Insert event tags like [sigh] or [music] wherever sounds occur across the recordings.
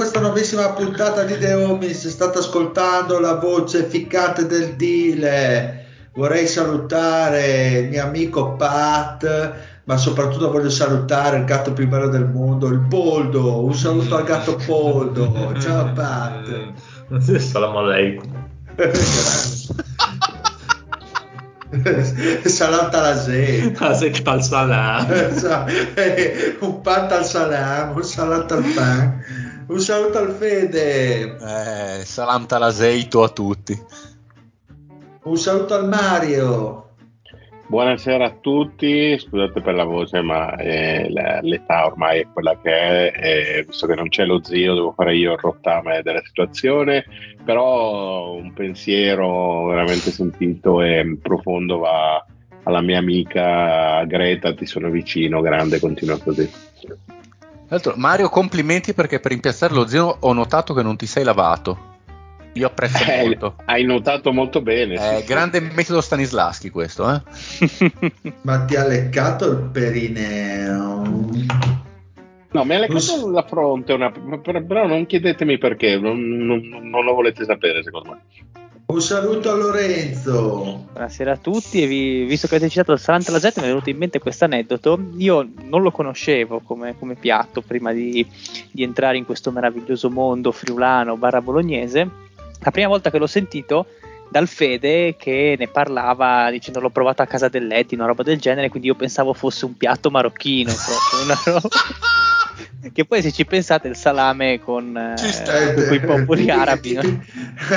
questa nuovissima puntata di The Homies. State ascoltando la voce ficcante del Dile. Vorrei salutare il mio amico Pat, ma soprattutto voglio salutare il gatto più bello del mondo, il Poldo. Un saluto al gatto Poldo. Ciao Pat. [laughs] Salam alaikum. [laughs] Salam talasè. Asek al salam. [laughs] un pat al salam, un salat al pan. Un saluto al Fede. Eh, salam talaseito a tutti. Un saluto al Mario. Buonasera a tutti, scusate per la voce, ma eh, l'età ormai è quella che è, e visto che non c'è lo zio, devo fare io il rottame della situazione, però un pensiero veramente sentito e profondo va alla mia amica Greta, ti sono vicino, grande, continua così. Tra l'altro, Mario, complimenti perché per rimpiazzare lo zio ho notato che non ti sei lavato. Io apprezzo Eh, molto. hai notato molto bene. Eh, sì, sì. grande metodo Stanislaschi questo, eh? [laughs] Ma ti ha leccato il perineo. No, mi ha leccato la fronte, una- però però non chiedetemi perché, non, non- non lo volete sapere secondo me. Un saluto a Lorenzo. Buonasera a tutti e vi- visto che avete citato il Salante alla Z mi è venuto in mente questo aneddoto. Io non lo conoscevo come, come piatto prima di, di entrare in questo meraviglioso mondo friulano barra bolognese. La prima volta che l'ho sentito dal Fede che ne parlava dicendo l'ho provato a casa dell'Etti, una roba del genere, quindi io pensavo fosse un piatto marocchino, proprio, una roba- [laughs] [laughs] che poi se ci pensate il salame con, eh, con quei popoli [laughs] arabi, no?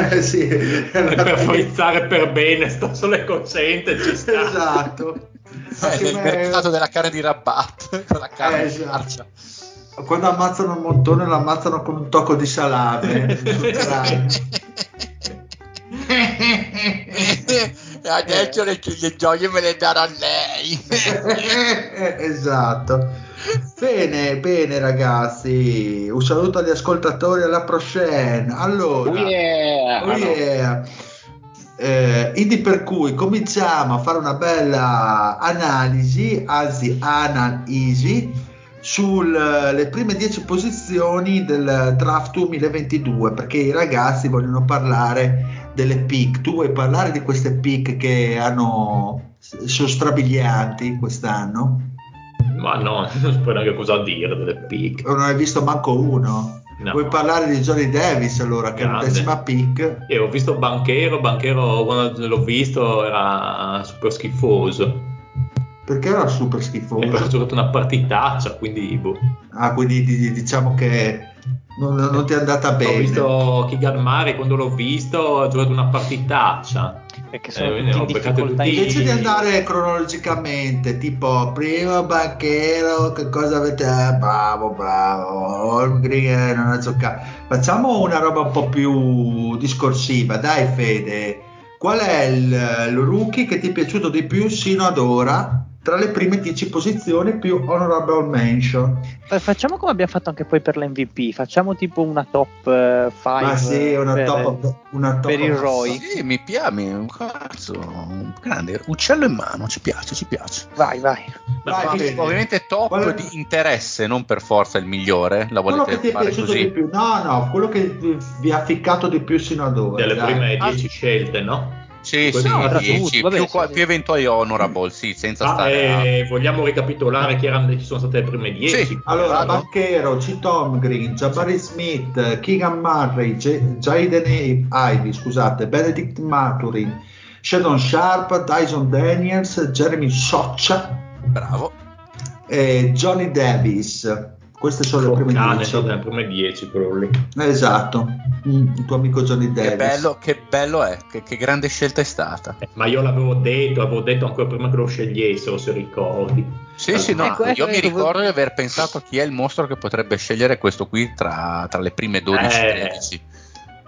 Eh, sì. per frizzare per bene, sto sulle cosciente, ci sta. Esatto. Eh, nel me- mercato della carne di Rabat, [laughs] con la carne Eh, di esatto. marcia. Quando ammazzano un montone lo ammazzano con un tocco di salame e adesso le, le gioie me le darò a lei. esatto. Bene, bene ragazzi. Un saluto agli ascoltatori alla prochaine. Allora, Oh yeah! Oh Ah, yeah. Eh, quindi per cui cominciamo a fare una bella analisi, anzi analisi sulle prime 10 posizioni del draft 2022 perché i ragazzi vogliono parlare delle pick. Tu vuoi parlare di queste pick che hanno sono strabilianti quest'anno? Ma no, [laughs] non so neanche cosa dire delle pick. Non hai visto manco uno? No. Vuoi parlare di Johnny Davis allora che è la Grande. decima pick? E ho visto Banchero, Banchero quando l'ho visto era super schifoso. Perché era super E schifoso? poi ha giocato una partitaccia, quindi boh. Ah, quindi di- di- diciamo che non, non ti è andata Ho bene. visto Kigan Mari quando l'ho visto, ha giocato una partitaccia. Perché sono Eh, tutti difficoltà. tutti- Invece di andare cronologicamente, tipo primo banchero, che cosa avete? Eh, bravo, bravo, Holmgren eh, non ha giocato. Facciamo una roba un po' più discorsiva, dai Fede. Qual è il, il rookie che ti è piaciuto di più sino ad ora? Tra le prime 10 posizioni più honorable mention. Fa- Facciamo come abbiamo fatto anche poi per l'MVP, facciamo tipo una top 5 Ma sì, una per, top, una top per il Roy. Sì, mi piace, un cazzo, un grande uccello in mano, ci piace, ci piace. Vai, vai. Vai, Ma bene. ovviamente top Qual è- di interesse, non per forza il migliore. La quello volete che ti è piaciuto così? di più no no quello che vi- ha ficcato di più sino ad ora Delle dai. prime Ah, 10 scelte, no? Sì, sì, no, tra 10, tutti, vabbè, più, sì. più eventuali honorable, sì, senza Ah, stare a- eh, vogliamo ricapitolare chi, erano, chi sono state le prime 10? Sì. Allora? Banchero, C. Tom Green, Jabari Smith, Keegan Murray, J- Jaden Ivy, scusate, Benedict Maturin, Sheldon Sharp, Dyson Daniels, Jeremy Soccia Bravo. e Johnny Davis. Queste sono le prime Cane, 10. sono le prime 10 quello lì. Esatto, Mm, il tuo amico Johnny Davis. Che bello, che bello è, che, che grande scelta è stata. Eh, Ma io l'avevo detto, avevo detto ancora prima che lo scegliessero, se ricordi. Sì, sì, no, Ecco, ecco, io mi ricordo di aver pensato a chi è il mostro che potrebbe scegliere questo qui tra, tra le prime 12 e Eh. 13.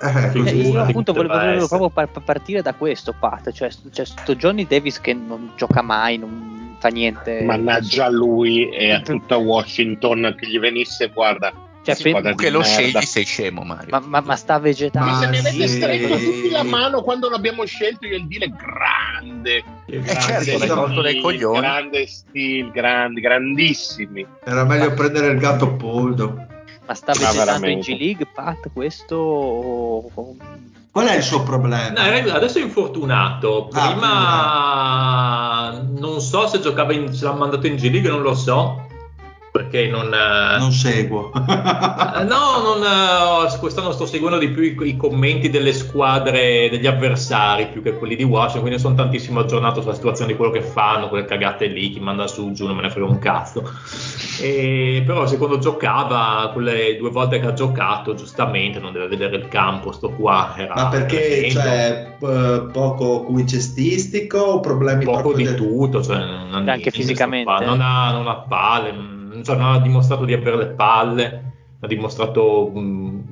Eh, Eh, così. io appunto volevo, volevo proprio par- par- partire da questo, Pat. Cioè, c'è sto Johnny Davis che non gioca mai, non fa niente. Mannaggia a lui e a tutta Washington che gli venisse, guarda, Cioè, Tu di che lo merda. scegli sei scemo, Mario. ma, ma- ma sta vegetando. Ma se mi avete sì. stretto tutti la mano quando l'abbiamo scelto io il dire grande Che Eh, certo, l'hai sì, tolto dai coglioni. grande stile grandi grandissimi Era meglio prendere il gatto poldo. Ma sta Ma vegetando in. G League, Pat, questo Qual è il suo problema? No, adesso è infortunato. Ah, Prima non so se giocava in, se l'ha mandato in G League, non lo so. Perché non. eh, Non seguo. eh, No, non, eh, quest'anno sto seguendo di più i, i commenti delle squadre, degli avversari più che quelli di Washington, quindi sono tantissimo aggiornato sulla situazione di quello che fanno, quelle cagate lì, chi manda su, giù, non me ne frega un cazzo. E, però secondo giocava, quelle due volte che ha giocato, giustamente, non deve vedere il campo, sto qua. Era Ma perché cioè, p- poco cui cestistico o problemi poco di del- tutto, cioè, non Anche fisicamente. Non ha, non ha palle, non, cioè, non ha dimostrato di avere le palle, ha dimostrato mh,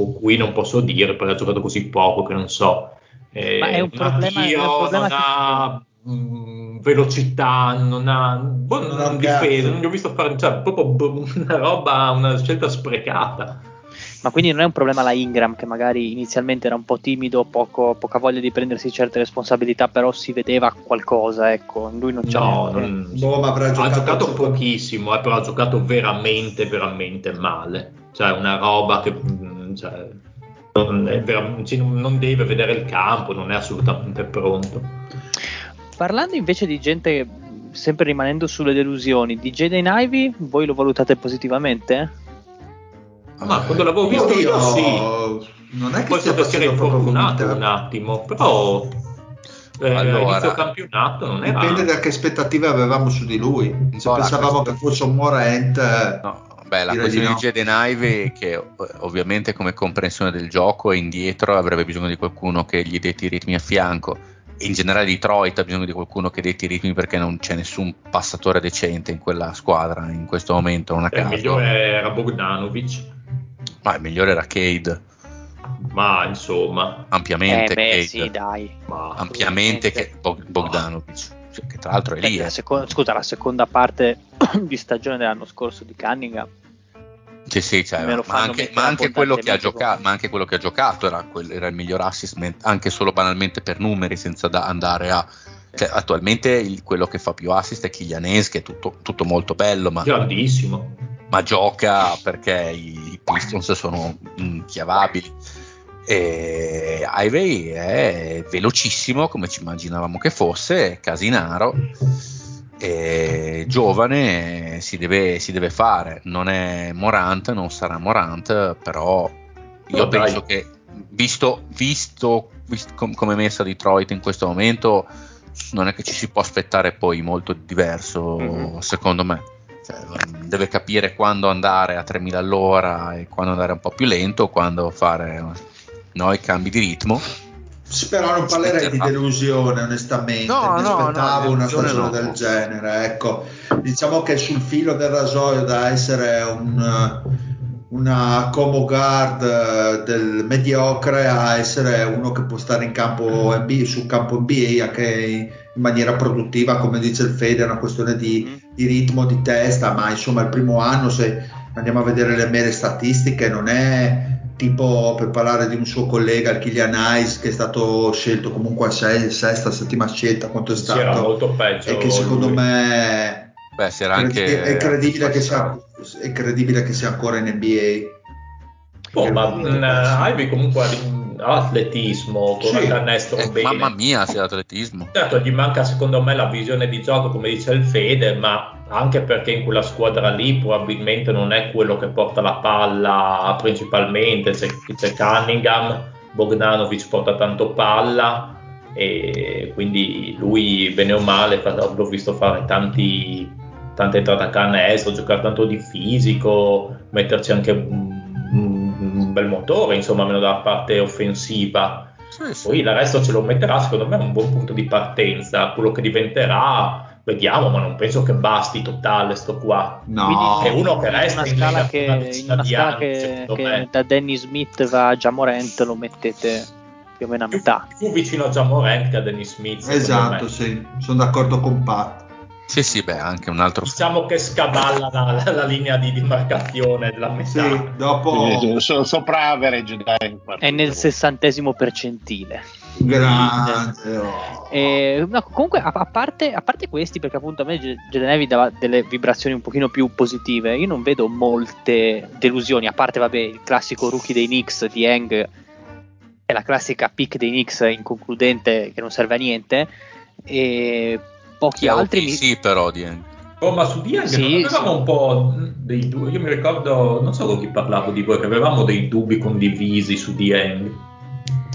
o qui non posso dire perché ha giocato così poco che non so. Eh, Ma è un non problema- è un tiro, problema non ha mh, velocità, non ha, boh, Non ha un difesa, non gli ho visto fare cioè, proprio boh, [laughs] una roba, una scelta sprecata. Ma quindi non è un problema la Ingram che magari inizialmente era un po' timido, poco, poca voglia di prendersi certe responsabilità, però si vedeva qualcosa, ecco, lui non c'è No, non, Boh, ma avrà ha giocato giocato pochissimo, eh, però ha giocato veramente, veramente male. Cioè, una roba che mm, cioè, non, è vera- non deve vedere il campo, non è assolutamente pronto. Parlando invece di gente, sempre rimanendo sulle delusioni, di Jaden Ivy, voi lo valutate positivamente? Ma quando l'avevo visto Io- io, sì. Non è che che si era infortunato un attimo, però eh, Allora, all'inizio campionato non era... Dipende da che aspettative avevamo su di lui. Se Ora, pensavamo questo- che fosse un Morant, eh, No, beh, la questione di di, no. Jaden Ivey, che eh, ovviamente come comprensione del gioco è indietro, avrebbe bisogno di qualcuno che gli detti i ritmi a fianco. In generale Detroit ha bisogno di qualcuno che detti i ritmi perché non c'è nessun passatore decente in quella squadra in questo momento, non a Eh, il caso. migliore era Bogdanovic, Ma il migliore era Cade, ma insomma... ampiamente eh beh, Cade. sì, dai. Ma, ampiamente che Bog- Bogdanovic, cioè, che tra l'altro è lì. Eh, eh. la seco- scusa, la seconda parte [clears throat] di stagione dell'anno scorso di Cunningham. Sì, sì, cioè, ma, anche, ma anche quello che ha abbondantemente giocato, ma anche quello che ha giocato era, quel- era il miglior assist, anche solo banalmente per numeri, senza da- andare a. cioè, attualmente il- quello che fa più assist è Kylian Hayes, che è tutto, tutto molto bello, ma, grandissimo. Ma gioca perché i, i Pistons sono inchiavabili. E Ivey è velocissimo, come ci immaginavamo che fosse, è casinaro è giovane, si deve, si deve fare. Non è Morant, non sarà Morant, però io dai. penso che visto, visto, visto com- come è messa Detroit in questo momento, non è che ci si può aspettare poi molto di diverso, Mhm. secondo me. Cioè, deve capire quando andare a 3000 all'ora e quando andare un po' più lento, quando fare no, i cambi di ritmo. però non parlerei di delusione, onestamente. No, Mi no, aspettavo no, una stagione no. del genere. Ecco, diciamo che sul filo del rasoio da essere un, una como guard eh, del mediocre a essere uno che può stare in campo NBA, sul campo NBA anche in maniera produttiva, come dice il Fede, è una questione di, Mm. di ritmo di testa, ma insomma il primo anno se andiamo a vedere le mere statistiche non è tipo per parlare di un suo collega, il Kilian Ice, che è stato scelto comunque a sei, sesta, settima scelta, quanto è Sì, stato. era molto peggio. e che secondo lui. me Beh, si era è anche. è credibile, che sia, è credibile che sia ancora in NBA. Oh, ma Perché- mh, Ivy comunque ha atletismo, con Sì. la canestro Eh, bene. mamma mia, sia l'atletismo. Certo, gli manca secondo me la visione di gioco, come dice il Fede, ma anche perché in quella squadra lì probabilmente non è quello che porta la palla principalmente. C'è, c'è Cunningham, Bogdanovic porta tanto palla e quindi lui, bene o male, l'ho visto fare tanti, tante entrate a canestro, giocare tanto di fisico, metterci anche un, bel motore, insomma, almeno dalla parte offensiva. Sì, sì. Poi il resto ce lo metterà, secondo me, è un buon punto di partenza. Quello che diventerà, vediamo, ma non penso che basti totale sto qua. No, È uno che in resta una in scala Lega che, una in una di scala anni, che, che da Danny Smith va a Jamorant lo mettete più o meno a Più, metà. più vicino a Jamorant che a Dennis Smith. esatto, sì, sono d'accordo con Pat. Sì, sì, beh, anche un altro. Diciamo che scavalla la, la- la linea di demarcazione della metà. Sì, dopo Sì, sono sopra average dai. È nel sessantesimo percentile. grande. oh. E, no, comunque, a, a parte, a parte questi, perché appunto a me Gedenevi dava delle vibrazioni un pochino più positive, io non vedo molte delusioni, a parte vabbè, il classico rookie dei Knicks di Hang e la classica pick dei Knicks inconcludente che non serve a niente, e pochi Che altri... mi- Sì, però, Dien. Oh, ma su Dieng Sì, non avevamo sì. un po' dei dubbi. Io mi ricordo, non so con chi parlavo di voi, che avevamo dei dubbi condivisi su Dieng.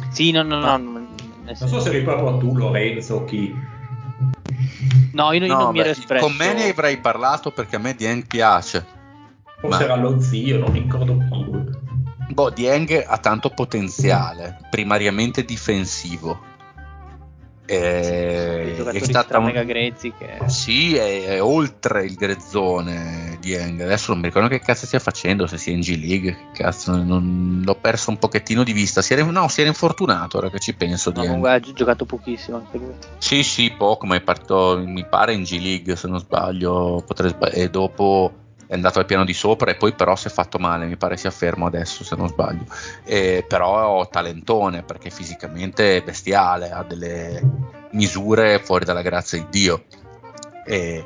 Sì, no, no, no. Non so se eri proprio tu, Lorenzo, o chi. no, io, io No, non mi ero beh, espresso. con me ne avrei parlato perché a me Dieng piace. Forse Ma- era lo zio, non mi ricordo chi. Boh, Dieng ha tanto potenziale, primariamente difensivo. Eh, è stata un- mega grezzi che... Sì, è, è oltre il grezzone Dieng. Adesso non mi ricordo che cazzo stia facendo, se sia in G League, che cazzo, non- l'ho perso un pochettino di vista. Si era, no, si era infortunato, ora che ci penso. No, comunque ha gi- giocato pochissimo anche lui. Sì, sì, poco, ma è partito, mi pare in G League, se non sbaglio, potrei sbag- e dopo è andato al piano di sopra e poi però si è fatto male, mi pare sia fermo adesso, se non sbaglio. Eh, però talentone, perché fisicamente è bestiale, ha delle misure fuori dalla grazia di Dio. E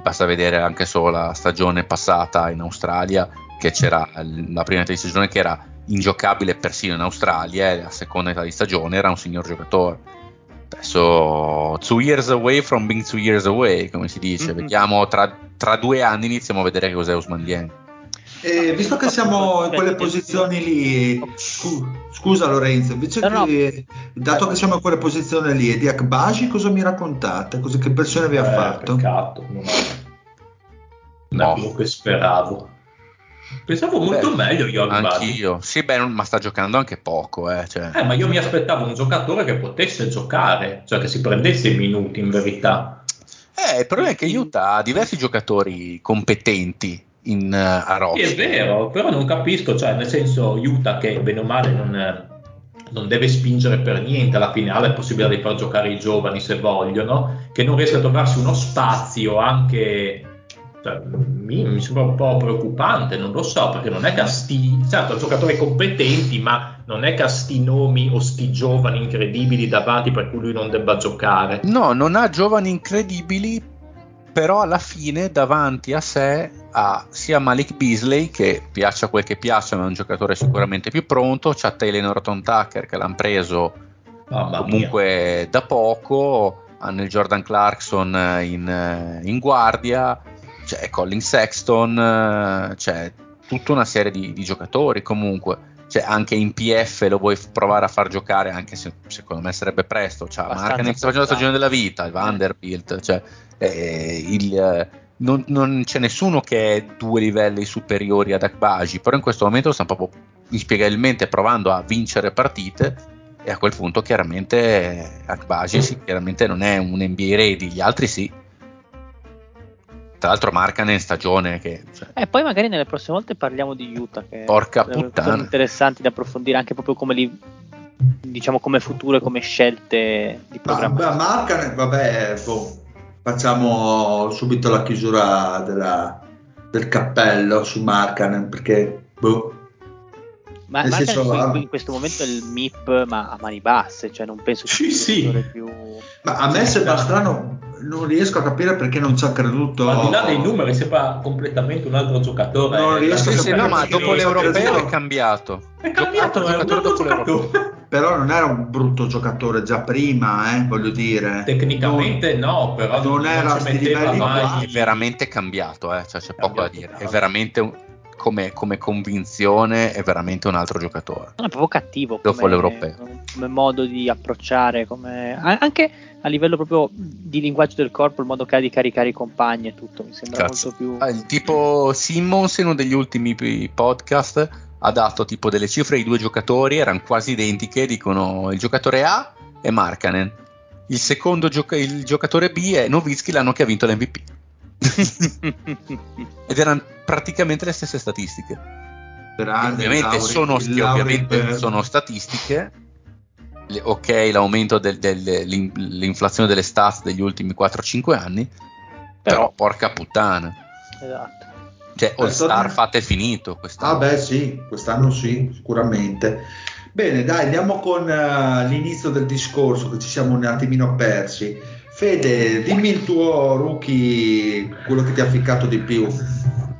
basta vedere anche solo la stagione passata in Australia, che c'era la prima metà di stagione che era ingiocabile persino in Australia e la seconda metà di stagione era un signor giocatore. Adesso two years away from being two years away, come si dice. Mhm. Vediamo tra, tra due anni iniziamo a vedere che cos'è Usman Dieng. E visto che siamo in quelle posizioni lì, scu- scusa Lorenzo, invece No, no. che, dato che siamo in quelle posizioni lì, e di Akbaji cosa mi raccontate? Cosa, che impressione vi ha Eh, fatto? Peccato, non è, non No. è quello che speravo. Pensavo molto Beh, meglio io Badi. Anch'io. Sì, beh, non- ma sta giocando anche poco, eh, cioè. Eh, ma io mi aspettavo un giocatore che potesse giocare, cioè che si prendesse i minuti in verità. Eh, il problema è che Utah ha diversi giocatori competenti in, eh, a Sì, roster. è vero, però non capisco, cioè nel senso Utah che bene o male non, non deve spingere per niente alla fine, ha la possibilità di far giocare i giovani se vogliono, che non riesca a trovarsi uno spazio anche... cioè, mi, mi sembra un po' preoccupante, non lo so, perché non è che ha sti, certo, giocatori competenti, ma non è che ha sti nomi o sti giovani incredibili davanti per cui lui non debba giocare. No, non ha giovani incredibili, però alla fine davanti a sé ha sia Malik Beasley, che piaccia quel che piaccia, ma è un giocatore sicuramente più pronto, c'ha Taylor Norton Tucker che l'hanno preso Mamma mia. comunque da poco, hanno il Jordan Clarkson in, in guardia, c'è Colin Sexton, eh, c'è tutta una serie di, di giocatori comunque. Cioè, anche in PF lo vuoi provare a far giocare, anche se secondo me sarebbe presto. C'ha Abbastanza Markkanen che sta facendo la stagione della vita, il. Vanderbilt, cioè, eh, il, eh, non, non c'è nessuno che è due livelli superiori ad Akbaji, però in questo momento stanno proprio inspiegabilmente provando a vincere partite e a quel punto chiaramente Akbaji sì, chiaramente non è un NBA ready, gli altri sì. Tra l'altro Markkanen stagione che cioè, E poi magari nelle prossime volte parliamo di Utah, che Porca puttana. sono interessanti da approfondire anche proprio come li, diciamo come futuro e come scelte di Ma, programma. beh, Markkanen, vabbè, boh, facciamo subito la chiusura della- del cappello su Markkanen perché boh, Ma Nel Markkanen senso, in, ah, in questo momento è il MIP ma a mani basse, cioè non penso Sì, sia sì. più... Ma a me sembra strano, non riesco a capire perché non ci ha creduto. Ma al di là dei numeri sembra completamente un altro giocatore. Non riesco Sì, a sì, capire no, ma dopo non l'europeo è cambiato. È cambiato, è un altro dopo l'europeo. giocatore. Però non era un brutto giocatore già prima, eh, voglio dire. Tecnicamente no, però non era a ci sti metteva livelli mai-. È veramente cambiato, eh, cioè, c'è poco da Cambiato dire. È veramente un- come, come convinzione, è veramente un altro giocatore. Non è proprio cattivo come, l'europeo. come modo di approcciare, come- anche a livello proprio di linguaggio del corpo, il modo che ha di caricare i compagni e tutto, mi sembra Cazzo. molto più... Ah, il tipo Simmons in uno degli ultimi podcast ha dato tipo delle cifre ai due giocatori, erano quasi identiche, dicono il giocatore A è Markanen, il secondo gioca- il giocatore B è Novitsky, l'anno che ha vinto l'MVP. Ed erano praticamente le stesse statistiche. Grande, ovviamente, Lauri- sono, Lauri ovviamente per- sono statistiche. Le- ok, l'aumento dell'inflazione delle stats degli ultimi 4-5 anni, però, Però- porca puttana. Esatto. Cioè, All Questo- Star fatto e finito quest'anno. Ah beh sì, quest'anno sì, sicuramente. Bene, dai, andiamo con eh, l'inizio del discorso che ci siamo un attimino persi. Fede, dimmi il tuo rookie, quello che ti ha ficcato di più. E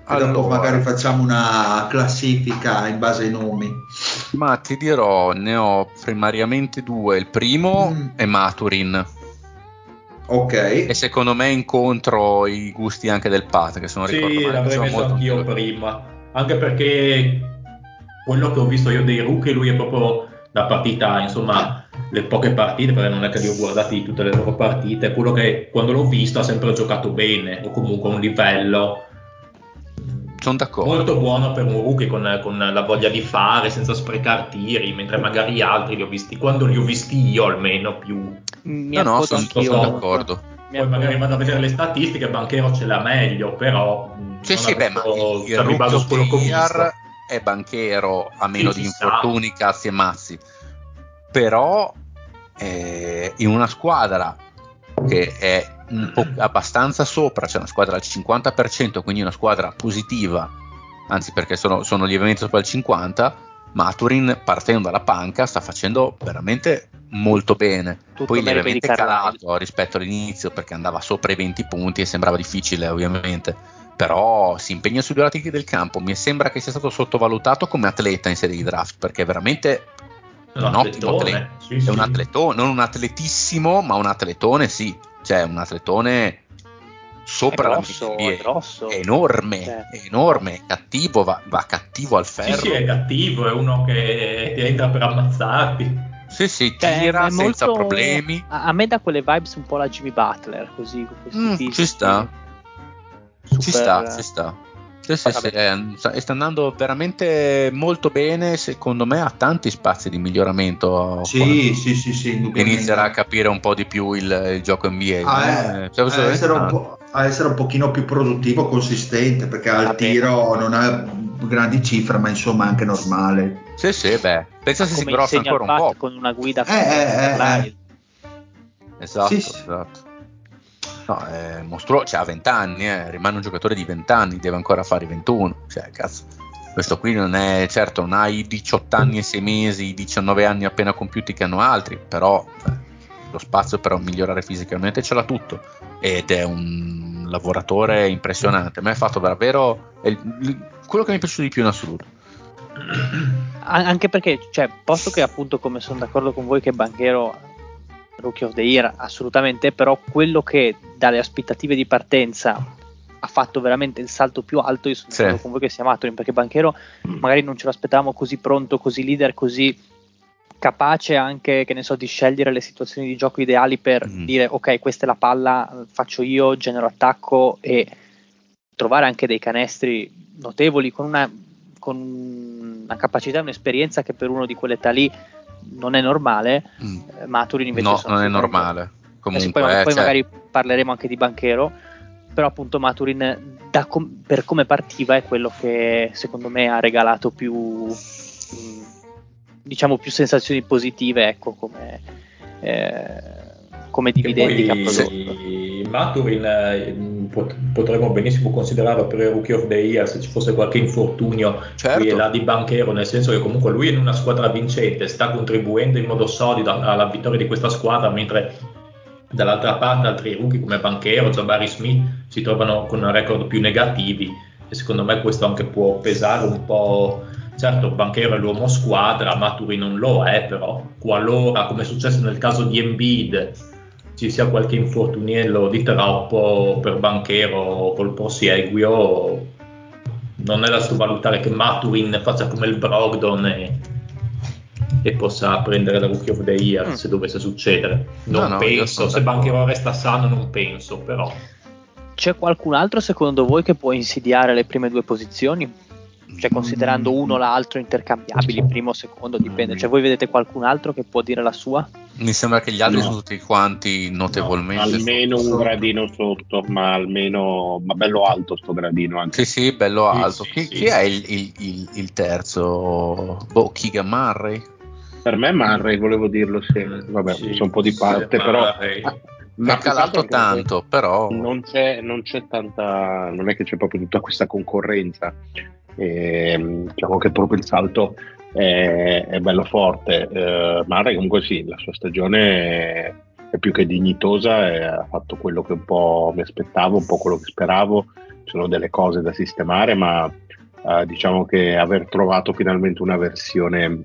dopo Allora. magari facciamo una classifica in base ai nomi. Ma ti dirò, ne ho primariamente due. Il primo Mm. è Maturin, Ok. e secondo me incontro i gusti anche del Pat, che sono Sì, ricordo male, l'avrei messo anch'io più- prima. Anche perché quello che ho visto io dei rookie, lui è proprio la partita, insomma, le poche partite, perché non è che li ho guardati tutte le loro partite, quello che quando l'ho visto ha sempre giocato bene, o comunque a un livello Sono d'accordo. molto buono per un rookie con, con la voglia di fare, senza sprecare tiri, mentre magari altri li ho visti, quando li ho visti io almeno più. Mi No, no, sono, sono d'accordo. Mi Poi magari vado a vedere le statistiche, Banchero ce l'ha meglio, però... mh, Sì, sì, beh, ma il, il su quello che ho visto. è banchero a meno Sì, di infortuni, cazzi e mazzi. Però eh, in una squadra che è abbastanza sopra, cioè una squadra al 50%, quindi una squadra positiva, anzi perché sono, sono lievemente sopra il 50%, Maturin partendo dalla panca sta facendo veramente molto bene. Tutto Poi lievemente calato rispetto all'inizio perché andava sopra i 20 punti e sembrava difficile ovviamente. Però si impegna sui due lati del campo. Mi sembra che sia stato sottovalutato come atleta in serie di draft perché è veramente Un un ottimo atletone, atleta. sì, È sì. un atletone, non un atletissimo, ma un atletone sì. Cioè un atletone sopra È la grosso, media è grosso. È enorme, Cioè. è enorme, è cattivo, va, va cattivo al Sì, ferro. sì, è cattivo, è uno che ti entra per ammazzarti. Sì, sì, Cioè, tira è senza molto- problemi. A, a me dà quelle vibes un po' la Jimmy Butler, così. con questi Mm, ci sta. super- Ci sta, ci sta. Sì, sì, sì, eh, sta- andando veramente molto bene. Secondo me ha tanti spazi di miglioramento. Sì, sì, sì, sì. Inizierà a capire un po' di più il, il gioco NBA. a, eh? eh, Cioè, a essere un tanto. po', a essere un pochino più produttivo, consistente, perché al Vabbè. tiro non ha grandi cifre, ma insomma è anche normale. Sì, sì, beh, pensa se si grossa ancora un po'. con una guida Eh, eh, eh, Carlisle. Esatto, Sì, sì. esatto. No, è mostruoso, cioè ha 20 anni, eh, rimane un giocatore di 20 anni, deve ancora fare i 21. Cioè, cazzo, questo qui non è, certo, non ha i 18 anni e 6 mesi, i 19 anni appena compiuti che hanno altri, però cioè, lo spazio per migliorare fisicamente ce l'ha tutto. Ed è un lavoratore impressionante. Me ha fatto davvero quello che mi è piaciuto di più in assoluto. An- anche perché, cioè, posto che appunto come sono d'accordo con voi che Banchero Rookie of the Year assolutamente, però quello che dalle aspettative di partenza ha fatto veramente il salto più alto, io sono Sì. d'accordo con voi che sia Maturin, perché Banchero magari non ce l'aspettavamo così pronto, così leader, così capace anche, che ne so, di scegliere le situazioni di gioco ideali per Mhm. dire ok, questa è la palla, faccio io, genero attacco e trovare anche dei canestri notevoli con una, con una capacità e un'esperienza che per uno di quell'età lì non è normale. Mm. Eh, Maturin invece No, sono non è normale. Comunque, poi, eh, poi cioè, magari parleremo anche di Banchero, però appunto Maturin da com- per come partiva è quello che secondo me ha regalato più mh, diciamo più sensazioni positive, ecco, come, eh, come Che dividendi che ha prodotto. sì, Maturin eh, pot- potremmo benissimo considerarlo per il Rookie of the Year se ci fosse qualche infortunio Certo. qui e là di Banchero, nel senso che comunque lui è in una squadra vincente, sta contribuendo in modo solido alla vittoria di questa squadra, mentre dall'altra parte altri rookie come Banchero, Jabari Smith si trovano con record più negativi e secondo me questo anche può pesare un po'. Certo, Banchero è l'uomo squadra, Maturi non lo è, però qualora, come è successo nel caso di Embiid, ci sia qualche infortuniello di troppo per Banchero col prosieguio, non è da sottovalutare che Maturin faccia come il Brogdon e, e possa prendere la Rookie of the Year Mm. se dovesse succedere. Non No, no, penso, se. Banchero resta sano non penso, però C'è qualcun altro secondo voi che può insidiare le prime due posizioni? Cioè considerando uno o l'altro intercambiabili, primo o secondo, dipende. Cioè voi vedete qualcun altro che può dire la sua? Mi sembra che gli altri No. sono tutti quanti notevolmente. almeno sotto. un gradino sotto, ma almeno ma bello alto sto gradino anche. Sì, sì, bello Sì, alto. sì, chi, sì. chi è il, il- il- il terzo? Boh, Keegan Murray? Per me Murray, volevo dirlo, sì. Vabbè, Sì, sono un po' di parte, sì, però ma è più che altro calato tanto, però Non c'è, non c'è tanta, non è che c'è proprio tutta questa concorrenza. Ehm, diciamo che proprio il salto è, è bello forte. Eh, Murray comunque sì, la sua stagione è, più che dignitosa e ha fatto quello che un po' mi aspettavo, un po' quello che speravo. Ci sono delle cose da sistemare, ma eh, diciamo che aver trovato finalmente una versione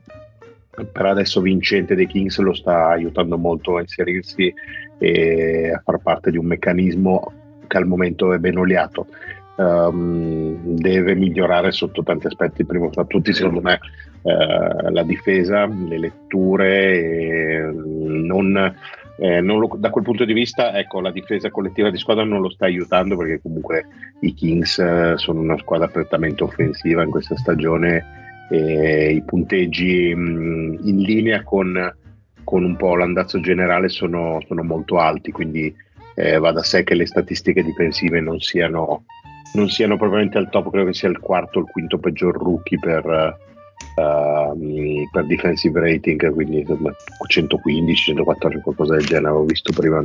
per adesso vincente dei Kings lo sta aiutando molto a inserirsi e a far parte di un meccanismo che al momento è ben oliato. Ehm, deve migliorare sotto tanti aspetti, primo fra tutti secondo me eh, la difesa, le letture, e non, eh, lo- da quel punto di vista ecco, la difesa collettiva di squadra non lo sta aiutando perché comunque i Kings eh, sono una squadra prettamente offensiva in questa stagione e i punteggi mh, in linea con, con un po' l'andazzo generale sono, sono molto alti, quindi eh, va da sé che le statistiche difensive non siano, non siano propriamente al top, credo che sia il quarto o il quinto peggior rookie per, ehm, per defensive rating, quindi insomma 115, 114, qualcosa del genere, avevo visto prima.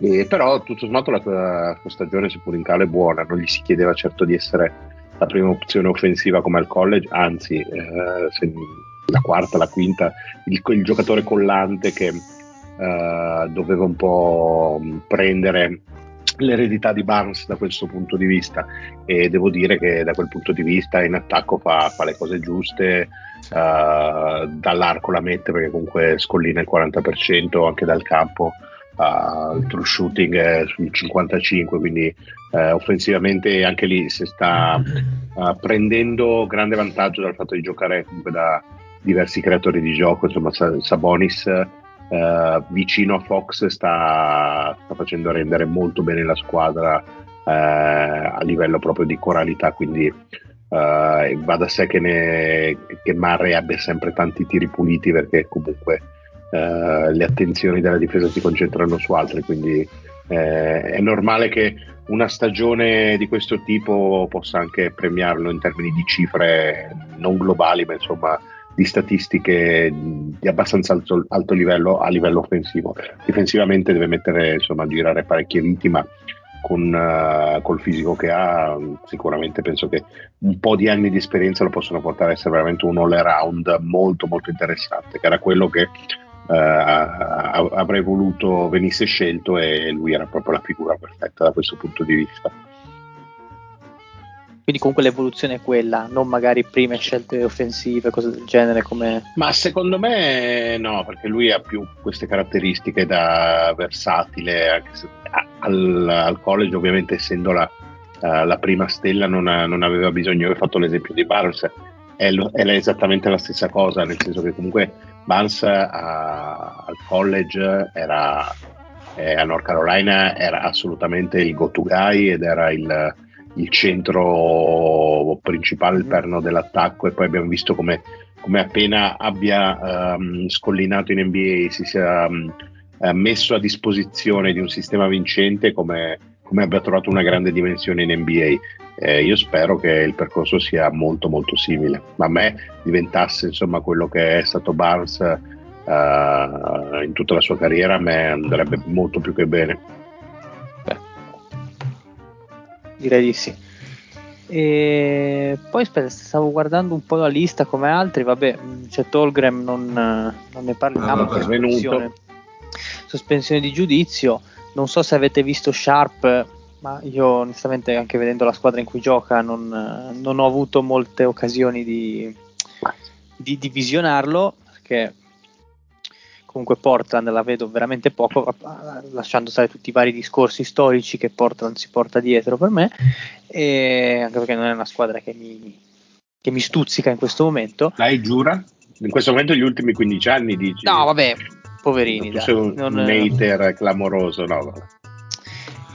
E, però tutto sommato la sua stagione, seppur in calo, è buona, non gli si chiedeva certo di essere la prima opzione offensiva come al college, anzi eh, se- la quarta, la quinta, il, il giocatore collante che eh, doveva un po' prendere l'eredità di Barnes da questo punto di vista. E devo dire che da quel punto di vista in attacco fa, fa le cose giuste eh, dall'arco la mette perché comunque scollina il 40% anche dal campo eh, il true shooting è sul 55 quindi eh, offensivamente anche lì si sta prendendo grande vantaggio dal fatto di giocare comunque da diversi creatori di gioco insomma Sa- Sabonis eh, vicino a Fox sta, sta facendo rendere molto bene la squadra eh, a livello proprio di coralità quindi eh, va da sé che, ne, che Murray abbia sempre tanti tiri puliti perché comunque eh, le attenzioni della difesa si concentrano su altri quindi eh, è normale che una stagione di questo tipo possa anche premiarlo in termini di cifre non globali ma insomma di statistiche di abbastanza alto, alto livello a livello offensivo. Difensivamente deve mettere insomma girare parecchie viti, ma con, uh, col fisico che ha, sicuramente penso che un po' di anni di esperienza lo possono portare a essere veramente un all around molto molto interessante, che era quello che uh, avrei voluto venisse scelto e lui era proprio la figura perfetta da questo punto di vista. Quindi comunque l'evoluzione è quella, non magari prime scelte offensive, cose del genere come... Ma secondo me no, perché lui ha più queste caratteristiche da versatile, anche se al, al college ovviamente essendo la, uh, la prima stella non, ha, non, aveva bisogno, ho fatto l'esempio di Barnes, è, lo, è esattamente la stessa cosa, nel senso che comunque Barnes al college era, eh, a North Carolina era assolutamente il go-to guy ed era il il centro principale, il perno dell'attacco e poi abbiamo visto come, come appena abbia um, scollinato in NBA si sia um, messo a disposizione di un sistema vincente come, come abbia trovato una grande dimensione in NBA. Eh, io spero che il percorso sia molto molto simile, ma a me diventasse insomma quello che è stato Barnes uh, in tutta la sua carriera, a me andrebbe molto più che bene. Direi di sì. E poi aspetta, stavo guardando un po' la lista come altri, vabbè, c'è Tolgrem, non, non ne parliamo, Ah, vabbè, sospensione, sospensione di giudizio, non so se avete visto Sharp, ma io onestamente anche vedendo la squadra in cui gioca non, non ho avuto molte occasioni di, di, di visionarlo, perché comunque Portland la vedo veramente poco, lasciando stare tutti i vari discorsi storici che Portland si porta dietro per me, e anche perché non è una squadra che mi, che mi stuzzica in questo momento. Dai, giura? In questo momento gli ultimi 15 anni dici? No, vabbè, poverini. Tu dai, sei un, non- un hater clamoroso, no? vabbè.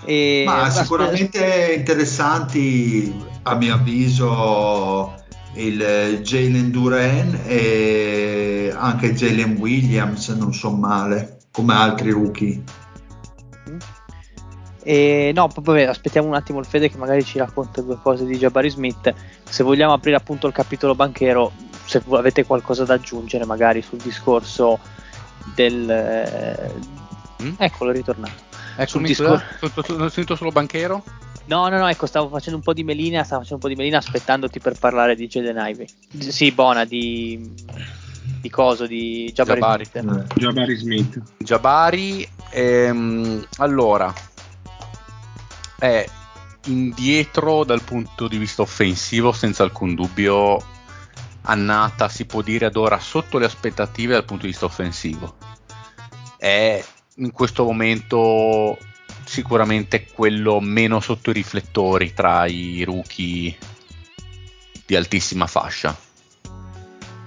e- Ma sicuramente interessanti, a mio avviso, il Jalen Duran e anche Jalen Williams, non so male, come altri rookie. E no, vabbè, aspettiamo un attimo il Fede che magari ci racconta due cose di Jabari Smith. Se vogliamo aprire appunto il capitolo banchero, se avete qualcosa da aggiungere magari sul discorso del... eh, Mm? Eccolo, è ritornato. Discor- tu- tu- tu- ho sentito solo banchero? No, no, no, ecco, stavo facendo un po' di melina, stavo facendo un po' di melina aspettandoti per parlare di Jaden Ivey. Sì, Bona, di... di coso, di Jabari, Jabari. Smith. Jabari Smith. Jabari, ehm, allora, è indietro dal punto di vista offensivo senza alcun dubbio. Annata si può dire ad ora sotto le aspettative dal punto di vista offensivo. È in questo momento sicuramente quello meno sotto i riflettori tra i rookie di altissima fascia.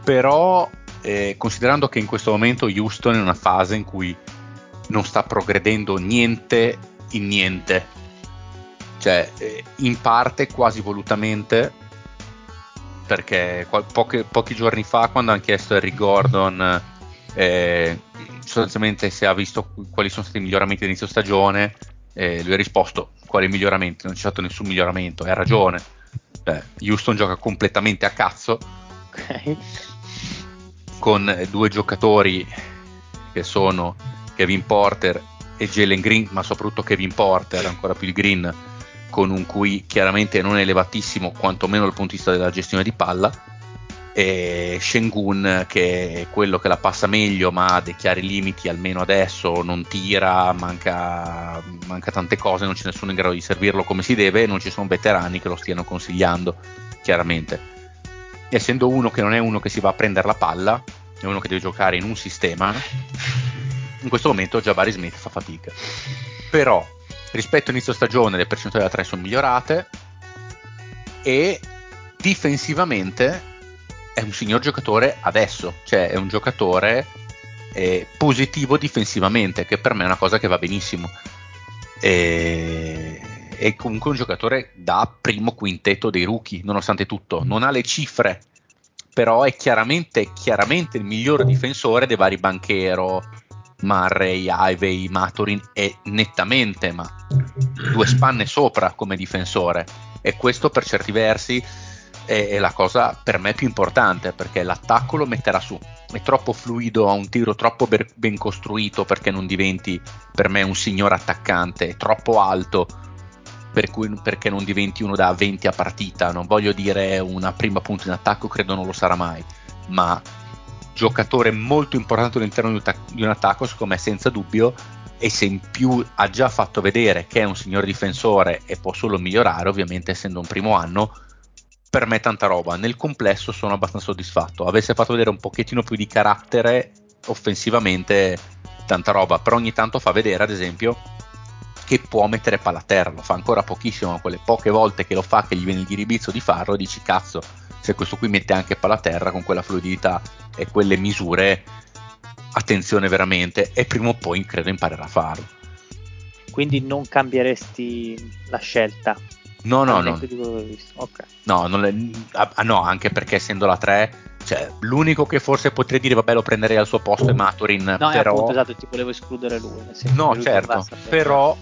Però, eh, considerando che in questo momento Houston è in una fase in cui non sta progredendo niente in niente, cioè eh, in parte quasi volutamente, perché qual- poche- pochi giorni fa quando hanno chiesto a Harry Gordon eh, sostanzialmente se ha visto quali sono stati i miglioramenti d'inizio stagione, eh, lui ha risposto quali miglioramenti, non c'è stato nessun miglioramento, e ha ragione. Cioè, Houston gioca completamente a cazzo Ok. con due giocatori che sono Kevin Porter e Jalen Green, ma soprattutto Kevin Porter, ancora più il Green, con un QI chiaramente non elevatissimo, quantomeno dal punto di vista della gestione di palla, e Shengun che è quello che la passa meglio, ma ha dei chiari limiti, almeno adesso non tira, manca, manca tante cose, non c'è nessuno in grado di servirlo come si deve e non ci sono veterani che lo stiano consigliando, chiaramente essendo uno che non è uno che si va a prendere la palla, è uno che deve giocare in un sistema, in questo momento Jabari Smith fa fatica. Però rispetto all'inizio stagione le percentuali da 3 sono migliorate e difensivamente è un signor giocatore adesso, cioè è un giocatore eh, positivo difensivamente, che per me è una cosa che va benissimo. E, è comunque un giocatore da primo quintetto dei rookie, nonostante tutto. Non ha le cifre, però è chiaramente, chiaramente il miglior difensore dei vari Banchero, Murray, Ivey, Maturin e nettamente, ma due spanne sopra come difensore. E questo per certi versi è, è la cosa per me più importante, perché l'attacco lo metterà su. È troppo fluido, ha un tiro troppo ber- ben costruito perché non diventi per me un signor attaccante, è troppo alto per cui, perché non diventi uno da 20 a partita. Non voglio dire una prima punta in attacco, credo non lo sarà mai, ma giocatore molto importante all'interno di un, attac- di un attacco, secondo me senza dubbio, e se in più ha già fatto vedere che è un signor difensore e può solo migliorare, ovviamente essendo un primo anno, per me tanta roba. Nel complesso sono abbastanza soddisfatto. Avesse fatto vedere un pochettino più di carattere offensivamente, tanta roba, però ogni tanto fa vedere, ad esempio, che può mettere palla a terra, lo fa ancora pochissimo, ma quelle poche volte che lo fa, che gli viene il diribizzo di farlo, dici cazzo, se questo qui mette anche palla a terra con quella fluidità e quelle misure, attenzione veramente, e prima o poi credo imparerà a farlo. Quindi non cambieresti la scelta? No, no, no, netto di quello che hai visto. Ok. no, non le- ah, ah, no, anche perché essendo la 3, cioè, l'unico che forse potrei dire vabbè lo prenderei al suo posto è Maturin, No, è però... appunto esatto, ti volevo escludere lui. No, lui certo, però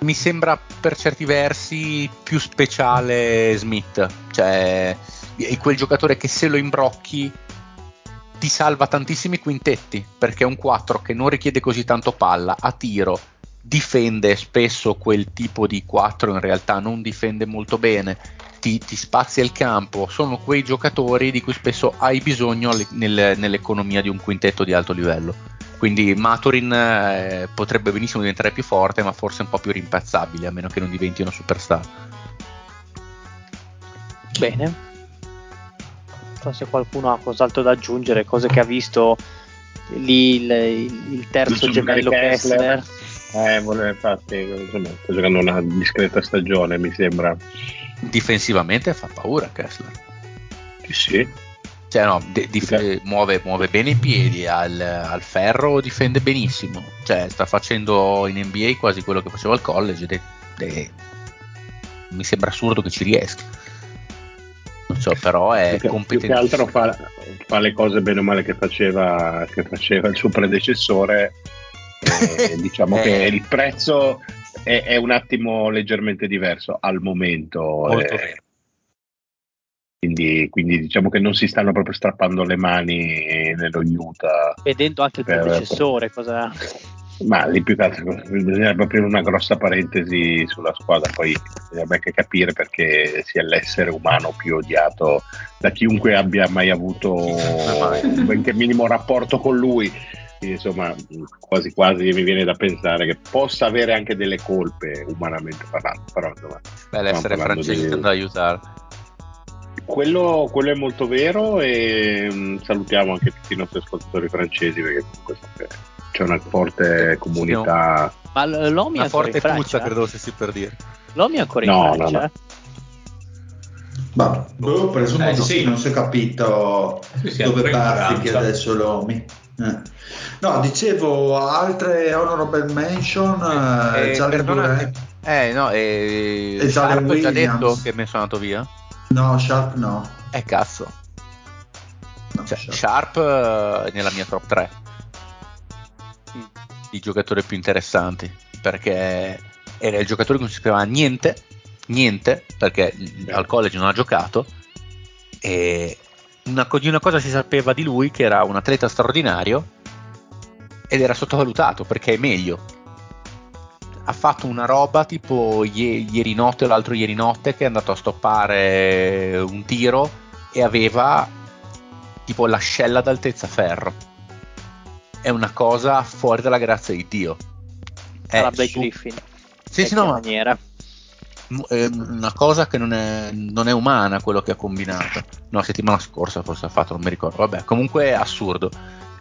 mi sembra per certi versi più speciale Smith, cioè è quel giocatore che se lo imbrocchi ti salva tantissimi quintetti, perché è un 4 che non richiede così tanto palla, a tiro, difende spesso quel tipo di 4 in realtà non difende molto bene ti, ti, spazia il campo. Sono quei giocatori di cui spesso hai bisogno nel, nell'economia di un quintetto di alto livello. Quindi Maturin eh, potrebbe benissimo diventare più forte ma forse un po' più rimpazzabile a meno che non diventi una superstar. Bene. Non so se qualcuno ha cos'altro da aggiungere cose che ha visto lì il, il terzo gemello Kessler. Eh, volevo- infatti, insomma, sta giocando una discreta stagione, mi sembra. difensivamente fa paura Kessler Sì, sì. Cioè, no, de- dif- Ok. muove, muove bene i piedi al, al ferro, difende benissimo. Cioè, sta facendo in NBA quasi quello che faceva al college. ed è- mi sembra assurdo che ci riesca. Non so, però è che- più che competente. altro fa, fa le cose bene o male che faceva, che faceva il suo predecessore. E [laughs] diciamo Eh. che il prezzo è, è un attimo leggermente diverso al momento. Molto eh, quindi, quindi diciamo che non si stanno proprio strappando le mani nello Utah. vedendo anche il Per- predecessore cosa Ma lì più che altro bisognerebbe aprire una grossa parentesi sulla squadra, poi bisognerebbe anche capire perché sia l'essere umano più odiato da chiunque abbia mai avuto un benché minimo rapporto con lui. Quindi, insomma, quasi quasi mi viene da pensare che possa avere anche delle colpe umanamente parlando, però insomma, Beh, l'essere francese di- tende ad aiutare. quello, quello è molto vero e mh, salutiamo anche tutti i nostri ascoltatori francesi perché comunque so che c'è una forte comunità. ma l- l'Omi è Una ancora forte in Francia puzza, credo stessi per dire. l'Omi è ancora in No, Francia no, no. Ma boh, presumo Eh, sì. sì, non si è capito Sì, sì, dove bazzichi Francia. adesso l'Omi. Eh. No, dicevo altre honorable mention, eh, Eh, Jalen perdonate. Duren. Eh, no, eh, E Jalen ha già Williams. detto che mi sono andato via. No, Sharp no. Eh, cazzo. No, Cioè, Sharp. Sharp eh, nella mia top 3 i giocatori più interessanti perché era il giocatore che non si sapeva niente, niente perché al college non ha giocato e una, di una cosa si sapeva di lui che era un atleta straordinario ed era sottovalutato perché è meglio. Ha fatto una roba tipo ie- ieri notte o l'altro ieri notte che è andato a stoppare un tiro e aveva tipo l'ascella d'altezza ferro. È una cosa fuori dalla grazia di Dio. È alla Blake su- Griffin Sì, sì, no, ma maniera una cosa che non è, non è umana quello che ha combinato. No, settimana scorsa forse ha fatto, non mi ricordo. Vabbè, comunque è assurdo.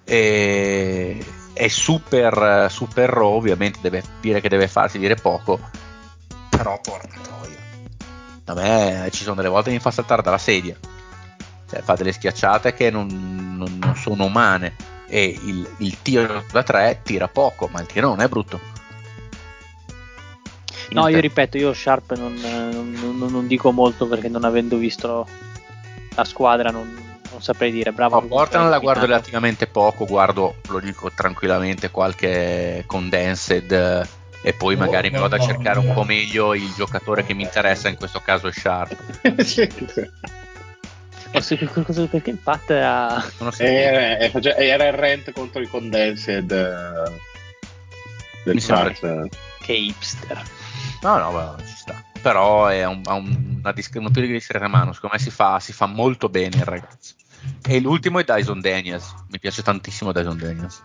E- è super, super raw, ovviamente deve dire che deve farsi dire poco, però porca troia. A me ci sono delle volte che mi fa saltare dalla sedia. Cioè, fa delle schiacciate che non, non- non sono umane. E il, il tiro da tre tira poco, ma il tiro non è brutto. no io ripeto io Sharp non, non- non- non dico molto perché non avendo visto la squadra non, non saprei dire bravo Ma Portland la guardo relativamente poco, guardo, lo dico tranquillamente, qualche condensed e poi Oh, magari mi vado a cercare un po' meglio il giocatore che mi interessa, in questo caso è Sharp. Sì. Perché il Pat ha Non ho E- sentito. e face- era il rent contro i condensed eh, del Mi sembra- che hipster No, no, va, ci sta. Però è un- ha un- una, disc- una più di discreta mano, secondo me si fa, si fa molto bene il ragazzo. E l'ultimo è Dyson Daniels, mi piace tantissimo Dyson Daniels.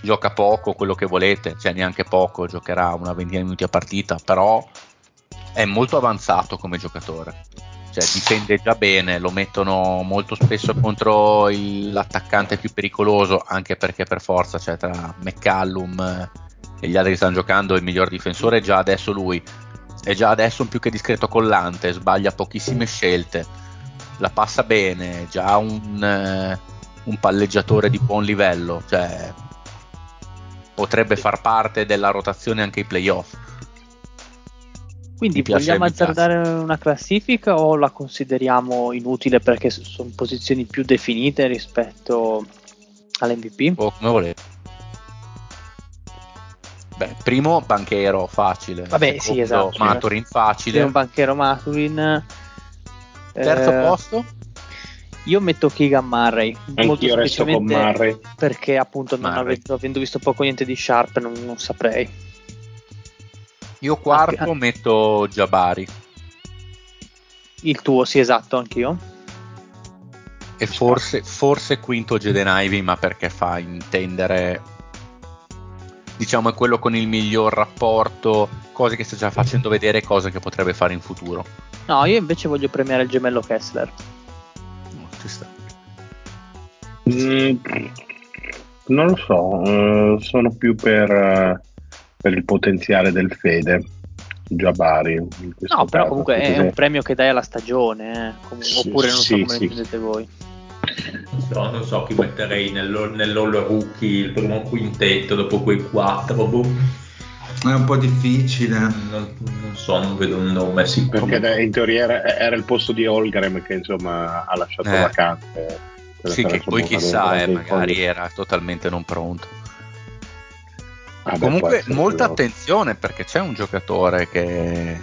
Gioca poco, quello che volete, cioè neanche poco, giocherà una ventina di minuti a partita, però è molto avanzato come giocatore. Cioè difende già bene, lo mettono molto spesso contro il- l'attaccante più pericoloso, anche perché per forza, cioè tra McCallum e gli altri che stanno giocando, il miglior difensore è già adesso lui. È già adesso un più che discreto collante, sbaglia pochissime scelte, la passa bene, già un, eh, un palleggiatore di buon livello, cioè potrebbe far parte della rotazione anche ai playoff. quindi piace, vogliamo azzardare una classifica o la consideriamo inutile perché sono posizioni più definite rispetto all'MVP O come volete. Beh, primo banchero facile. Vabbè, sì, Secondo, esatto. Maturin facile. un banchero Maturin Terzo eh, posto? Io metto Keegan Murray. Anch'io resto con Murray. Perché appunto non Murray. avendo, avendo visto poco niente di Sharp non, non saprei. Io quarto Anche- metto Jabari Il tuo, sì esatto, anch'io. e forse, forse quinto Jaden Ivey, ma perché fa intendere, diciamo, è quello con il miglior rapporto, cose che sta già facendo vedere, cose che potrebbe fare in futuro. No, io invece voglio premiare il gemello Kessler. No, ci sta. Mm, non lo so, eh, sono più per, eh, per il potenziale del Fede. Jabari. in questo No, però caso, comunque è un premio che dai alla stagione, eh. Com- Sì, oppure non so sì, come sì. ne prendete voi. Non so, non so chi metterei nell'all, nell'all rookie, il primo quintetto dopo quei quattro. boh. È un po' difficile. Non, non so, non vedo un nome. Sì, Perché in teoria era, era il posto di Holgram che insomma ha lasciato Eh. vacante. Sì, che poi chissà, eh, magari era totalmente non pronto. Ah, Comunque, molta attenzione perché c'è un giocatore che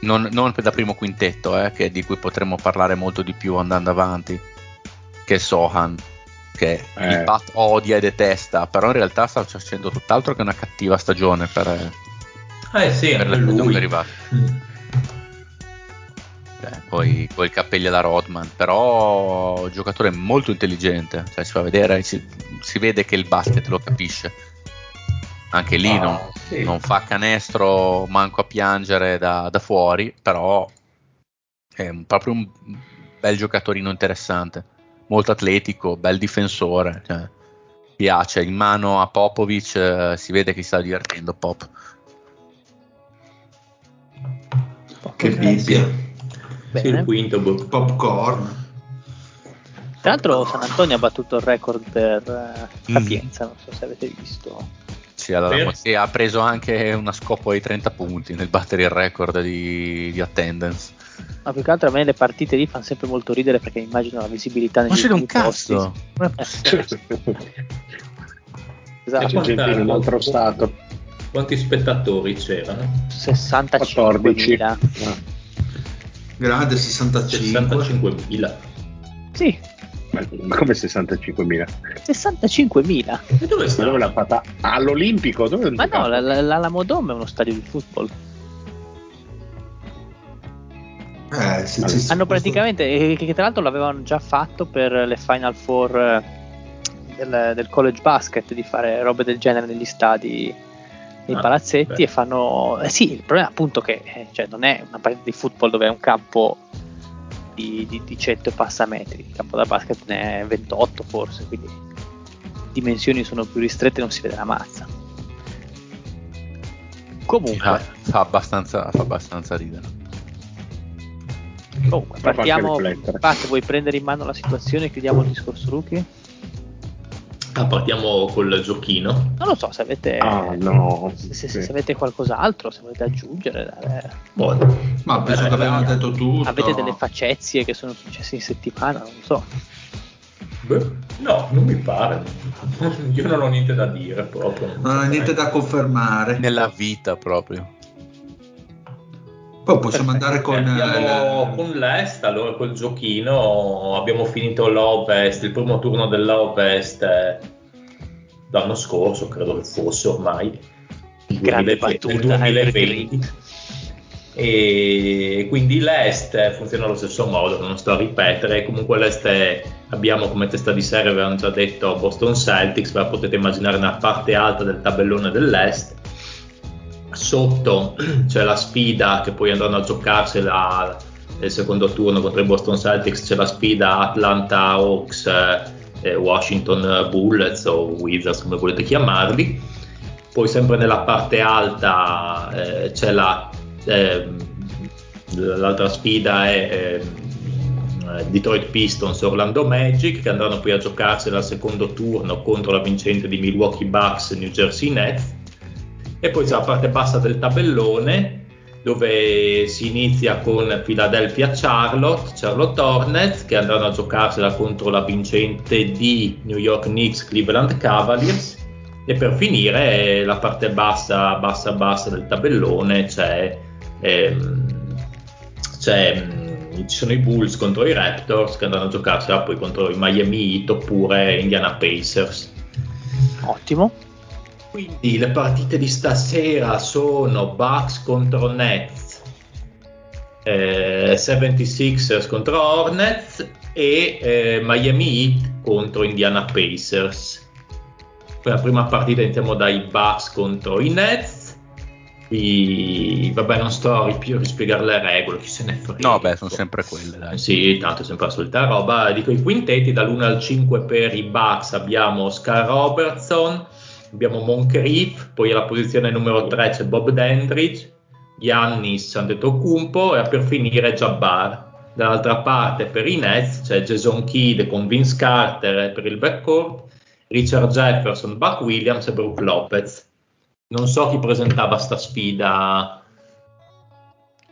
non, non da primo quintetto, eh, che- di cui potremmo parlare molto di più andando avanti, che è Sohan, che Eh. il Pat odia e detesta, però in realtà sta facendo tutt'altro che una cattiva stagione per, Eh sì, per stagioni lui. derivate. Mm. Cioè, poi con i capelli alla Rodman, però giocatore molto intelligente, cioè si fa vedere, si, si vede che il basket lo capisce. Anche lì Ah, non, sì. non fa canestro manco a piangere da, da fuori, però è un- proprio un bel giocatorino interessante, molto atletico, bel difensore, cioè, piace, in mano a Popovic eh, si vede che si sta divertendo Pop. Che bibbia. il quinto. boh. Popcorn. Tra l'altro San Antonio ha battuto il record per eh, Mm. capienza, non so se avete visto. Sì, allora, sì, ha preso anche una scoppa di 30 punti nel battere il record di, di attendance. Ma più che altro a me le partite lì fanno sempre molto ridere perché immagino la visibilità negli Non c'è un ultimi posti. cazzo. [laughs] Esatto, C'è gente in un altro stato. Quanti spettatori c'erano? 65.000. 14. Ah. Grande 65. 65.000. Sì, Ma ma come 65.000? 65.000. E dove Ma sta? dove l'ha fatta? All'Olimpico? Dove Ma no, giocato? la- la- l'Alamo Dome è uno stadio di football. Eh, ci- Hanno praticamente, che tra l'altro l'avevano già fatto per le Final Four eh, del, del college basket di fare robe del genere negli stadi, nei Ah, palazzetti beh. e fanno... eh sì, il problema è appunto che eh, cioè, non è una partita di football dove è un campo di, di, di 100 e passa metri, il campo da basket ne è 28 forse, quindi le dimensioni sono più ristrette e non si vede la mazza. Comunque, Fa, fa abbastanza, fa abbastanza ridere. Comunque anche partiamo. Pat, vuoi prendere in mano la situazione e chiudiamo il discorso rookie? Ah, partiamo col giochino. Non lo so se avete, Ah, no. se, se- Sì. se avete qualcos'altro, se volete aggiungere. dare- Buono. Ma penso Eh, che abbiamo eh, detto tutto. Avete delle facezie che sono successe in settimana, non lo so. Beh, no, non mi pare. Io non ho niente da dire proprio. Non ho niente da confermare. Nella vita proprio. Poi possiamo andare con... Eh, Andiamo eh, con l'Est, allora col giochino abbiamo finito l'Ovest, il primo turno dell'Ovest eh, l'anno scorso, credo che fosse ormai, il Grande 2020, il battuta, 2020. E quindi l'Est funziona allo stesso modo, non sto a ripetere. Comunque l'Est è- abbiamo come testa di serie, avevamo già detto Boston Celtics, ma potete immaginare una parte alta del tabellone dell'Est. Sotto [clears throat] c'è la sfida che poi andranno a giocarsela nel secondo turno contro i Boston Celtics, c'è la sfida Atlanta Hawks, eh, eh, Washington Bullets o Wizards come volete chiamarli. Poi sempre nella parte alta eh, c'è la, ehm, l'altra sfida è ehm, eh, Detroit Pistons Orlando Magic che andranno poi a giocarsela al secondo turno contro la vincente di Milwaukee Bucks New Jersey Nets. E poi c'è la parte bassa del tabellone dove si inizia con Philadelphia Charlotte, Charlotte Hornets che andranno a giocarsela contro la vincente di New York Knicks, Cleveland Cavaliers e per finire la parte bassa, bassa, bassa del tabellone c'è, ehm, c'è mm, ci sono i Bulls contro i Raptors che andranno a giocarsela poi contro i Miami Heat oppure Indiana Pacers. Ottimo. Quindi le partite di stasera sono Bucks contro Nets, eh, 76ers contro Hornets e eh, Miami Heat contro Indiana Pacers. Per la prima partita iniziamo dai Bucks contro i Nets. I, vabbè, non sto a più a spiegare le regole, chi se ne frega. No, beh, sono sempre quelle, dai. Sì, tanto è sempre la solita roba. Dico i quintetti dall'1 al 5 per i Bucks abbiamo Oscar Robertson, abbiamo Moncrief, poi alla posizione numero 3 c'è Bob Dandridge, Giannis Antetokounmpo e per finire Jabbar. Dall'altra parte per i Nets c'è Jason Kidd con Vince Carter per il backcourt, Richard Jefferson, Buck Williams e Brook Lopez. Non so chi presentava sta sfida.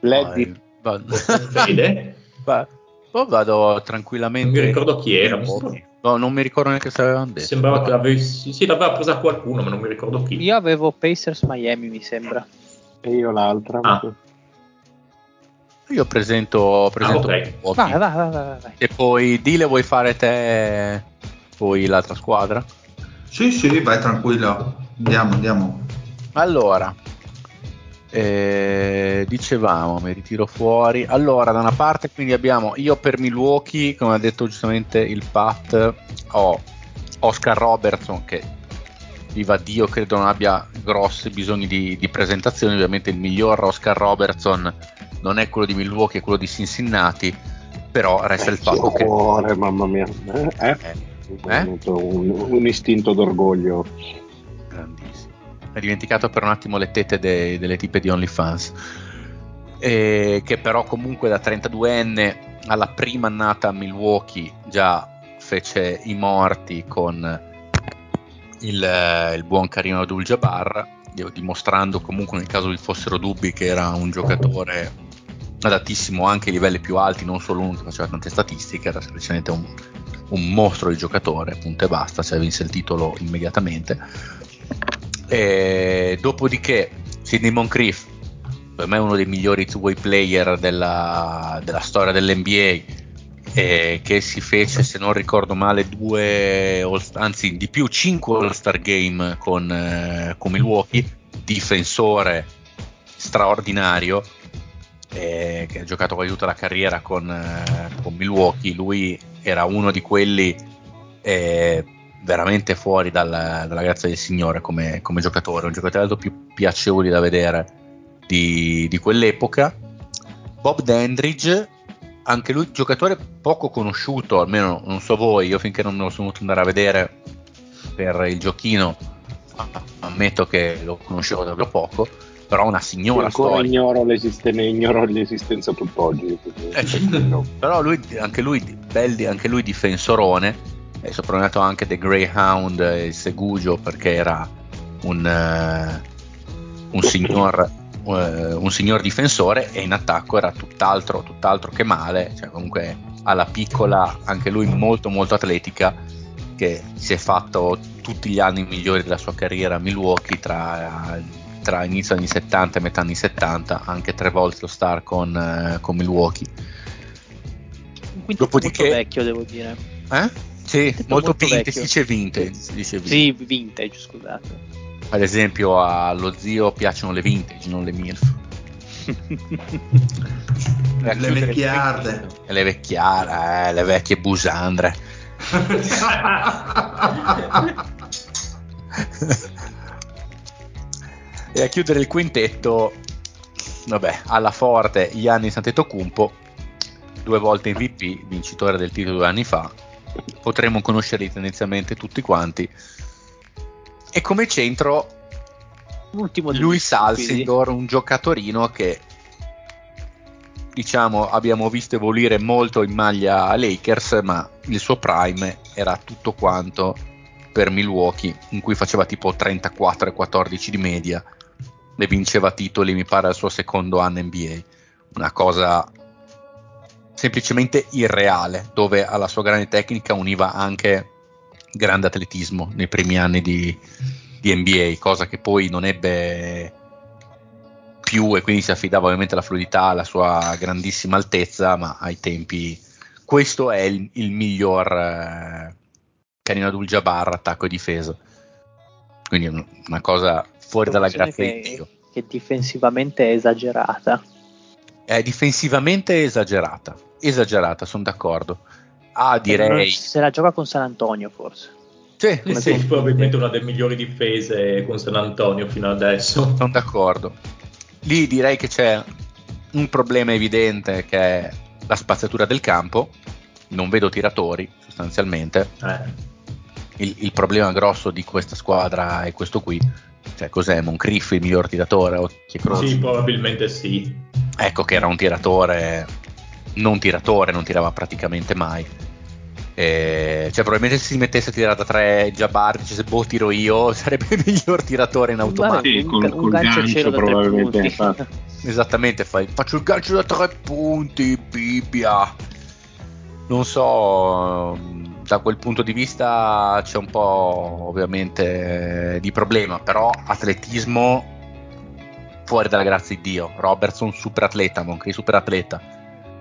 Leddy. Va- Fede? [laughs] va- poi vado Non tranquillamente. mi ricordo chi era. sembra- No, non mi ricordo neanche se avevano detto. Sembrava che l'avessi. Sì, l'aveva presa qualcuno, ma non mi ricordo chi. Io avevo Pacers Miami, mi sembra. E io l'altra. Ah. Io presento, presento ok. Milwaukee. Vai, vai, vai, vai, vai. E poi Dile vuoi fare te poi l'altra squadra? Sì, sì, vai tranquillo. Andiamo, andiamo. Allora, eh, dicevamo, mi ritiro fuori. Allora, da una parte quindi abbiamo io per Milwaukee, come ha detto giustamente il Pat, ho Oscar Robertson che viva Dio credo non abbia grossi bisogni di, di presentazione, ovviamente il miglior Oscar Robertson non è quello di Milwaukee, è quello di Cincinnati, però resta il fatto che... Cuore, mamma mia. Eh? eh? Eh, un, un istinto d'orgoglio. grandissimo. Hai dimenticato per un attimo le tette de- delle tipe di OnlyFans. E che però comunque da 32enne alla prima annata a Milwaukee già fece i morti con il, il buon Carino Abdul-Jabbar dimostrando comunque nel caso vi fossero dubbi che era un giocatore adattissimo anche ai livelli più alti non solo uno che faceva tante statistiche era semplicemente un, un mostro di giocatore punto e basta cioè vinse il titolo immediatamente e dopodiché Sidney Moncrief per me è uno dei migliori two-way player della, della storia dell'NBA eh, che si fece se non ricordo male due anzi di più cinque All-Star Game con, eh, con Milwaukee. Difensore straordinario eh, che ha giocato quasi tutta la carriera con, eh, con Milwaukee. Lui era uno di quelli eh, veramente fuori dal- dalla grazia del Signore come, come giocatore, un giocatore dei più piacevoli da vedere di, di quell'epoca. Bob Dandridge, anche lui giocatore poco conosciuto, almeno non so voi, io finché non me lo sono venuto andare a vedere per il giochino, ammetto che lo conoscevo davvero poco, però una signora ancora storia. ignoro, l'esiste- ne ignoro l'esistenza tutt'oggi. Eh, però lui, anche lui, belli, anche lui difensorone, è soprannominato anche The Greyhound, il Segugio, perché era un, eh, un signor, eh, un signor difensore e in attacco era tutt'altro, tutt'altro che male, cioè comunque alla piccola, anche lui molto molto atletica, che si è fatto tutti gli anni migliori della sua carriera a Milwaukee tra, tra inizio anni 70 e metà anni 70, anche tre volte lo star con, eh, con Milwaukee. Un quintetto Dopodiché- molto vecchio, devo dire. Eh? Sì, molto, molto vintage, si dice vintage, si dice vintage. Sì, vintage, scusate. Ad esempio allo zio piacciono le vintage, non le MILF. [laughs] Le vecchiarde. E le vecchiare, eh, le vecchie busandre. [laughs] e a chiudere il quintetto, vabbè, alla forte Giannis Antetokounmpo, due volte MVP, vincitore del titolo due anni fa. Potremmo conoscerli tendenzialmente tutti quanti. E come centro L'ultimo stupidi. Alcindor, un giocatorino che diciamo abbiamo visto evoluire molto in maglia Lakers, ma il suo prime era tutto quanto per Milwaukee, in cui faceva tipo 34 e 14 di media e vinceva titoli, mi pare, al suo secondo anno NBA. Una cosa semplicemente irreale, dove alla sua grande tecnica univa anche grande atletismo nei primi anni di, di NBA, cosa che poi non ebbe più e quindi si affidava ovviamente alla fluidità, alla sua grandissima altezza, ma ai tempi questo è il, il miglior eh, Karim Abdul-Jabbar attacco e difesa. Quindi una cosa fuori dalla grazia che, di Dio. Che difensivamente è esagerata. È difensivamente esagerata, esagerata, sono d'accordo. Ah, direi... Se la gioca con San Antonio forse. Sì, sì, sì probabilmente una delle migliori difese con San Antonio fino adesso. Sono d'accordo. Lì direi che c'è un problema evidente che è la spaziatura del campo. Non vedo tiratori sostanzialmente. Eh. Il, il, problema grosso di questa squadra è questo qui. Cioè, cos'è? Moncriff il miglior tiratore? O sì, probabilmente sì. Ecco che era un tiratore, non tiratore, non tirava praticamente mai eh, cioè, probabilmente se si mettesse a tirare da tre Jabbar, dicesse boh, tiro io, [laughs] sarebbe il miglior tiratore in automatico. Sì, con, un, un gancio, gancio probabilmente. [laughs] Esattamente, fai, faccio il gancio da tre punti, Bibbia. Non so, da quel punto di vista c'è un po' ovviamente di problema, però atletismo fuori dalla grazia di Dio. Robertson super atleta, Moncrief super atleta.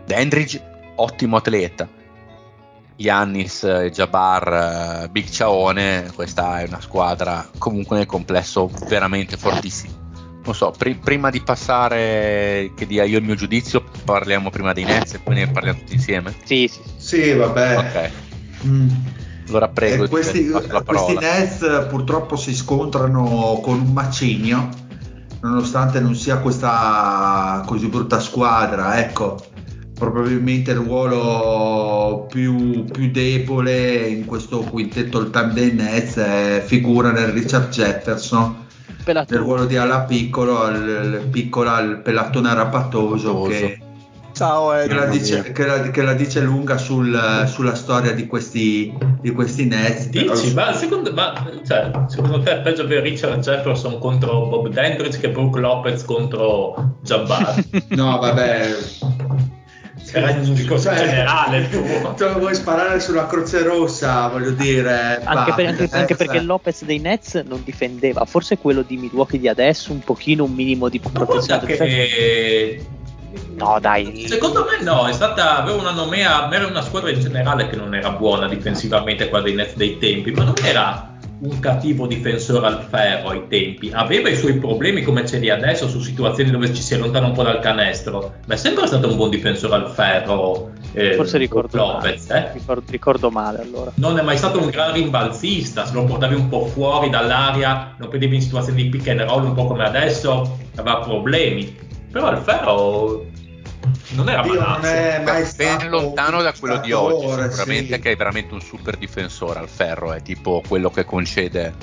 Dandridge ottimo atleta Yannis, Jabbar, eh, Big Ciaone, questa è una squadra comunque nel complesso veramente fortissima. Non so, pr- prima di passare che dia io il mio giudizio, parliamo prima dei Nets e poi ne parliamo tutti insieme? Sì, sì. Sì, vabbè. Ok. Mm. Allora prego. Eh, questi, questi Nets purtroppo si scontrano con un macigno, nonostante non sia questa così brutta squadra, ecco probabilmente il ruolo più, più, debole in questo quintetto il time dei Nets è figura nel Richard Jefferson. Pelatone. nel ruolo di ala piccolo al, piccolo al pelatone rapatoso che, Ciao, che, la dice, che, la, che, la dice, lunga sul, sulla storia di questi, di questi Nets. Dici ma, secondo, ma cioè, secondo, te è peggio per Richard Jefferson contro Bob Dandridge che Brooke Lopez contro Jabbar? [laughs] No vabbè era un discorso cioè, generale il tuo. Cioè, vuoi sparare sulla Croce Rossa, voglio dire. Anche, per, anche, anche perché Lopez dei Nets non difendeva, forse quello di Milwaukee di adesso un pochino un minimo di protezione. Che... No, dai. Secondo me no, è stata aveva una nomea, era una squadra in generale che non era buona difensivamente quella dei Nets dei tempi, ma non era un cattivo difensore al ferro ai tempi, aveva i suoi problemi come ce li ha adesso su situazioni dove ci si allontana un po' dal canestro, ma è sempre stato un buon difensore al ferro. Eh, Forse ricordo Lopez, male. Eh? Ricordo, ricordo, male allora. Non è mai stato un gran rimbalzista, se lo portavi un po' fuori dall'aria, lo vedevi in situazioni di pick and roll un po' come adesso, aveva problemi. Però al ferro non era Dio non è mai ben lontano da quello di oggi sicuramente sì. che è veramente un super difensore al ferro è tipo quello che concede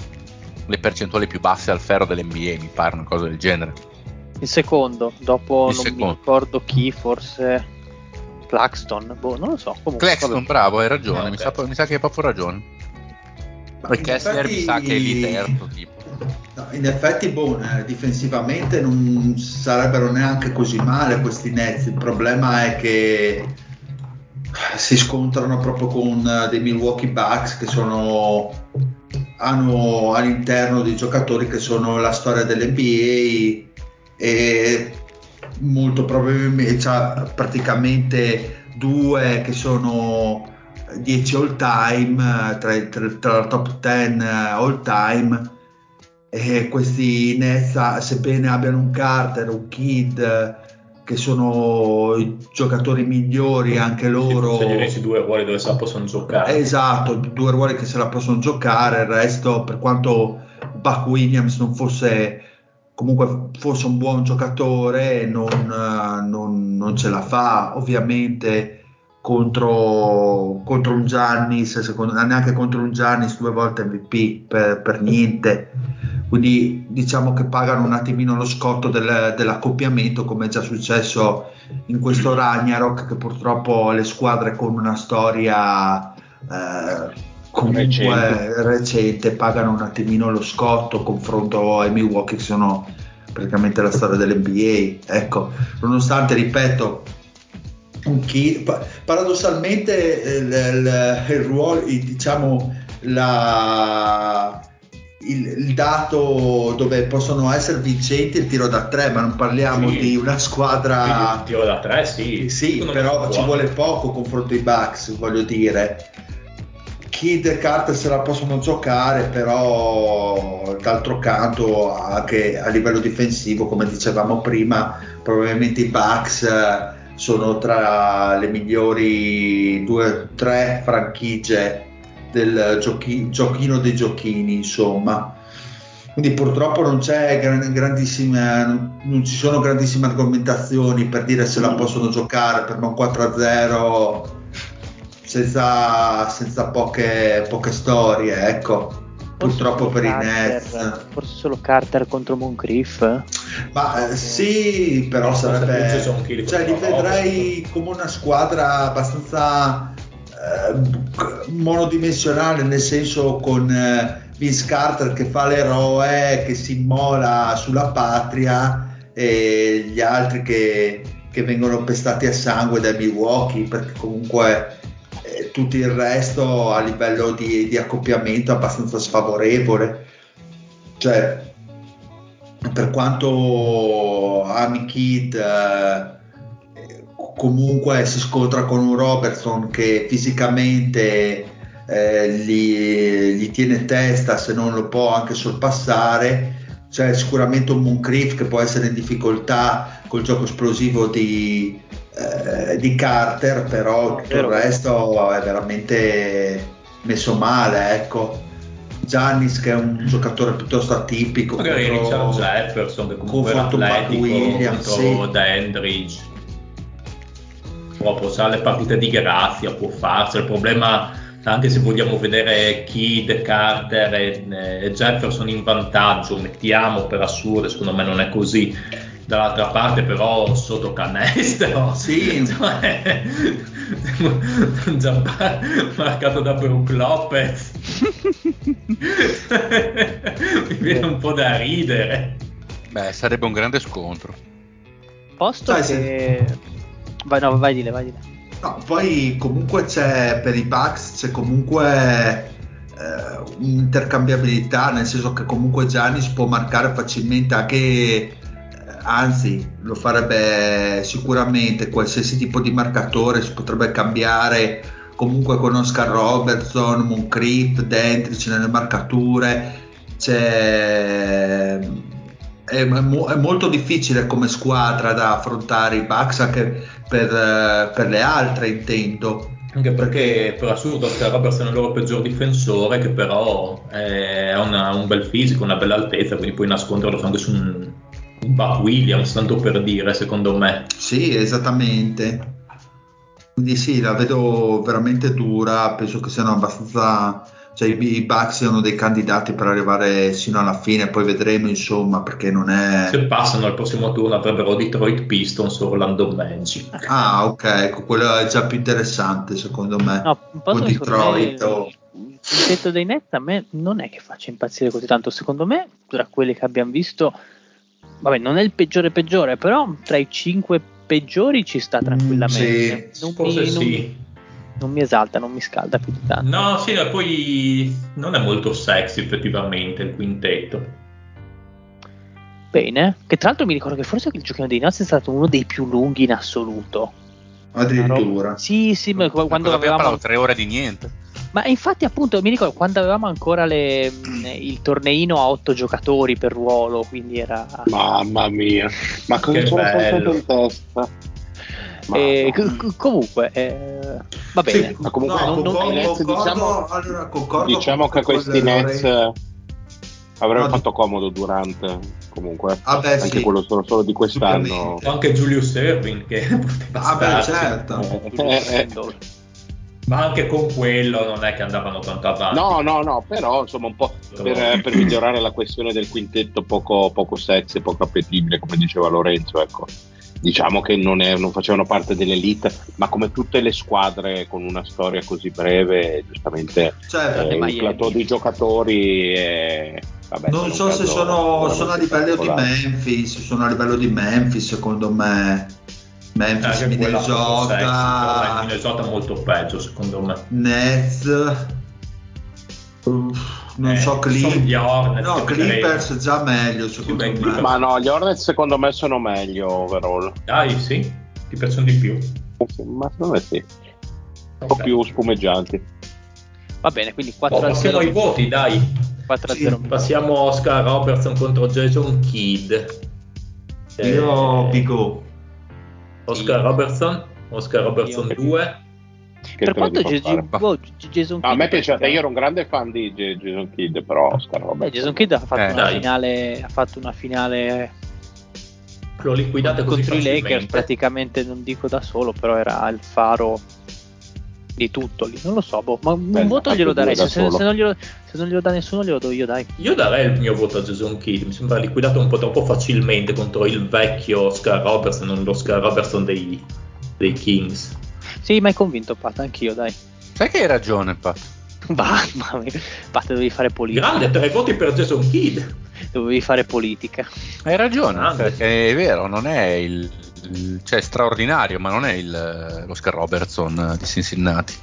le percentuali più basse al ferro dell'NBA mi pare una cosa del genere il secondo dopo il non secondo. mi ricordo chi forse Claxton boh non lo so comunque, Claxton vabbè. bravo hai ragione mi sa, mi sa, che hai proprio ragione perché Kessler mi sa che è lì terzo tipo No, in effetti, boh, eh, difensivamente non sarebbero neanche così male questi Nets. Il problema è che si scontrano proprio con eh, dei Milwaukee Bucks che sono, hanno all'interno dei giocatori che sono la storia dell'NBA e molto probabilmente cioè, praticamente due che sono 10 all time tra, tra, tra la top 10 all time e questi Nets, sebbene abbiano un Carter, un Kid, che sono i giocatori migliori anche loro. Gli avessi due ruoli dove se la possono giocare. Esatto, due ruoli che se la possono giocare, il resto, per quanto Buck Williams non fosse comunque fosse un buon giocatore, non, non, non ce la fa ovviamente contro, contro un Giannis, secondo, neanche contro un Giannis due volte MVP per, per niente quindi diciamo che pagano un attimino lo scotto del, dell'accoppiamento come è già successo in questo Ragnarok che purtroppo le squadre con una storia eh, comunque recente. recente. pagano un attimino lo scotto confronto ai Milwaukee che sono praticamente la storia dell'NBA ecco nonostante ripeto paradossalmente il, il, il ruolo diciamo la il, il dato dove possono essere vincenti è il tiro da tre, ma non parliamo Sì. di una squadra... Il tiro da tre, sì. Sì, Non però ci vuole poco confronto ai Bucks, voglio dire. Kid e Carter se la possono giocare, però d'altro canto anche a livello difensivo, come dicevamo prima, probabilmente i Bucks eh, sono tra le migliori due tre franchigie del giochi- giochino dei giochini, insomma. Quindi purtroppo non non ci sono grandissime argomentazioni per dire se la possono giocare per un 4-0 senza, senza poche, poche storie, ecco. Purtroppo per i Carter, Nets. Forse solo Carter contro Moncrief. Ma eh, sì, però Forse sarebbe. Cioè, li vedrei come una squadra abbastanza eh, monodimensionale, nel senso con eh, Vince Carter che fa l'eroe, che si immola sulla patria e gli altri che, che vengono pestati a sangue dai Milwaukee, perché comunque tutto il resto a livello di, di accoppiamento è abbastanza sfavorevole. Cioè, per quanto ami Kid eh, comunque si scontra con un Robertson che fisicamente eh, gli, gli tiene testa se non lo può anche sorpassare c'è sicuramente un Moncrief che può essere in difficoltà col gioco esplosivo di, eh, di Carter però tutto il resto è veramente messo male ecco. Giannis che è un giocatore piuttosto atipico Magari contro- Richard Jefferson che comunque Buck atletico Williams, contro sì. Dandridge. Proprio sa le partite di grazia può farsi. Il problema anche se vogliamo vedere Kidd, Carter e, e Jefferson in vantaggio mettiamo per assurdo secondo me non è così dall'altra parte però sotto canestro [laughs] Sì. Cioè, [laughs] già marcato da Brook Lopez [laughs] mi viene un po' da ridere Beh, sarebbe un grande scontro. Posto Sai, che... Vai, no, vai dile, vai dile. No, poi comunque c'è per i Bucks c'è comunque eh, un'intercambiabilità, nel senso che comunque Giannis può marcare facilmente anche, anzi lo farebbe sicuramente qualsiasi tipo di marcatore, si potrebbe cambiare comunque con Oscar Robertson, Moncrief, Dentrich nelle marcature, c'è... È, mo- è molto difficile come squadra da affrontare i Bucks anche per, per le altre intendo. Anche perché per assurdo Oscar Robertson è il loro peggior difensore, che però ha un bel fisico, una bella altezza, quindi puoi nasconderlo anche su un Buck Williams, tanto per dire, secondo me. Sì, esattamente. Quindi sì, la vedo veramente dura, penso che siano abbastanza, cioè i, Bucks siano dei candidati per arrivare sino alla fine, poi vedremo insomma perché non è... Se passano al prossimo turno avrebbero Detroit Pistons o Orlando Magic. Ah ok, ecco, quello è già più interessante secondo me. No, un po' Detroit o- il quintetto dei Nets a me non è che faccia impazzire così tanto. Secondo me, tra quelli che abbiamo visto, vabbè, non è il peggiore peggiore, però tra i cinque peggiori ci sta Mm, tranquillamente. sì, non, Forse mi, non- sì. non mi esalta, non mi scalda più di tanto. No, sì, e poi non è molto sexy effettivamente il quintetto. Bene, che tra l'altro mi ricordo che forse il giochino dei Nets è stato uno dei più lunghi in assoluto. Addirittura. Sì, sì, ma quando avevamo parlato? Tre ore di niente. Ma infatti, appunto, mi ricordo quando avevamo ancora le- mh, il torneino a otto giocatori per ruolo, quindi era. Mamma mia, ma cosa c'era sempre in testa? Eh, c- comunque, eh, va bene. Sì, Ma comunque no, non- non- concordo, Nets, concordo- diciamo- allora, concordo Diciamo che questi Nets eh, avrebbero No, fatto comodo durante comunque Ah, beh, anche sì. quello solo, solo di quest'anno anche Julius Erving che [laughs] poteva Ah beh certo. Eh, eh, Ma anche con quello non è che andavano tanto avanti. no no no però insomma un po' per, per migliorare la questione del quintetto poco, poco sexy poco appetibile come diceva Lorenzo ecco diciamo che non, è- non facevano parte dell'elite ma come tutte le squadre con una storia così breve giustamente Cioè, eh, il plateau di giocatori è, vabbè, non so se sono, sono a livello di. Memphis, sono a livello di Memphis secondo me. Memphis, Anche quella poco sexy, però dai, Minnesota, Minnesota molto peggio secondo me. Nets. Uff, non Eh, so Clippers. gli Hornets No, Clippers già meglio Sì, secondo beh, me. Ma no, gli Hornets secondo me sono meglio overall. Dai, sì, ti piacciono di più. Ma secondo me sì. Un po' più spumeggianti. Va bene, quindi Oh, 4 a passiamo 0. ai voti, dai. 4 a Sì, 0. Passiamo Oscar Robertson contro Jason Kidd. Eh, Io Oscar Robertson, Oscar Robertson Io- 2. Che Per quanto fare. boh, Jason No, a Kidd me piaceva, praticamente- io ero un grande fan di Jason Kidd, però Oscar Beh, Robertson. Jason Kidd ha fatto, Eh, una finale, ha fatto una finale Lo liquidate contro i Lakers praticamente, non dico da solo, però era il faro di tutto lì. Non lo so, boh, ma un Beh, voto anche glielo darei. da Se, se- non glielo, se non glielo dà nessuno, glielo do io, dai. Io darei il mio voto a Jason Kidd, mi sembra liquidato un po' troppo facilmente contro il vecchio Oscar Robertson, non l'Oscar Robertson dei, dei Kings. Sì, mi hai convinto, Pat, anch'io, dai. Sai che hai ragione, Pat. [laughs] Bah, mamma mia. Pat, dovevi fare politica. Grande, tre voti per Jason Kidd. Dovevi fare politica. Hai ragione, Grande. perché è vero, non è il, il- cioè è straordinario, ma non è il, l'Oscar Robertson eh, di Cincinnati.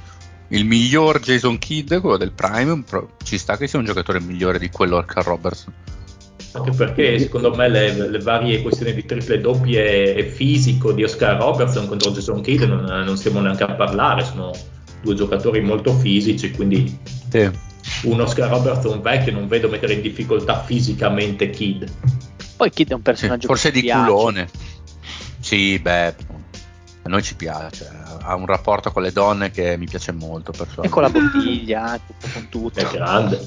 Il miglior Jason Kidd, quello del Prime, ci sta che sia un giocatore migliore di quello Oscar Robertson. Anche perché secondo me le, le varie questioni di triple doppie e fisico di Oscar Robertson contro Jason Kidd non, non stiamo neanche a parlare, sono due giocatori molto fisici, quindi Sì. un Oscar Robertson vecchio non vedo mettere in difficoltà fisicamente Kidd. Poi Kid è un Sì, personaggio forse che ci di piace. culone. Sì, beh, a noi ci piace. Ha un rapporto con le donne che mi piace molto. E con la bottiglia, con tutto. È grande.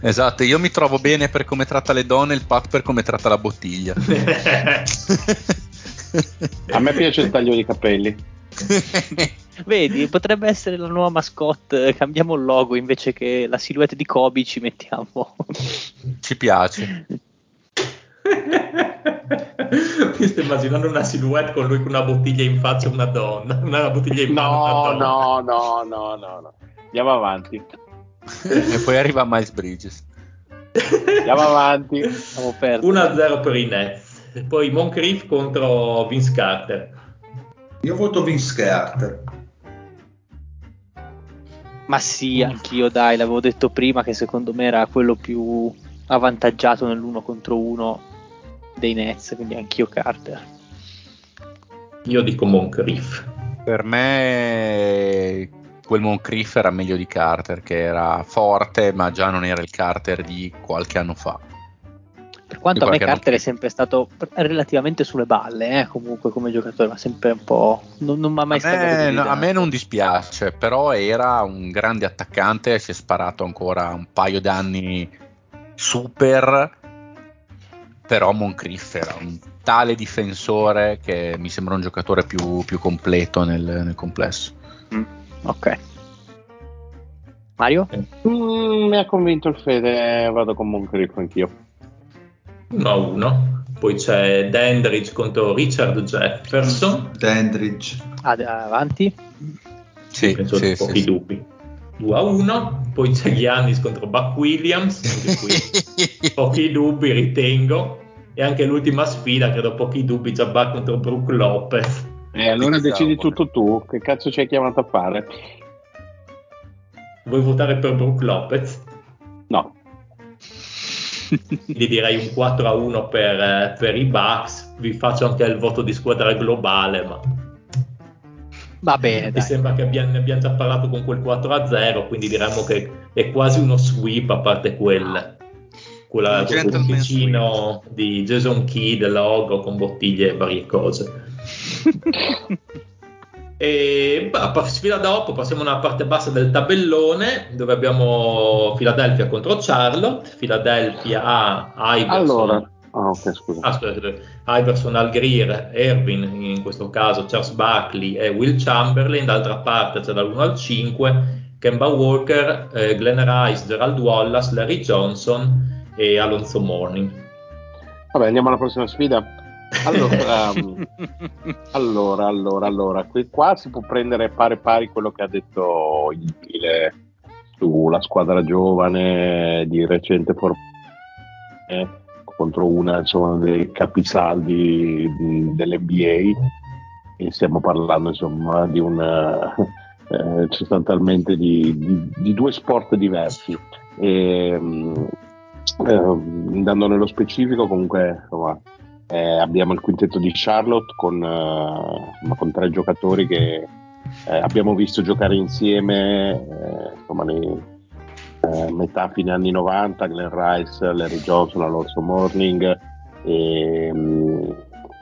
Esatto, io mi trovo bene per come tratta le donne, il Pat per come tratta la bottiglia. [laughs] A me piace il taglio di capelli. [laughs] Vedi, potrebbe essere la nuova mascotte. Cambiamo il logo invece che la silhouette di Kobe ci mettiamo. ci piace. [laughs] [laughs] Mi sto immaginando una silhouette con lui con una bottiglia in faccia e una donna. Una bottiglia in mano. No, una donna. no, no, no, no, no. Andiamo avanti. e poi arriva Miles Bridges. Andiamo avanti. Siamo persi. 1-0 per i Nets. E poi Moncrief contro Vince Carter. Io voto Vince Carter. Ma sì, anch'io dai, l'avevo detto prima che secondo me era quello più avvantaggiato nell'uno contro uno dei Nets, quindi anch'io Carter. Io dico Moncrief. Per me quel Moncrief era meglio di Carter, che era forte, ma già non era il Carter di qualche anno fa. Per quanto a me Carter è sempre stato relativamente sulle balle, eh, comunque come giocatore, ma sempre un po'... Non, non mi ha mai A me, scambiato no, a me non dispiace, però era un grande attaccante, si è sparato ancora un paio d'anni super, però Moncrief era un tale difensore che mi sembra un giocatore più, più completo nel, nel complesso. Mm, ok. Mario? Mm, mi ha convinto il Fede, vado con Moncrief anch'io. 1-1. Poi c'è Dandridge contro Richard Jefferson. Dandridge. Ad- avanti? Sì, penso sì, pochi sì, dubbi. 2-1. Poi c'è Giannis contro Buck Williams. Anche qui [laughs] pochi dubbi, ritengo. E anche l'ultima sfida, credo pochi dubbi, Jabbar contro Brook Lopez. E allora Di decidi tutto tu. Che cazzo ci hai chiamato a fare? Vuoi votare per Brook Lopez? No. Quindi direi un 4-1 per, eh, per i Bucks. Vi faccio anche il voto di squadra globale, ma Va bene, mi dai. sembra che abbiamo, ne abbiamo già parlato con quel 4-0, quindi diremmo che è quasi uno sweep a parte quel, quella, quel posticino di Jason Kidd, logo con bottiglie e varie cose. [laughs] E bah, sfida dopo passiamo nella parte bassa del tabellone dove abbiamo Philadelphia contro Charlotte. Philadelphia ha Iverson, Allora. Ah, ok, scusa. ah, scusate, Iverson, Al Greer, Ervin in questo caso, Charles Barkley e Will Chamberlain. D'altra parte c'è dall'1 al 5 Kemba Walker, eh, Glenn Rice, Gerald Wallace, Larry Johnson e Alonso Morning. Vabbè, andiamo alla prossima sfida. Allora, um, [laughs] allora, allora, allora, qui, qua si può prendere pari pari quello che ha detto il Pile sulla squadra giovane di recente formazione contro una insomma, dei capisaldi dell'NBA e stiamo parlando insomma di una eh, sostanzialmente di, di, di, due sport diversi. E, eh, andando nello specifico, comunque insomma, eh, abbiamo il quintetto di Charlotte con, uh, con tre giocatori che eh, abbiamo visto giocare insieme eh, insomma, nei, eh, metà fine anni 90, Glenn Rice, Larry Johnson, Alonso Morning, e, um,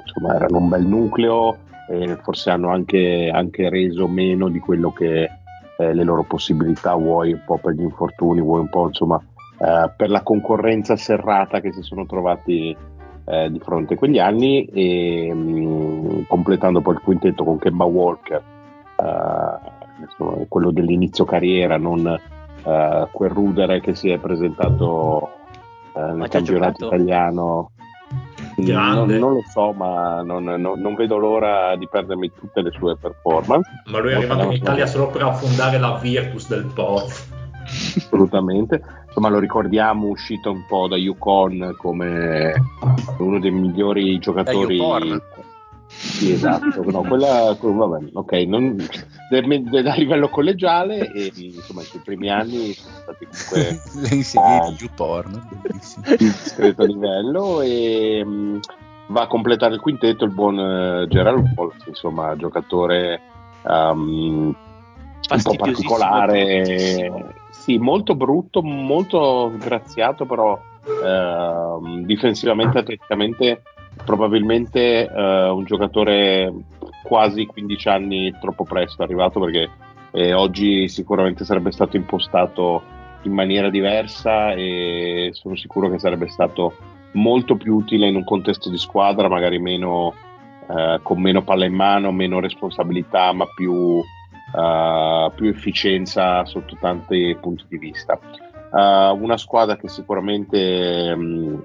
insomma erano un bel nucleo e forse hanno anche, anche reso meno di quello che eh, le loro possibilità, vuoi un po' per gli infortuni, vuoi un po' insomma eh, per la concorrenza serrata che si sono trovati eh, di fronte a quegli anni e mh, mm, completando poi il quintetto con Kemba Walker, eh, quello dell'inizio carriera, non eh, quel rudere che si è presentato nel campionato italiano. Non, non, lo so, ma non, non, non, vedo l'ora di perdermi tutte le sue performance. Ma lui è arrivato in Italia solo per affondare la Virtus del Poz. Assolutamente insomma lo ricordiamo uscito un po' da Yukon come uno dei migliori giocatori. Sì, esatto, no, quella, vabbè, ok, non, a livello collegiale e insomma i suoi primi anni sono stati comunque [laughs] le inserire eh, YouPorn, di discreto livello e mh, mm, va a completare il quintetto il buon uh, Gerald Wallace, insomma giocatore um, un po' particolare sì, molto brutto, molto graziato, però eh, difensivamente, atleticamente, probabilmente eh, un giocatore quasi 15 anni troppo presto arrivato perché eh, oggi sicuramente sarebbe stato impostato in maniera diversa e sono sicuro che sarebbe stato molto più utile in un contesto di squadra, magari meno, eh, con meno palla in mano, meno responsabilità, ma più uh, più efficienza sotto tanti punti di vista. Uh, una squadra che sicuramente um,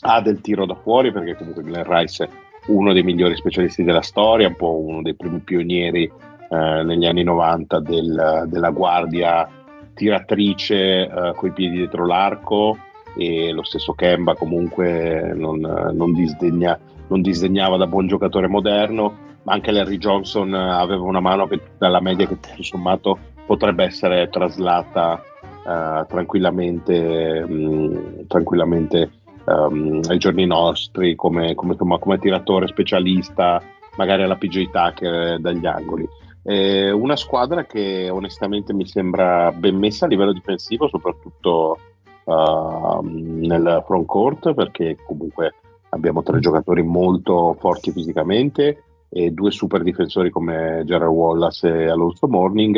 ha del tiro da fuori perché comunque Glenn Rice è uno dei migliori specialisti della storia, un po' uno dei primi pionieri uh, negli anni 90 del, della guardia tiratrice coi piedi dietro l'arco e lo stesso Kemba comunque non, non, disdegna, non disdegnava da buon giocatore moderno ma anche Larry Johnson eh, aveva una mano che dalla media che tutto sommato potrebbe essere traslata uh, tranquillamente, mh, mm, tranquillamente um, ai giorni nostri come, come, come, come, tiratore specialista, magari alla PJ Tucker dagli angoli. Eh, una squadra che onestamente mi sembra ben messa a livello difensivo, soprattutto uh, nel front court, perché comunque abbiamo tre giocatori molto forti fisicamente e due super difensori come Gerald Wallace e Alonso Morning.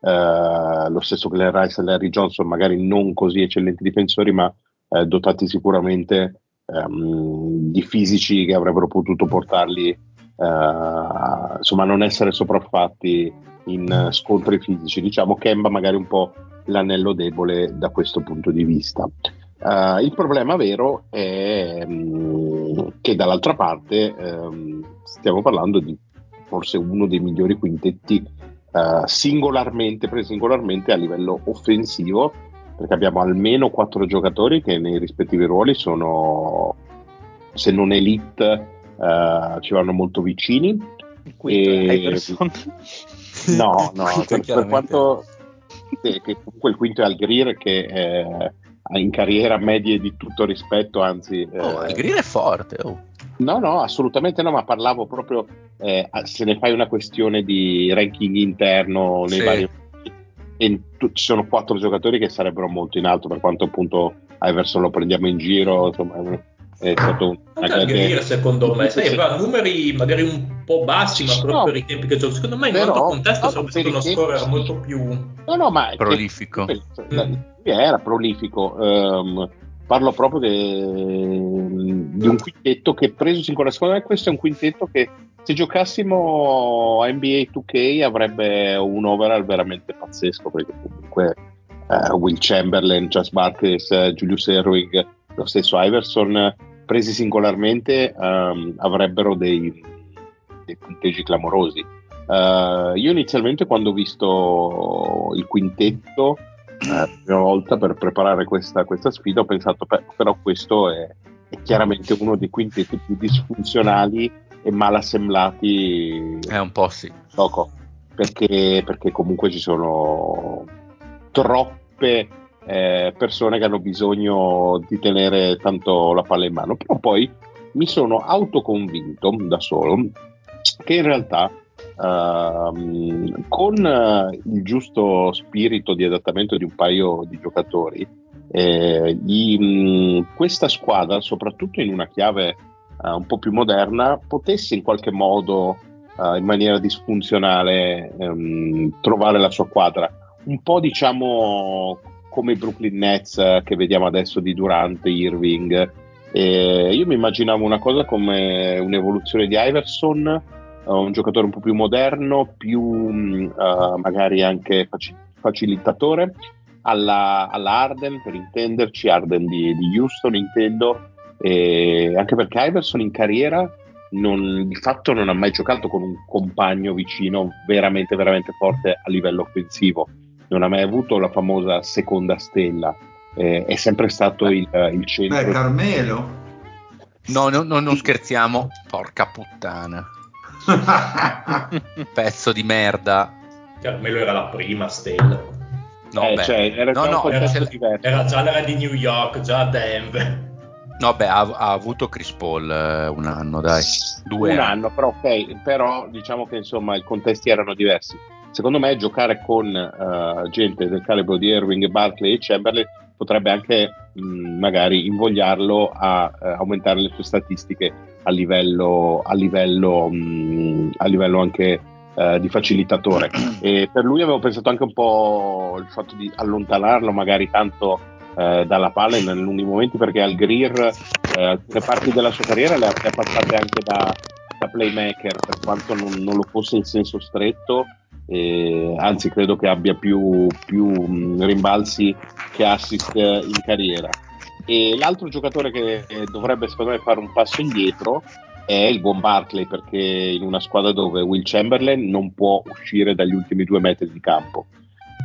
Eh, lo stesso Glenn Rice e Larry Johnson, magari non così eccellenti difensori, ma eh, dotati sicuramente ehm, di fisici che avrebbero potuto portarli eh, insomma a non essere sopraffatti in scontri fisici. Diciamo Kemba magari un po' l'anello debole da questo punto di vista. Uh, il problema vero è um, che dall'altra parte um, stiamo parlando di forse uno dei migliori quintetti uh, singolarmente, presi singolarmente a livello offensivo, perché abbiamo almeno quattro giocatori che nei rispettivi ruoli sono, se non elite, uh, ci vanno molto vicini. E... No, no, [laughs] per, per quanto... Comunque il quinto è Al Greer che... Eh, in carriera medie di tutto rispetto, anzi... Oh, eh, il grill è forte, oh. No, no, assolutamente no, ma parlavo proprio, eh, se ne fai una questione di ranking interno nei sì. vari... E tu, ci sono quattro giocatori che sarebbero molto in alto, per quanto appunto Iverson lo prendiamo in giro, insomma è stato un Algheria secondo me. sai, aveva numeri magari un po' bassi ma proprio no, per i tempi che gioca secondo me in però, quanto contesto sarebbe stato uno scorer molto più no no ma prolifico. mm. era prolifico. Um, parlo proprio de, di un quintetto che preso sicuramente secondo me questo è un quintetto che se giocassimo a NBA 2K avrebbe un overall veramente pazzesco perché comunque uh, Will Chamberlain, Just Marcus, uh, Julius Erwing lo stesso Iverson presi singolarmente um, avrebbero dei, dei, punteggi clamorosi. Uh, io inizialmente quando ho visto il quintetto eh, la prima volta per preparare questa, questa sfida ho pensato beh, però questo è, è, chiaramente uno dei quintetti più disfunzionali e mal assemblati. È un po' sì. Poco. perché, perché comunque ci sono troppe eh, persone che hanno bisogno di tenere tanto la palla in mano. Però poi mi sono autoconvinto da solo che in realtà uh, con uh, il giusto spirito di adattamento di un paio di giocatori, eh, i, mh, questa squadra, soprattutto in una chiave uh, un po' più moderna, potesse in qualche modo, in maniera disfunzionale, um, trovare la sua quadra. Un po' diciamo come i Brooklyn Nets eh, che vediamo adesso di Durant, Irving. E io mi immaginavo una cosa come un'evoluzione di Iverson, uh, un giocatore un po' più moderno, più uh, magari anche faci- facilitatore, alla, alla, Arden per intenderci, Arden di, di Houston intendo, anche perché Iverson in carriera non, di fatto non ha mai giocato con un compagno vicino veramente veramente forte a livello offensivo non ha mai avuto la famosa seconda stella, eh, è sempre stato il, il centro. Beh, Carmelo. No, no, no, non scherziamo, porca puttana. [laughs] Pezzo di merda. Carmelo era la prima stella. No, eh, cioè, era, no, no, era, era, già l'era di New York, già a Denver. No, beh, ha, ha avuto Chris Paul eh, un anno, dai. Due un anni. anno, però ok, però diciamo che insomma i contesti erano diversi secondo me giocare con uh, gente del calibro di Irving, Barkley e Chamberlain potrebbe anche mh, mm, magari invogliarlo a uh, aumentare le sue statistiche a livello, a livello, mh, mm, a livello anche uh, di facilitatore. E per lui avevo pensato anche un po' il fatto di allontanarlo magari tanto dalla palla in lunghi momenti perché al Greer alcune parti della sua carriera le ha passate anche da, da playmaker per quanto non, non lo fosse in senso stretto eh, anzi credo che abbia più, più rimbalzi che assist in carriera. E l'altro giocatore che dovrebbe secondo me fare un passo indietro è il buon Barkley perché in una squadra dove Will Chamberlain non può uscire dagli ultimi due metri di campo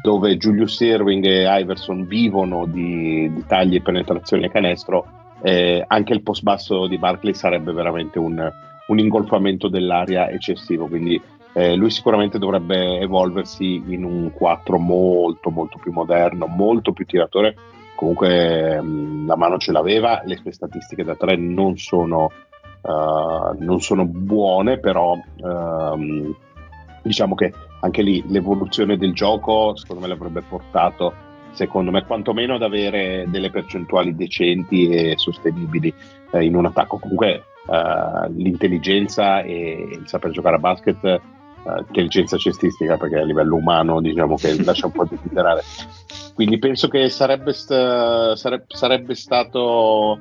dove Julius Irving e Iverson vivono di, di tagli e penetrazioni a canestro eh, anche il post basso di Barkley sarebbe veramente un, un ingolfamento dell'aria eccessivo quindi eh, lui sicuramente dovrebbe evolversi in un 4 molto molto più moderno, molto più tiratore. Comunque mh, la mano ce l'aveva, le sue statistiche da 3 non sono, uh, non sono buone, però uh, diciamo che anche lì l'evoluzione del gioco secondo me l'avrebbe portato, secondo me quantomeno ad avere delle percentuali decenti e sostenibili eh, in un attacco. Comunque uh, l'intelligenza e il saper giocare a basket uh, intelligenza cestistica perché a livello umano diciamo che [laughs] lascia un po' desiderare. Quindi penso che sarebbe, st- sarebbe, sarebbe, stato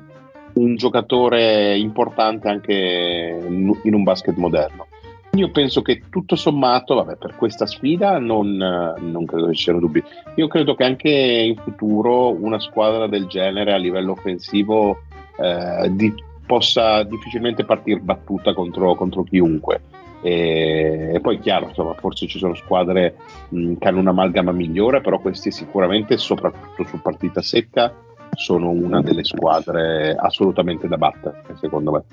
un giocatore importante anche in un basket moderno. Io penso che tutto sommato vabbè, per questa sfida non, non credo che ci siano dubbi. Io credo che anche in futuro una squadra del genere a livello offensivo eh, di, possa difficilmente partire battuta contro, contro chiunque e, e poi chiaro, insomma, forse ci sono squadre mh, che hanno un'amalgama migliore, però questi sicuramente, soprattutto su partita secca, sono una delle squadre assolutamente da battere, secondo me.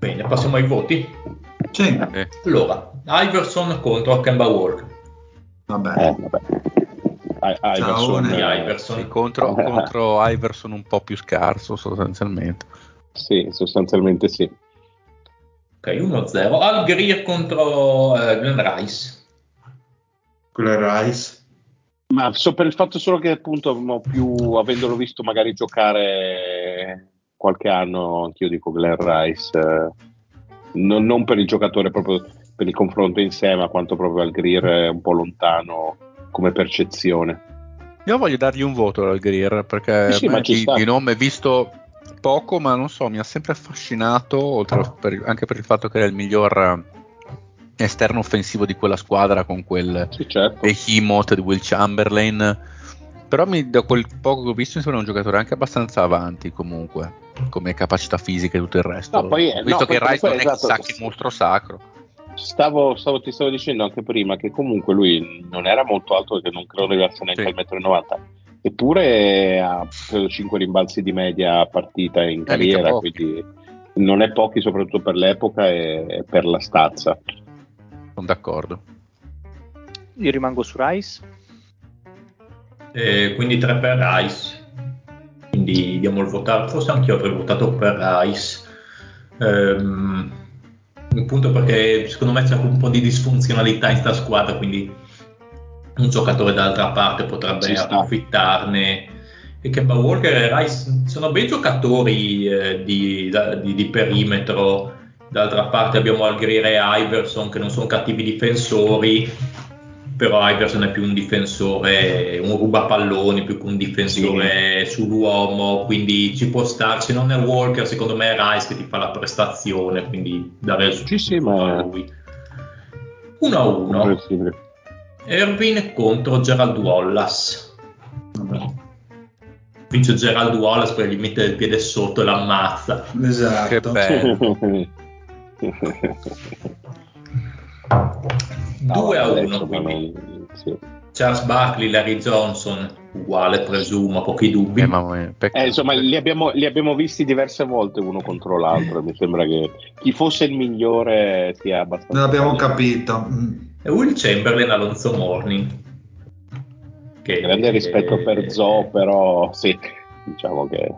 Bene, passiamo ai voti. Sì. Eh. Allora, Iverson contro Kemba Walker. Vabbè. Eh, vabbè. I- Iverson, eh, Iverson. Sì, contro, [laughs] contro Iverson un po' più scarso sostanzialmente. Sì, sostanzialmente sì. Ok, 1-0. Al Greer contro eh, Glenn Rice. Glenn Rice. Ma so per il fatto solo che appunto più avendolo visto magari giocare qualche anno, anch'io dico Glenn Rice, eh, non, non, per il giocatore, proprio per il confronto in sé, ma quanto proprio al Greer un po' lontano come percezione. Io voglio dargli un voto al Greer perché sì, di, di nome visto poco, ma non so, mi ha sempre affascinato, per, anche per il fatto che era il miglior eh, esterno offensivo di quella squadra con quel sì, certo. behemoth di Will Chamberlain. Però mi, da quel poco che ho visto mi sembra un giocatore anche abbastanza avanti comunque, come capacità fisica e tutto il resto. No, poi, visto no, che Rice non è esatto, chissà che mostro sacro. Stavo, stavo, ti stavo dicendo anche prima che comunque lui non era molto alto perché non credo arrivasse neanche Sì. al 1,90 m eppure ha credo 5 rimbalzi di media partita in mica carriera quindi non è pochi soprattutto per l'epoca e, per la stazza Sono d'accordo. Io rimango su Rice. Eh, quindi 3 per Rice. Quindi diamo il voto. Forse anche io avrei votato per Rice. Ehm, appunto perché secondo me c'è un po' di disfunzionalità in sta squadra, quindi un giocatore dall'altra parte potrebbe Ci approfittarne. E Kemba Walker e Rice sono bei giocatori eh, di, di- di perimetro. D'altra parte abbiamo Algriere e Iverson che non sono cattivi difensori, però Iverson è più un difensore, un rubapalloni più che un difensore sull'uomo, quindi ci può stare. Se non è Walker, secondo me è Rice che ti fa la prestazione, quindi dare il Sì, sì, ma- a lui. 1 a 1. Comprensibile. Irving contro Gerald Wallace. Vince Gerald Wallace, poi gli mette il piede sotto e l'ammazza. Esatto. Che bello. [laughs] 2 a 1. adesso, ma Quindi non- sì. Charles Barkley, Larry Johnson, uguale presumo, pochi dubbi. Eh, mamma mia, peccato. Eh, insomma, li abbiamo, li abbiamo visti diverse volte uno contro l'altro. Mi sembra che chi fosse il migliore sia abbastanza. Non abbiamo capito. E Will Chamberlain, Alonso Morning. Che, Grande rispetto per eh, Zo, però sì, diciamo che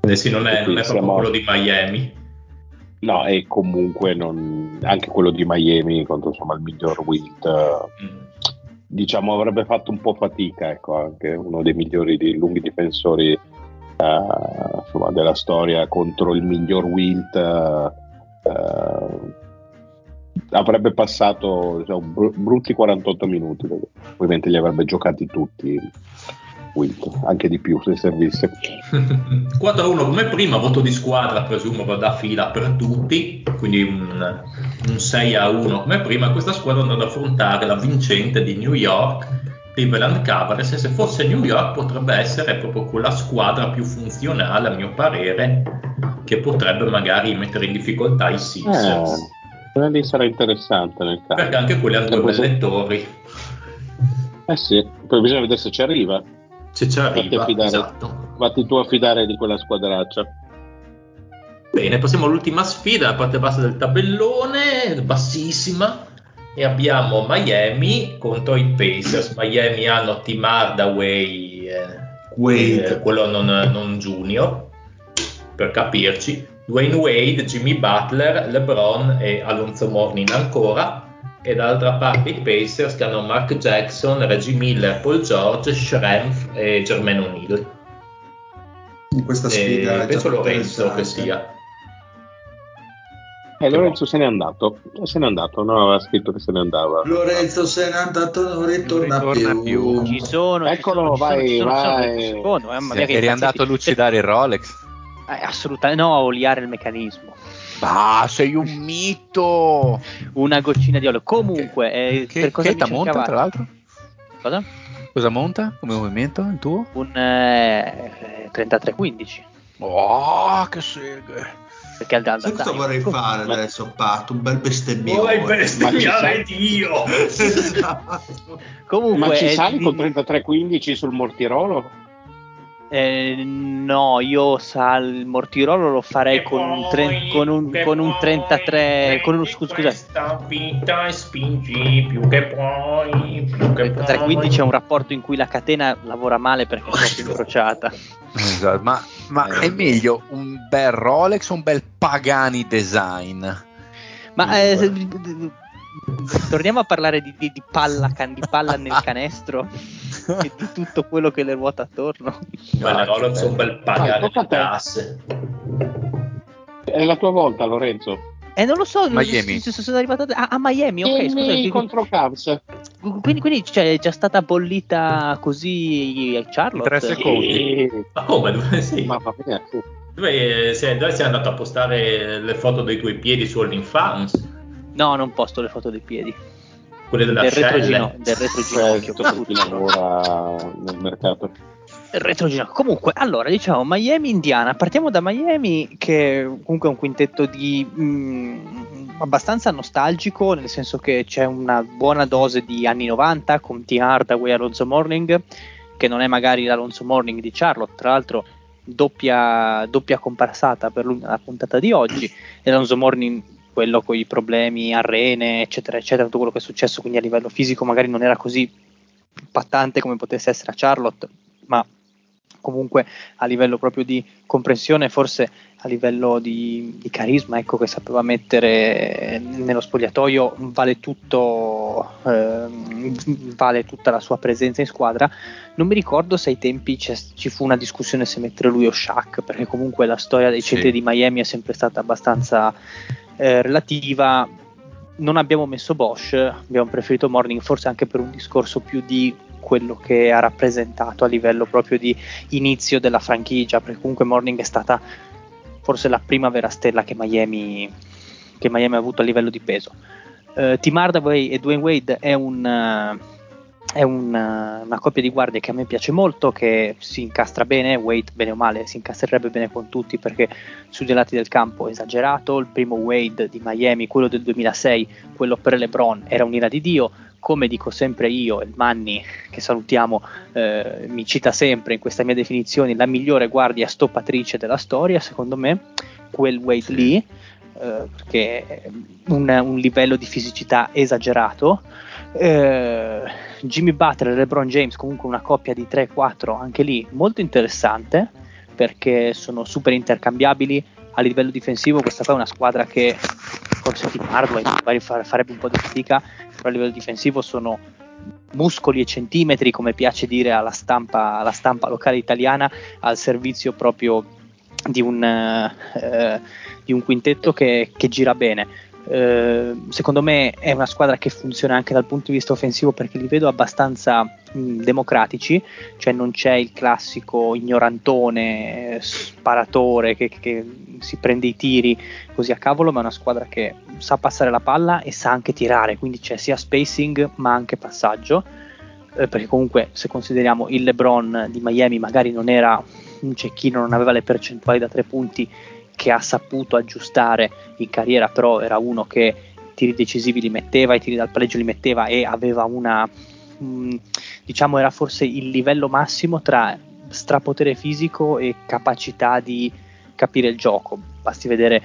eh sì, non è, non è proprio Siamo- quello di Miami. No, e comunque non- anche quello di Miami contro insomma il miglior Wilt. Mm. diciamo avrebbe fatto un po' fatica, ecco, anche uno dei migliori di lunghi difensori eh, insomma, della storia contro il miglior Wilt. eh, eh, avrebbe passato diciamo, br- brutti 48 minuti, ovviamente li avrebbe giocati tutti Wilt, anche di più se servisse. [laughs] 4-1 come prima, voto di squadra presumo da fila per tutti, quindi un, un 6-1 come prima. Questa squadra andrà ad affrontare la vincente di New York, Cleveland Cavaliers, e se fosse New York potrebbe essere proprio quella squadra più funzionale a mio parere, che potrebbe magari mettere in difficoltà i Sixers. Eh, quella lì sarà interessante nel caso. Perché anche quelle hanno due belle torri. Eh sì, poi bisogna vedere se ci arriva. Se ci Fatti arriva, affidare. esatto. Vatti tu a fidare di quella squadraccia. Bene, passiamo all'ultima sfida, la parte bassa del tabellone, bassissima. E abbiamo Miami contro i Pacers. Miami hanno Tim Hardaway, eh, Wade. eh, quello non, non junior, per capirci. Dwayne Wade, Jimmy Butler, LeBron e Alonso Morning ancora. E dall'altra parte i Pacers che hanno Mark Jackson, Reggie Miller, Paul George, Schrempf e Jermaine O'Neal. In questa sfida E penso più Lorenzo che sia. E Lorenzo se n'è andato. Se n'è andato, no, aveva scritto che se ne andava. Lorenzo se n'è andato, non ritorna, Non ritorna più. Ci sono, ci Eccolo, sono, ci sono, vai, ci sono, ci sono, vai. sono, eh, Eri andato a lucidare il Rolex? Eh, assolutamente no, a oliare il meccanismo. Ah, sei un mito! Una goccina di olio. Comunque, eh, Che, per cosa che monta, cercavate? tra l'altro? Cosa? Cosa monta come movimento il tuo? Un eh, 33-15. Oh, che seghe! Perché al Sai cosa vorrei fare Ma- adesso, Pat? Un bel bestemmione. Vuoi bestemmiare? Dio? [laughs] Esatto. Comunque, Ma ci eh, sali di- con 33-15 sul Mortirolo? Eh, no, io sal il mortirolo lo farei con un, tre- con un, con un 33. Con un, scusa, scusa, Questa vita e spingi più che puoi. Più che 33-15 è un rapporto in cui la catena lavora male perché è troppo [laughs] incrociata. Esatto, ma, ma Eh. è meglio un bel Rolex o un bel Pagani design? Ma eh, torniamo a parlare di, di- di palla, can- di palla nel [laughs] canestro e di tutto quello che le ruota attorno. Belle Rolex un bel pagare le tasse. È la tua volta, Lorenzo. Eh, non lo so, Miami. sono arrivato a, a Miami, ok, scusa. contro Cavs. Quindi, quindi cioè, è già stata bollita così Charlotte? Tre secondi. Sì. Ma come? Dove sei? Mamma mia, sì. Dove sei, dove sei andato a postare le foto dei tuoi piedi su OnlyFans? No, non posto le foto dei piedi. Quelle della Del retrogino, del retroginocchio. Per chi lavora nel mercato. Il retroginocchio. Comunque, allora, diciamo Miami, Indiana. Partiamo da Miami, che comunque è un quintetto di mm, abbastanza nostalgico, nel senso che c'è una buona dose di anni 90 con T. Hardaway e Alonso Morning, che non è magari l'Alonso Morning di Charlotte, tra l'altro doppia, doppia comparsata per lui nella puntata di oggi. E Alonso Morning quello con i problemi a rene, eccetera, eccetera, tutto quello che è successo, quindi a livello fisico magari non era così impattante come potesse essere a Charlotte, ma comunque a livello proprio di comprensione, forse a livello di, di, carisma, ecco, che sapeva mettere nello spogliatoio, vale tutto, eh, vale tutta la sua presenza in squadra. Non mi ricordo se ai tempi ci fu una discussione se mettere lui o Shaq, perché comunque la storia dei centri di Miami è sempre stata abbastanza eh, relativa. Non abbiamo messo Bosch, abbiamo preferito Morning, forse anche per un discorso più di quello che ha rappresentato a livello proprio di inizio della franchigia, perché comunque Morning è stata forse la prima vera stella che Miami, che Miami ha avuto a livello di peso. Uh, Tim Hardaway e Dwayne Wade è, un, uh, è un, uh, una coppia di guardie che a me piace molto, che si incastra bene, Wade bene o male si incastrerebbe bene con tutti perché sui due lati del campo è esagerato, il primo Wade di Miami, quello del 2006, quello per LeBron era un'ira di Dio, come dico sempre io, il Manni che salutiamo eh, mi cita sempre in questa mia definizione, la migliore guardia stoppatrice della storia, secondo me, quel Wade. Lee, eh, perché è un, un, livello di fisicità esagerato. Eh, Jimmy Butler e LeBron James, comunque una coppia di 3-4, anche lì molto interessante, perché sono super intercambiabili. A livello difensivo questa qua è una squadra che forse Tim Hardway magari farebbe un po' di fatica, però a livello difensivo sono muscoli e centimetri, come piace dire alla stampa, alla stampa locale italiana, al servizio proprio di un, eh, di un quintetto che, che gira bene. Eh, secondo me è una squadra che funziona anche dal punto di vista offensivo perché li vedo abbastanza mh, democratici, cioè non c'è il classico ignorantone, sparatore che, che, si prende i tiri così a cavolo, ma è una squadra che sa passare la palla e sa anche tirare, quindi c'è sia spacing ma anche passaggio. Eh, perché comunque se consideriamo il LeBron di Miami magari non era un cecchino, non aveva le percentuali da tre punti che ha saputo aggiustare in carriera, però era uno che i tiri decisivi li metteva, i tiri dal pareggio li metteva e aveva una, mh, mm, diciamo, era forse il livello massimo tra strapotere fisico e capacità di capire il gioco. Basti vedere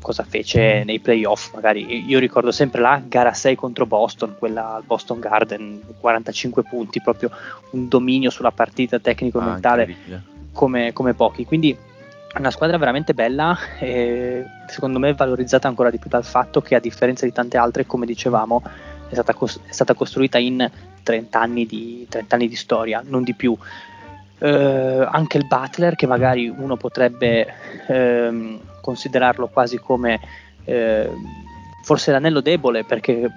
cosa fece nei playoff. Magari io ricordo sempre la gara 6 contro Boston, quella al Boston Garden, 45 punti, proprio un dominio sulla partita tecnico-mentale ah, come, come pochi. Quindi una squadra veramente bella e secondo me valorizzata ancora di più dal fatto che a differenza di tante altre, come dicevamo, è stata, cos- è stata costruita in 30 anni, di, 30 anni, di, storia, non di più. Eh, anche il Butler, che magari uno potrebbe eh, considerarlo quasi come eh, forse l'anello debole, perché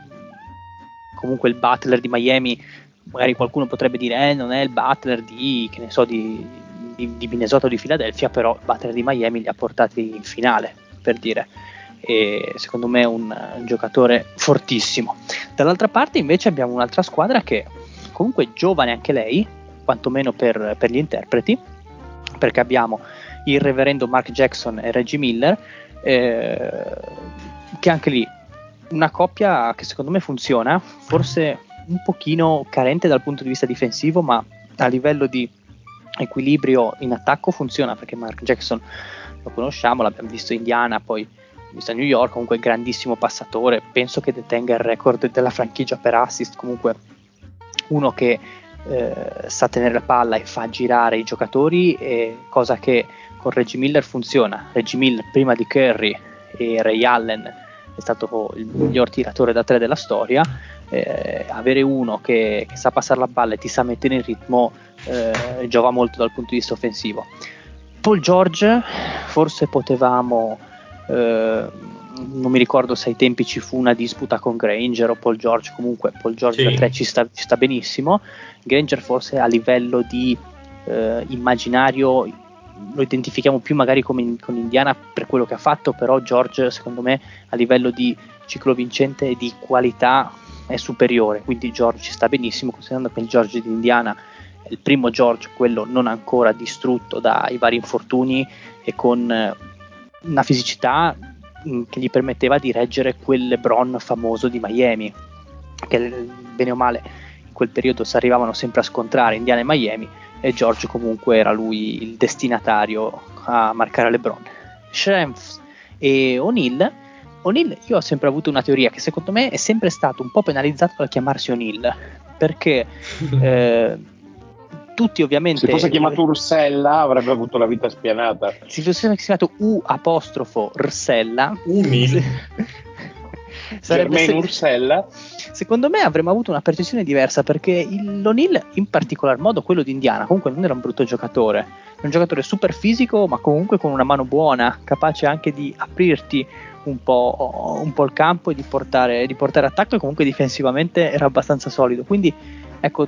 comunque il Butler di Miami, magari qualcuno potrebbe dire, eh, non è il Butler di, che ne so, di di, di Minnesota o di Philadelphia, però battere di Miami li ha portati in finale, per dire. E secondo me è un, un giocatore fortissimo. Dall'altra parte invece abbiamo un'altra squadra che comunque è giovane anche lei, quantomeno per, per gli interpreti, perché abbiamo il reverendo Mark Jackson e Reggie Miller, eh, che anche lì una coppia che secondo me funziona, forse un pochino carente dal punto di vista difensivo, ma a livello di equilibrio in attacco funziona perché Mark Jackson lo conosciamo, l'abbiamo visto in Indiana, poi visto a New York, comunque grandissimo passatore, penso che detenga il record della franchigia per assist, comunque uno che eh, sa tenere la palla e fa girare i giocatori, cosa che con Reggie Miller funziona. Reggie Miller prima di Curry e Ray Allen è stato il miglior tiratore da tre della storia, eh, avere uno che, che, sa passare la palla e ti sa mettere in ritmo eh, giova molto dal punto di vista offensivo. Paul George, forse potevamo, eh, non mi ricordo se ai tempi ci fu una disputa con Granger o Paul George, comunque Paul George sì. da 3 ci sta, ci sta, benissimo, Granger forse a livello di eh, immaginario lo identifichiamo più magari come con Indiana per quello che ha fatto, però George secondo me a livello di ciclo vincente e di qualità è superiore, quindi George ci sta benissimo, considerando che il George di Indiana il primo George, quello non ancora distrutto dai vari infortuni e con eh, una fisicità mm, che gli permetteva di reggere quel LeBron famoso di Miami, che bene o male in quel periodo si arrivavano sempre a scontrare Indiana e Miami e George comunque era lui il destinatario a marcare LeBron. Schrempf e O'Neill O'Neill, io ho sempre avuto una teoria che secondo me è sempre stato un po' penalizzato dal chiamarsi O'Neill, perché [laughs] eh, tutti ovviamente... Se fosse chiamato Ursella avrebbe avuto la vita spianata. Se fosse chiamato U apostrofo Ursella... Umil. sarebbe Germain se- Ursella. Secondo me avremmo avuto una percezione diversa perché il L'O'Neill, in particolar modo quello di Indiana, comunque non era un brutto giocatore, era un giocatore super fisico ma comunque con una mano buona, capace anche di aprirti un po', un po' il campo e di portare, di portare attacco e comunque difensivamente era abbastanza solido. Quindi ecco,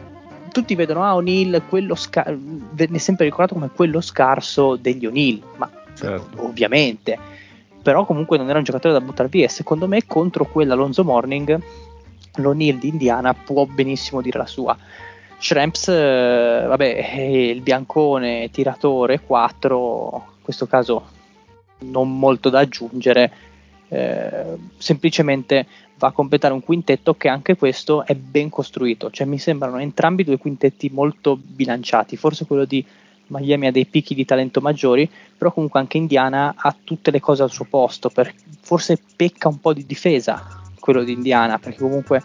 tutti vedono ah, O'Neill, quello sca- venne sempre ricordato come quello scarso degli O'Neill, ma Certo. ovviamente, però comunque non era un giocatore da buttare via e secondo me contro quell'Alonso Morning l'O'Neill di Indiana può benissimo dire la sua. Shramps, eh, vabbè, è il biancone tiratore 4, in questo caso non molto da aggiungere, eh, semplicemente va a completare un quintetto che anche questo è ben costruito, cioè mi sembrano entrambi due quintetti molto bilanciati, forse quello di Miami ha dei picchi di talento maggiori, però comunque anche Indiana ha tutte le cose al suo posto, per- forse pecca un po' di difesa quello di Indiana, perché comunque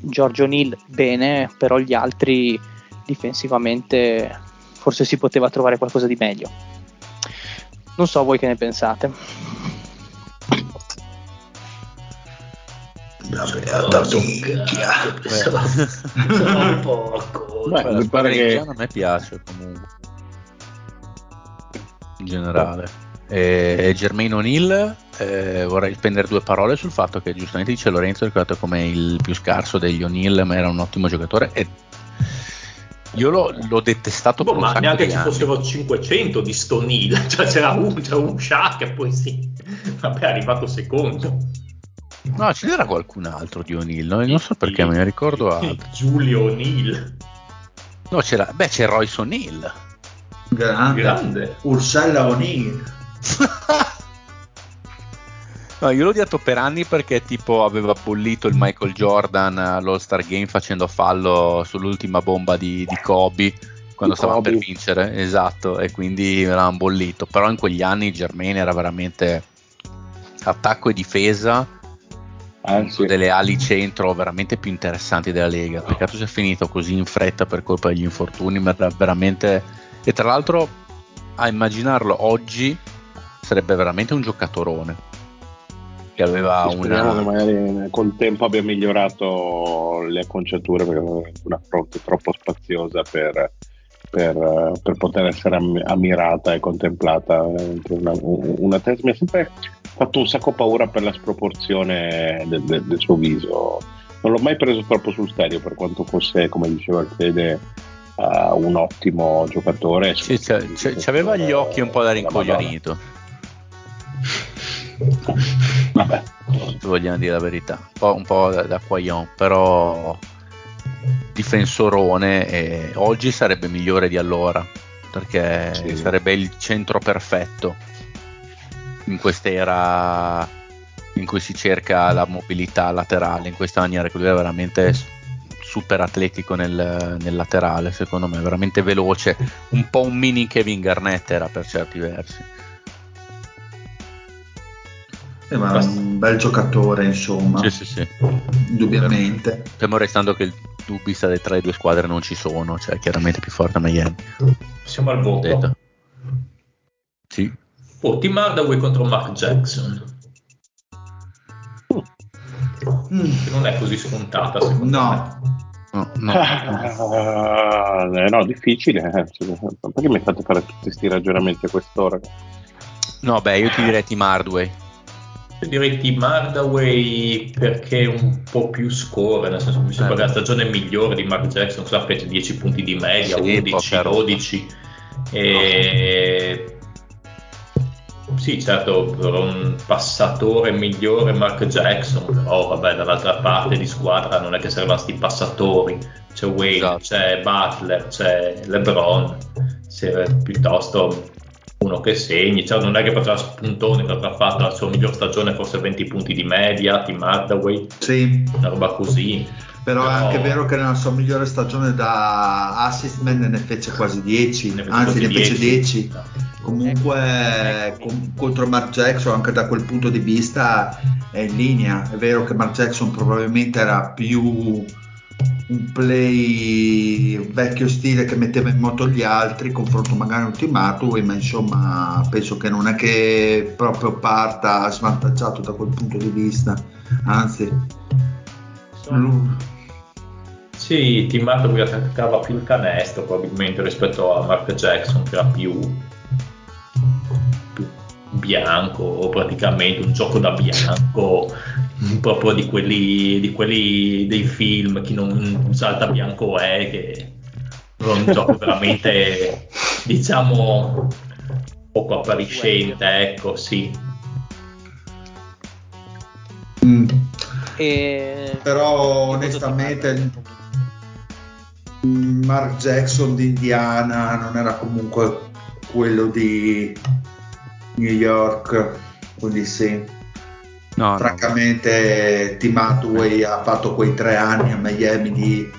Giorgio Neal bene, però gli altri difensivamente forse si poteva trovare qualcosa di meglio. Non so voi che ne pensate. La beata minchia. Sono un poco. [laughs] Beh, mi pare che a me piace comunque. In generale. E, e Germain O'Neill, eh, vorrei spendere due parole sul fatto che giustamente dice Lorenzo è ricordato come il più scarso degli O'Neill, ma era un ottimo giocatore. E io l'ho, l'ho detestato Boh, per un ma neanche ci anni. fossero 500 di Stonil, [laughs] cioè c'era un, c'era un Shaq e poi sì, vabbè è arrivato secondo. No, ce n'era qualcun altro di O'Neill, no? non so perché, me ne ricordo [laughs] altro. Giulio O'Neill, No, c'era, beh, c'è Royce O'Neill. Grande. grande. Ursella O'Neill. [laughs] No, io l'ho odiato per anni perché tipo aveva bollito il Michael Jordan all'All-Star Game facendo fallo sull'ultima bomba di, di Kobe quando Di stava Kobe. per vincere, esatto, e quindi l'avevano bollito. Però in quegli anni Germain era veramente attacco e difesa, Ah, sì. delle ali centro veramente più interessanti della Lega. Peccato sia finito così in fretta per colpa degli infortuni, ma era veramente... E tra l'altro a immaginarlo oggi sarebbe veramente un giocatorone che aveva Speriamo che una magari col tempo abbia migliorato le acconciature perché aveva una fronte troppo spaziosa per, per, per poter essere am- ammirata e contemplata. Una, una testa mi ha sempre fatto un sacco paura per la sproporzione del, del- del suo viso. Non l'ho mai preso troppo sul serio per quanto fosse, come diceva il Fede, eh, un ottimo giocatore. Sì, c'aveva gli occhi un po' da rincoglionito, Vabbè, vogliamo dire la verità, un po', un po' da, da Quaglion, però difensorone e oggi sarebbe migliore di allora, perché Sì. sarebbe il centro perfetto in quest'era in cui si cerca la mobilità laterale, in questa maniera che lui è veramente super atletico nel, nel laterale, secondo me, veramente veloce, un po' un mini Kevin Garnett era per certi versi. Eh, ma è un bel giocatore, insomma, Sì, sì, sì. indubbiamente. Fermo restando che il dubbi sta tra le due squadre non ci sono, cioè chiaramente più forte Miami. Siamo al voto. Detto. Sì. Oh, Tim Hardaway contro Mark Jackson. Mm, non è così scontata, secondo me. No, No, no. Ah, [laughs] no, difficile. eh. Perché mi fate fare tutti questi ragionamenti a quest'ora? No, beh, io ti direi Tim Hardway. Io direi Tim Hardaway perché è un po' più score, nel senso che mi sembra Eh. che la stagione migliore di Mark Jackson sia fece 10 punti di media, Sì, 11, poca roba. 12. E... Sì, certo, per un passatore migliore Mark Jackson, però vabbè, dall'altra parte di squadra non è che servono sti passatori. C'è Wade, Esatto. c'è Butler, c'è LeBron, serve piuttosto uno che segni, cioè non è che faccia spuntoni, perché ha fatto la sua miglior stagione forse 20 punti di media, Tim Hardaway, sì. una roba così. Però è anche vero che nella sua migliore stagione da assist man ne fece quasi 10, Ne fece anzi ne fece 10. 10. Comunque com- contro Mark Jackson anche da quel punto di vista è in linea. È vero che Mark Jackson probabilmente era più un play vecchio stile che metteva in moto gli altri, confronto magari ultimato, ma insomma penso che non è che proprio parta svantaggiato da quel punto di vista, anzi Sì, Tim Hardaway attaccava più il canestro probabilmente rispetto a Mark Jackson che era più, più bianco praticamente un gioco da bianco proprio di quelli, di quelli dei film chi non salta bianco è che è un gioco veramente diciamo poco appariscente ecco sì E... Però onestamente mm, Mark Jackson di Indiana non era comunque quello di New York, quindi sì. No, no. Francamente Tim Hardaway ha fatto quei tre anni a Miami di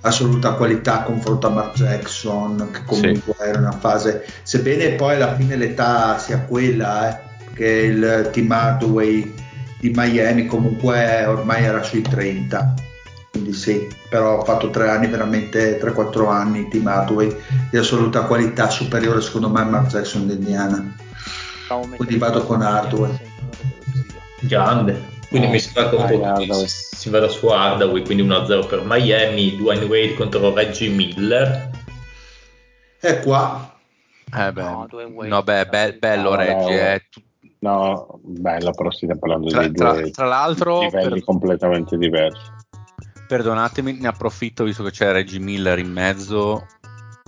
assoluta qualità confronto a Mark Jackson che comunque era una fase sebbene poi alla fine l'età sia quella eh, che il Tim Hardaway di Miami comunque ormai era sui 30 quindi sì però ha fatto tre anni veramente 3-4 anni Tim Hardaway di assoluta qualità superiore secondo me a Mark Jackson di Indiana Quindi vado con Hardaway. grande quindi Eh, mi sembra che un Hardaway. si vada su Hardaway quindi 1-0 per Miami Dwayne Wade contro Reggie Miller è qua Eh beh, No, no, beh, be- bello No, Reggie. eh. No, bello, però stiamo parlando Tra, di tra- due tra l'altro, livelli per- completamente diversi. perdonatemi, ne approfitto visto che c'è Reggie Miller in mezzo.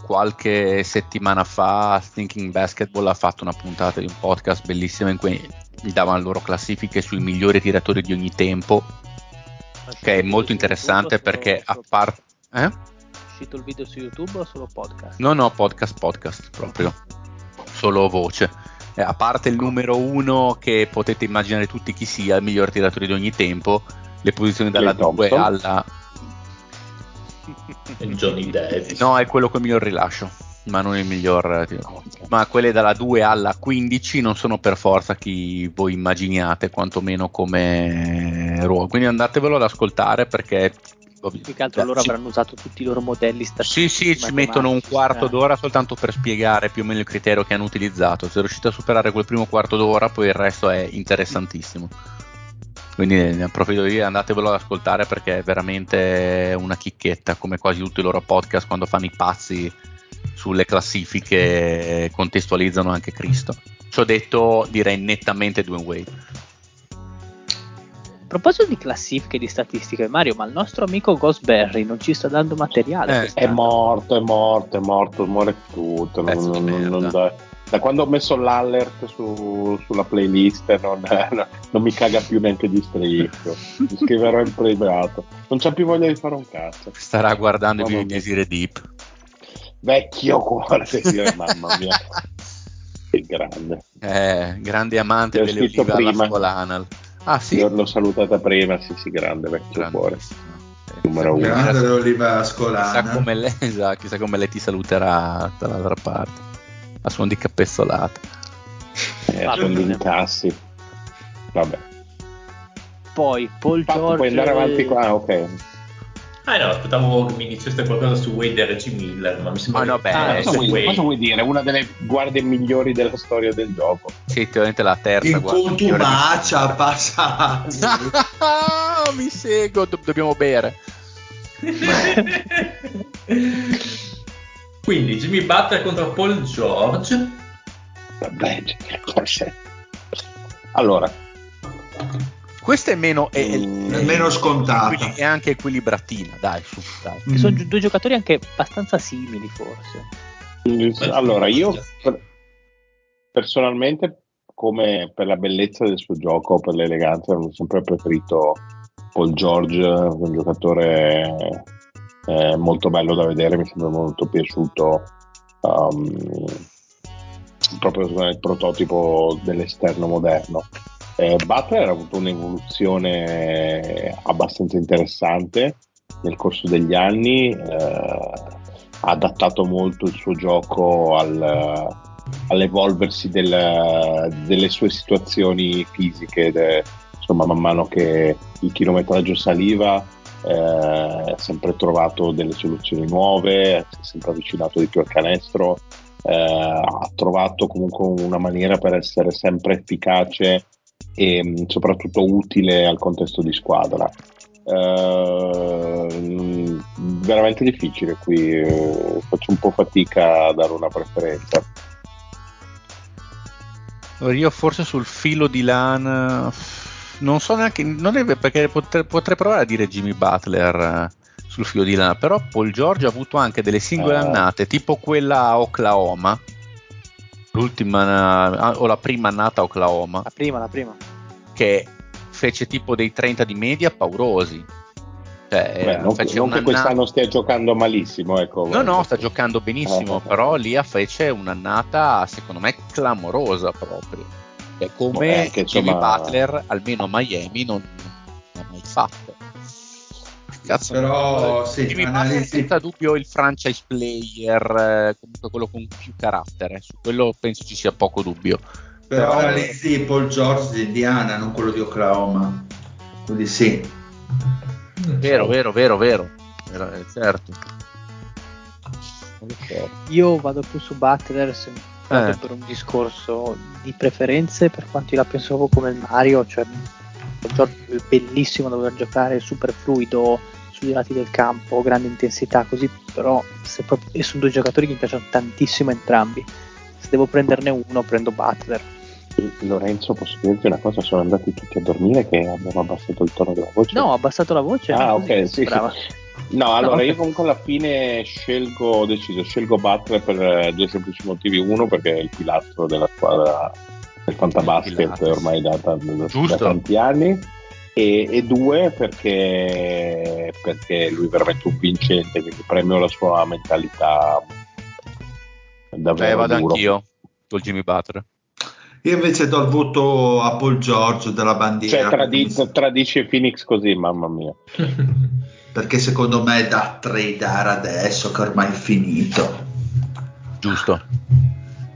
Qualche settimana fa Thinking Basketball ha fatto una puntata di un podcast bellissima in cui gli davano le loro classifiche sui migliori tiratori di ogni tempo, che è molto interessante perché a parte... Eh? Uscito il video su YouTube o solo podcast? No, no, podcast, podcast proprio, solo voce. Eh, a parte il numero uno che potete immaginare tutti chi sia, il miglior tiratore di ogni tempo, le posizioni dalla Klay 2 Thompson. alla... il Johnny Davis No, è quello con il miglior rilascio, ma non il miglior... eh, tipo- Ma quelle dalla 2 alla 15 non sono per forza chi voi immaginiate, quantomeno come ruolo. Quindi andatevelo ad ascoltare perché... Più che altro loro Ci- avranno usato tutti i loro modelli Sì, statistici. sì, ci mettono un quarto eh. d'ora soltanto per spiegare più o meno il criterio che hanno utilizzato. Se riuscite a superare quel primo quarto d'ora, poi il resto è interessantissimo. Quindi ne approfitto di andatevelo ad ascoltare perché è veramente una chicchetta, come quasi tutti i loro podcast quando fanno i pazzi sulle classifiche contestualizzano anche Cristo. Ci ho detto, direi nettamente Dwayne Wade. A proposito di classifiche di statistiche, Mario, ma il nostro amico Ghostberry non ci sta dando materiale. Eh, È morto, è morto, è morto, muore tutto. non- di non- non da, da quando ho messo l'alert su- sulla playlist non, [laughs] non mi caga più neanche di striscio. Mi [laughs] scriverò in privato. Non c'ha più voglia di fare un cazzo. Starà guardando i di mia. Desire Deep. Vecchio cuore, sì, [laughs] mamma mia. Che grande. Eh, grande amante delle olive alla prima. Scolanal. Ah sì? Io l'ho salutata prima, sì, sì, grande, vecchio cuore. Eh, Numero chissà uno. grande l'oliva Chissà scolana come, lei, [laughs] esatto, chissà come lei ti saluterà dall'altra parte. A suon di cappezzolata. Eh, sono gli incassi. Vabbè. Poi Paul Fatto, George. puoi andare avanti qua, ah, ok. Ah no aspettavo che mi diceste qualcosa su Wade e Reggie Miller ma mi sembra Ma no, che- beh, Ah, cosa, vuoi, cosa vuoi dire? Una delle guardie migliori della storia del gioco. Sì, teoricamente la terza. in guarda, migliore contumacia passa [laughs] Mi seguo, do- dobbiamo bere. [laughs] quindi Jimmy Butler contro Paul George Vabbè, cos'è? Allora, Questa è meno, è, è- è meno scontata è anche equilibratina, dai, su, dai. Sono Mm. gi- due giocatori anche abbastanza simili, forse. allora io per- personalmente, come per la bellezza del suo gioco, per l'eleganza, ho sempre preferito Paul George, un giocatore eh, molto bello da vedere, mi è sempre molto piaciuto. um, proprio il prototipo dell'esterno moderno. Eh, Butler ha avuto un'evoluzione abbastanza interessante nel corso degli anni, eh, ha adattato molto il suo gioco al, all'evolversi del, delle sue situazioni fisiche, de, insomma man mano che il chilometraggio saliva eh, ha sempre trovato delle soluzioni nuove, si è sempre avvicinato di più al canestro, eh, ha trovato comunque una maniera per essere sempre efficace e mh, soprattutto utile al contesto di squadra. Uh, veramente difficile qui, uh, faccio un po' fatica a dare una preferenza. Io forse sul filo di lana non so neanche, non è perché potrei, potrei, provare a dire Jimmy Butler eh, sul filo di lana, però Paul George ha avuto anche delle singole uh. annate, tipo quella a Oklahoma, l'ultima o la prima annata a Oklahoma. La prima, la prima. Che fece tipo dei 30 di media paurosi. Cioè, Beh, non, che, non che quest'anno stia giocando malissimo, ecco. No, no, sta giocando benissimo, eh, però lì fece un'annata secondo me clamorosa proprio. È come eh, Jimmy insomma... Butler, almeno a Miami, non, non ha mai fatto. Cazzo, però sì, Jimmy analisi... Senza dubbio il franchise player, eh, comunque quello con più carattere, su quello penso ci sia poco dubbio. Però, però analizzi Paul George di Indiana, non quello di Oklahoma. Quindi sì. Vero, vero, vero, vero. Eh, certo. Io vado più su Butler se eh. per un discorso di preferenze per quanto io la pensavo come il Mario, cioè bellissimo da dover giocare, super fluido sui lati del campo, grande intensità, così però se proprio, sono due giocatori che mi piacciono tantissimo entrambi. Se devo prenderne uno, prendo Butler. Lorenzo, posso dirti una cosa? Sono andati tutti a dormire che abbiamo abbassato il tono della voce? No, ho abbassato la voce. Ah, ok, sì, brava. No, allora no. io comunque alla fine scelgo, ho deciso, scelgo Butler per eh, due semplici motivi. Uno perché è il pilastro della squadra del Fantabasket ormai da, da, da tanti anni. E, e, due perché, perché lui è veramente un vincente, quindi premio la sua mentalità davvero. Eh, vado duro. anch'io col Jimmy Butler. Io invece do il voto a Paul George della bandiera. Cioè, tradiz- tradisce Phoenix così, mamma mia. [laughs] Perché secondo me è da tradare adesso che ormai è finito. Giusto.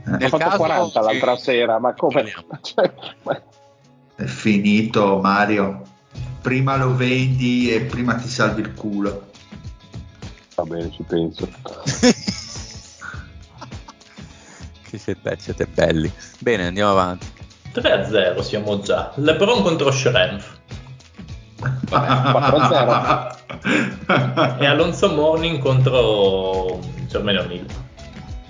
Eh. Ho fatto caso, 40 l'altra sera, ma come? [laughs] Cioè, è finito Mario. Prima lo vendi e prima ti salvi il culo. Va bene, ci penso. [laughs] Che siete, siete belli. Bene, andiamo avanti. 3-0 siamo già. LeBron contro Schrempf. 4-0. [laughs] e Alonso Morning contro Germain O'Neill.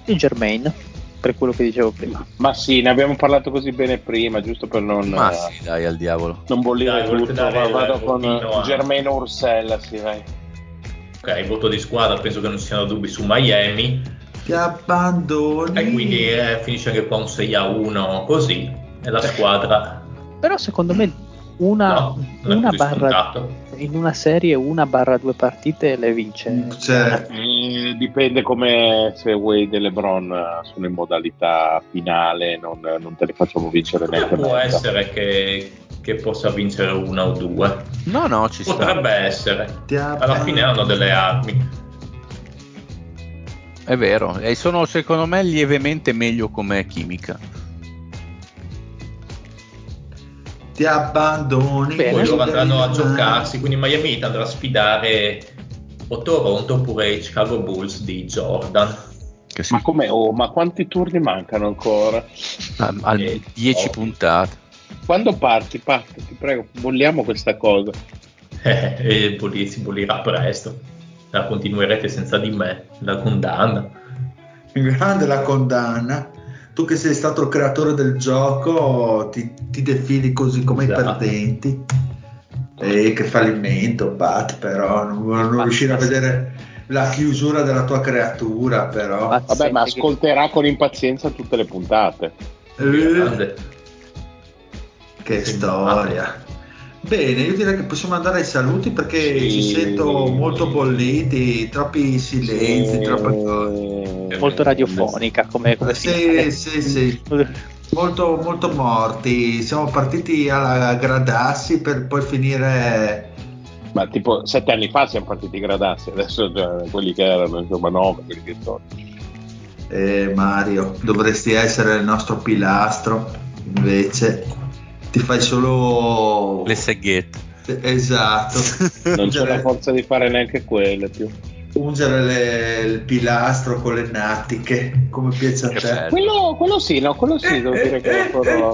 Il Germain, per quello che dicevo prima. Ma sì, ne abbiamo parlato così bene prima, giusto per non... Ma sì, dai, al diavolo. Non bollire dai, tutto, vado con a... Germain Ursella, sì, vai. Ok, voto di squadra, penso che non ci siano dubbi su Miami ti abbandoni. E quindi eh, finisce anche qua un 6 a 1 così. E la squadra. Però secondo me una, no, una barra in una serie una barra due partite le vince. Cioè, eh, dipende come se Wade e LeBron sono in modalità finale, non, non te le facciamo vincere neanche. Può mezza. essere che, che, possa vincere una o due. No, no, ci Potrebbe sta. essere. Alla fine hanno delle armi. È vero, e sono secondo me lievemente meglio come chimica. Ti abbandoni. Bene. Poi loro andranno a giocarsi, quindi Miami andrà a sfidare o Toronto oppure i Chicago Bulls di Jordan. Ma, come, oh, ma quanti turni mancano ancora? Al 10 oh. puntate. Quando parti, parti, ti prego, bolliamo questa cosa. [laughs] Eh, e si bollirà presto la continuerete senza di me, la condanna. Grande la condanna. Tu che sei stato il creatore del gioco ti, ti defili così come esatto. i perdenti. E che fallimento, Pat, però non, non riuscire a vedere la chiusura della tua creatura, però. Vabbè, ma ascolterà con impazienza tutte le puntate. Eh, che storia. Bene, io direi che possiamo andare ai saluti perché sì. ci sento molto bolliti, troppi silenzi, sì. troppe cose. Molto radiofonica come, come sì, sì, sì, molto, molto morti. Siamo partiti alla gradassi per poi finire Ma tipo sette anni fa siamo partiti gradassi, adesso cioè, quelli che erano, insomma, nove, quelli che sono. Eh, Mario, dovresti essere il nostro pilastro, invece ti fai solo... Le seghette. Esatto. [laughs] Non c'è la forza di fare neanche quelle più. Ungere le- il pilastro con le nattiche, come piace a te. Quello, quello sì, no, quello sì, devo dire che ancora...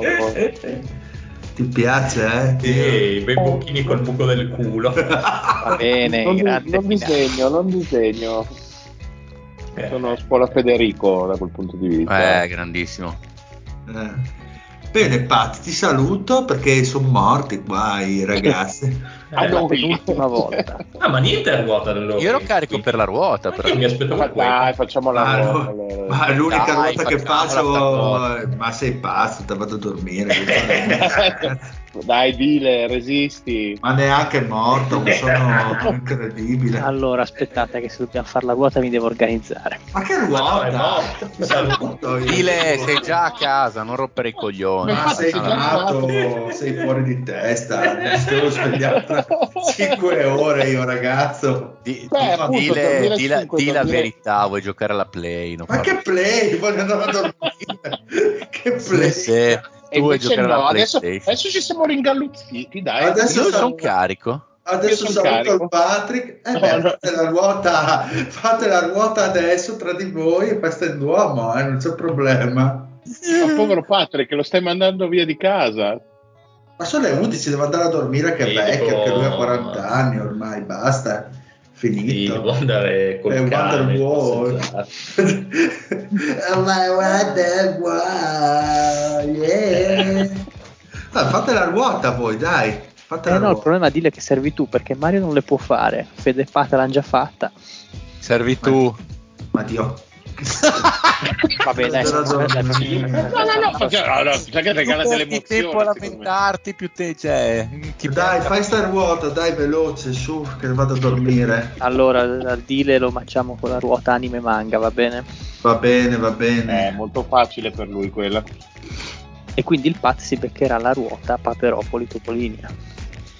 Ti piace, eh? E bei bocchini col buco del culo. Va bene, non, grande non disegno, non disegno. Eh. Sono scuola Federico da quel punto di vista. Eh, grandissimo. Eh. Bene, Pat, ti saluto perché sono morti qua i ragazzi. [laughs] Ah, Eh, no, l'ultima volta. [laughs] Ah, ma niente a ruota allora. Io ero carico per la ruota, però. Mi aspettavo Ma dai, facciamo la ruota, no, ma l'unica Dai, ruota che faccio, ma sei pazzo, te vado a dormire. [laughs] Dai, dile, resisti. ma neanche morto, sono incredibile. Allora, aspettate che se dobbiamo fare la ruota mi devo organizzare. Ma che no, ruota? morto. Ti saluto. Dile, sei già a casa, non rompere i coglioni. Ma sei matto, sei fuori di testa. Mi devo svegliare [laughs] 5 ore io, ragazzo. Di, Beh, di- appunto, dile, di la, di la verità, vuoi giocare alla play? Non Ma farlo. che play? Voglio andare a dormire. [laughs] che Sì, play? sì. E Tu vuoi giocare no, alla adesso, adesso ci siamo ringalluzziti, dai. Adesso Io sono- carico. Adesso saluto carico. il Patrick. Eh No, beh, no. fate la ruota, fate la ruota adesso tra di voi e festa in duomo, eh, non c'è problema. Ma povero Patrick, lo stai mandando via di casa. Ma sono le 11, devo andare a dormire che è Sì, vecchio, tipo- che lui ha 40 anni ormai, basta. Sì, Finito. devo andare col È cane. Wonderwall. passeggiare. [laughs] oh my Wonderwall, yeah. Dai, fate la ruota voi, dai. Fate Eh la no, il ruota. problema è dile che servi tu perché Mario non le può fare. Fede Pata l'hanno già fatta. Servi tu. Ma Dio. [laughs] Va bene, Andare a dai, dormire. No, no, no, no, no, sai che regala Più delle perdi tempo a emozioni. lamentarti, più te. Cioè, chi Dai, fai sta ruota, dai, veloce, su, che vado a dormire. Allora, al dile lo facciamo con la ruota anime manga, va bene? Va bene, va È bene. molto facile per lui quella. E quindi il Pat si beccherà la ruota Paperopoli Topolinia.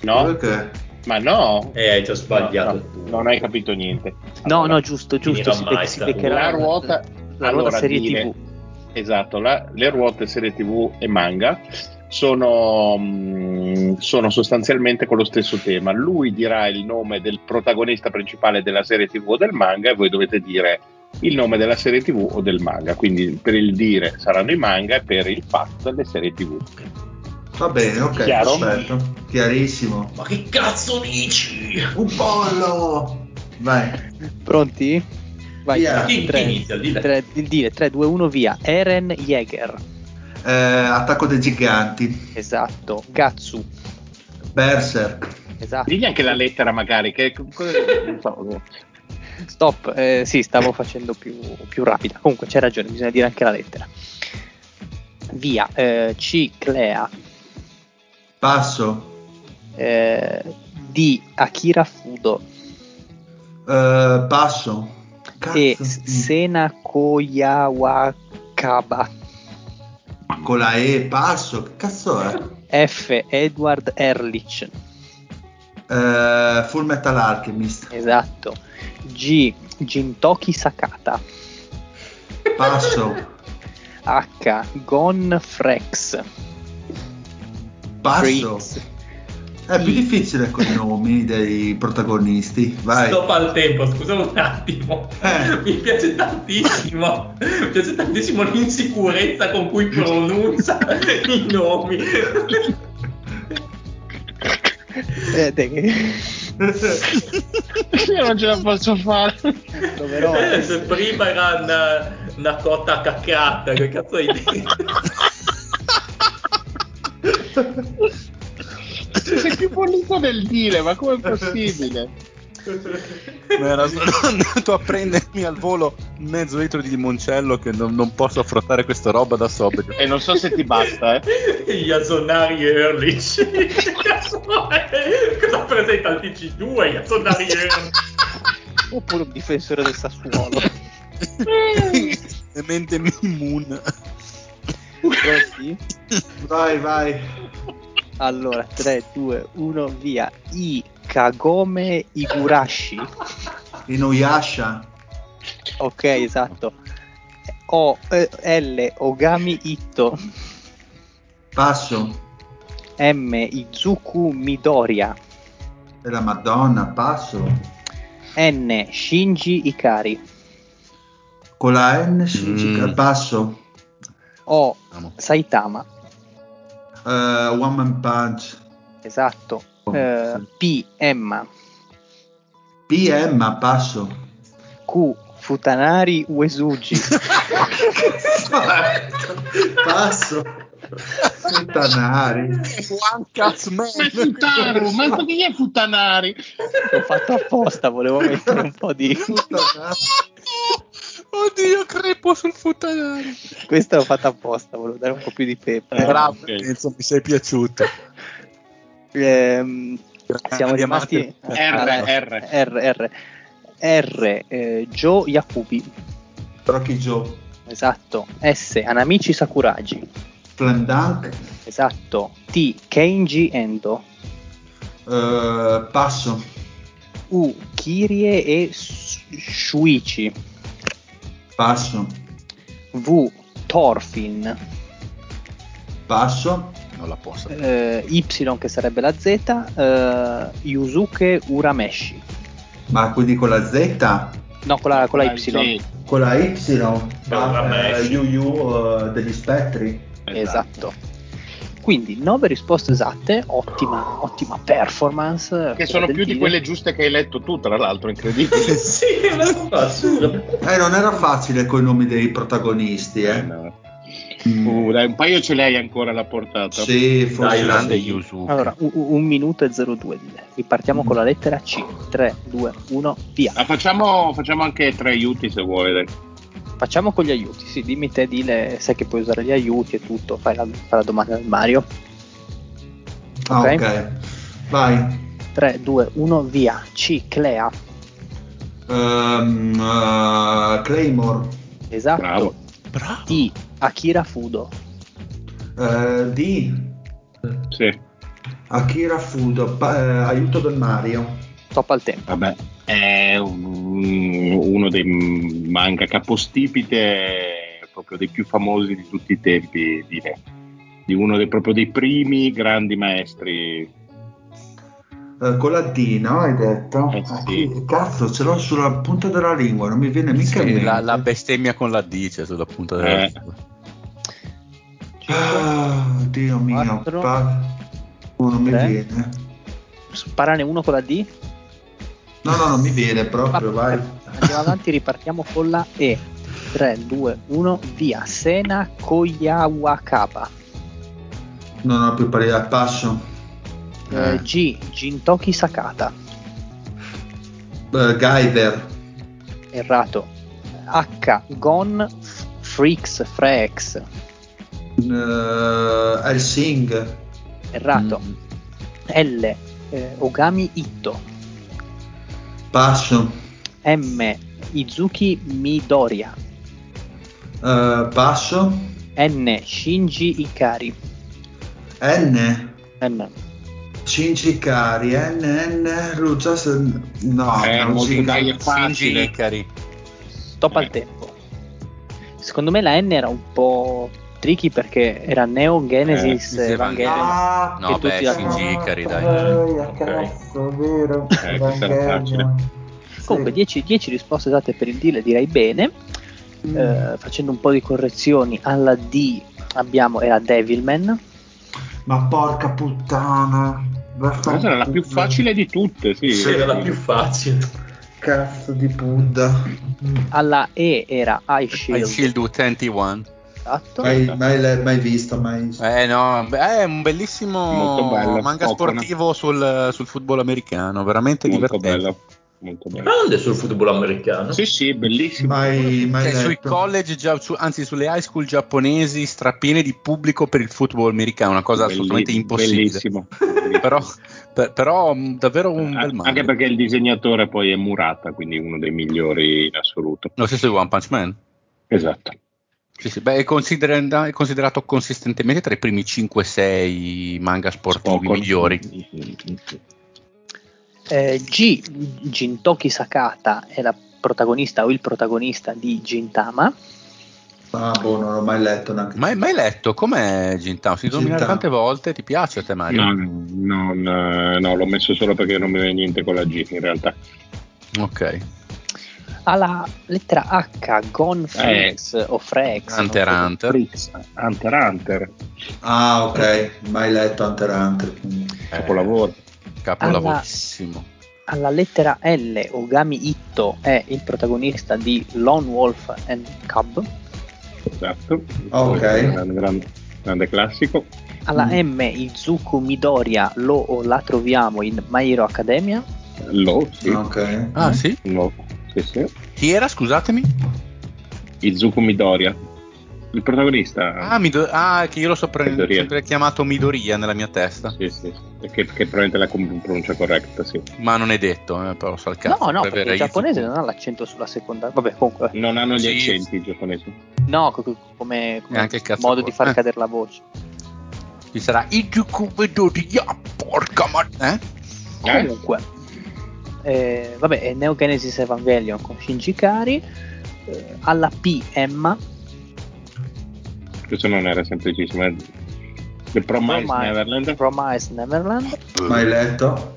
No? Perché? Ma no. Eh, hai già No, sbagliato. no, tu. non hai capito niente. No, Allora, no, giusto, giusto. finirà Si, mai bec- si beccherà la ruota, la ruota allora, serie dire- TV. Esatto, la- le ruote serie TV e manga sono, mm, sono sostanzialmente con lo stesso tema. Lui dirà il nome del protagonista principale della serie TV o del manga e voi dovete dire il nome della serie TV o del manga. Quindi per il dire saranno i manga e per il fatto le serie TV. Va bene, ok, Chiaro? perfetto. Chiarissimo. Ma che cazzo dici? Un pollo! Vai. Pronti? Vai, Via. Chi, chi 3, inizia? Dile. 3, dire 3, 2, 1, via. Eren Jäger. Eh, attacco dei giganti. Esatto. Gatsu. Berserk. Esatto. Digli anche la lettera magari, che [laughs] non so. Stop. Eh, sì, stavo facendo più, più rapida. Comunque c'è ragione, bisogna dire anche la lettera. Via. Eh, C. Passo. Eh, D. Akira Fudo. Eh, passo. Cazzo, e. Sena Koyawakaba. Con la E, passo. Che cazzo è? F. Edward Ehrlich. Eh, Full Metal Alchemist. Esatto. G. Jintoki Sakata. Passo. H. Gon Frex. Passo. Freaks. È più difficile con i nomi dei protagonisti. Vai. Stop al tempo, scusa un attimo. Eh. Mi piace tantissimo. Mi piace tantissimo l'insicurezza con cui pronuncia i nomi. Eh, Io non ce la posso fare. Dovrò- Eh, se prima era una, una cotta cacata, che cazzo hai detto? Sei più pulito del dire, ma com'è possibile? Ma era solo andato a prendermi al volo mezzo litro di limoncello che non, non posso affrontare questa roba da sobrio. E non so se ti basta, eh. Ehrlich. Che cazzo è? Cosa presenta il TC2 Yasonari Ehrlich? Oppure un difensore del Sassuolo. [laughs] E mente Moon. Pronti? Vai, vai. Allora, 3, 2, 1, via. I. Kagome Igurashi. Inuyasha. Ok, esatto. O eh, L Ogami Itto. Passo. M Izuku Midoriya. E la Madonna, passo. N Shinji Ikari. Con la N Shinji, Mm. passo. O Vamo. Saitama. Eh, One Man Punch. Esatto. Oh, Eh, sì. P Emma. PM, passo. Q Futanari Uesugi. [laughs] passo. Futanari. One Cats Man. Ma è Futaru, ma chi è Futanari? L'ho fatto apposta, volevo mettere un po' di. Futanari. Oddio, crepo sul futtanari. Questo l'ho fatto apposta, volevo dare un po' più di pepe. Bravo, ok. Enzo, mi sei piaciuto. Ehm, siamo rimasti R, alla- R. R, R. R, eh, Joe Yakubi. Rocky Joe. Esatto. S, Anamichi Sakuragi. Slam Dunk. Esatto. T, Kenji Endo. Eh, passo. U, Kirie e Shuichi. Passo. V, Thorfinn. Passo. Non la posso. Eh, y, che sarebbe la Z. eh, Yusuke Urameshi. Ma quindi con la Z? No, con la, con la Y. Sì, Con la Y? Urameshi. Eh, Yu Yu eh, degli spettri. Esatto. Quindi 9 risposte esatte, ottima, ottima performance. Che sono più di quelle giuste che hai letto tu, tra l'altro, incredibile. [laughs] sì. Eh, non era facile con i nomi dei protagonisti, Eh, eh. no. Uh, dai, un paio ce l'hai ancora alla portata. Sì, forse Dai, Grande sì. Yusuke. Allora, un, un minuto e 02 Dile. Ripartiamo con la lettera C. 3, 2, 1, via. Ah, facciamo, facciamo anche tre aiuti se vuoi. Dai. Facciamo con gli aiuti. Sì, dimmi te, Dile, sai che puoi usare gli aiuti e tutto. Fai la, fai la domanda al Mario. Ah, Ok. ok. Vai. 3, 2, 1, via. C. Clea. Ehm, eh, Claymore. Esatto. Bravo. Bravo. T. Akira Fudo. Eh, D. Sì, Akira Fudo. Pa- eh, aiuto del Mario. Stop al tempo. vabbè. È un- uno dei manga capostipite, proprio dei più famosi di tutti i tempi, direi. Di uno dei, proprio dei primi grandi maestri. Eh, con la D, no? Hai detto? Eh, Ah, sì. chi- Cazzo, ce l'ho sulla punta della lingua, non mi viene mica Sì, la, la bestemmia con la D, cioè sulla punta della Eh. lingua. Ah, Dio mio. Quattro. pa- Oh, non mi Tre. viene. Sparane uno con la D. No, no, non mi viene proprio, vai. Andiamo avanti, ripartiamo con la E. 3, 2, 1, via. Sena Koyawakaba. Non ho più pari al passo. Eh, Eh. G. Jintoki Sakata. Eh, Guyver. Errato. H. Gon Freaks Frex. Eh, Helsing. Errato. Mm. L. eh, Ogami Itto. Passo. M. Izuki Midoriya. Eh, passo. N. Shinji Ikari. N. N. Shinji Kari. N. N. Lucia. No, Eh, non si- dai, è Shinji facile. Ikari. Stop al Eh. tempo. Secondo me la N era un po' tricky perché era Neo Genesis Eh, Evangelion. Ah, No, beh, la Shinji Ikari, dai. Dai, a cazzo, vero. Eh. Comunque Sì. 10, 10 risposte date per il deal direi bene. Mm. Eh, facendo un po' di correzioni alla D abbiamo era Devilman. Ma porca puttana. Questa era la più facile di tutte, sì. Sì, Era la più facile. Cazzo di Buddha. Alla E era Eye I Shield. Shield Utenti One. Esatto. Mai, mai, mai visto, mai. Eh no, è un bellissimo bello, manga Popona. sportivo sul, sul football americano, veramente Molto divertente. bello. Molto bello. Grande sul football americano. Sì, sì, bellissimo. Mai, mai Cioè, sui college, gia- su- anzi sulle high school giapponesi strapiene di pubblico per il football americano, una cosa Belli- assolutamente impossibile. Bellissimo. Però, per- però mh, davvero un bel manga. Anche perché il disegnatore poi è Murata, quindi uno dei migliori in assoluto. Lo stesso di One Punch Man. Esatto. Sì, sì, beh, è, è considerato consistentemente tra i primi 5-6 manga sportivi Spokon. migliori. Eh, G, Jintoki Sakata è la protagonista o il protagonista di Gintama. Ah, boh, non l'ho mai letto neanche. Mai, mai letto? Com'è Gintama? Si Gintama. tante volte, ti piace a te Mario? No, no, no, no, l'ho messo solo perché non mi viene niente con la G in realtà. Ok. Alla lettera H, Gon Freaks o Frex. Hunter. Hunter. Freaks, Hunter Hunter, Ah, ok, mai letto Hunter Hunter. quindi. capolavoro. Capolavorissimo. Alla lettera L, Ogami Itto è il protagonista di Lone Wolf and Cub. Esatto. Ok. Grande, grande- grande classico. Alla Mm. M, Izuku Midoriya lo o la troviamo in My Hero Academia. Lo, sì. Ok. Ah, sì? Lo, sì, sì. Chi era, scusatemi? Izuku Midoriya. Il protagonista. Ah, Mido- ah, che io l'ho sopra- sempre chiamato Midoriya nella mia testa. Sì, sì. Che, che probabilmente la com- pronuncia corretta, sì. Ma non è detto, eh, però so il cazzo. no, no, per perché il giapponese Izuku. non ha l'accento sulla seconda. Vabbè, comunque, Non hanno gli Sì. accenti i giapponesi. no, co- co- come, come anche il cazzo modo qua. di far Eh. cadere la voce. Ci sarà Izuku Midoriya, porca ma... Eh? Comunque, eh, vabbè, è Neo Genesis Evangelion con Shinji Kari. eh, alla P, Emma. Questo non era semplicissimo. eh. The Promise Promise- Neverland. Promise Neverland. Mai letto?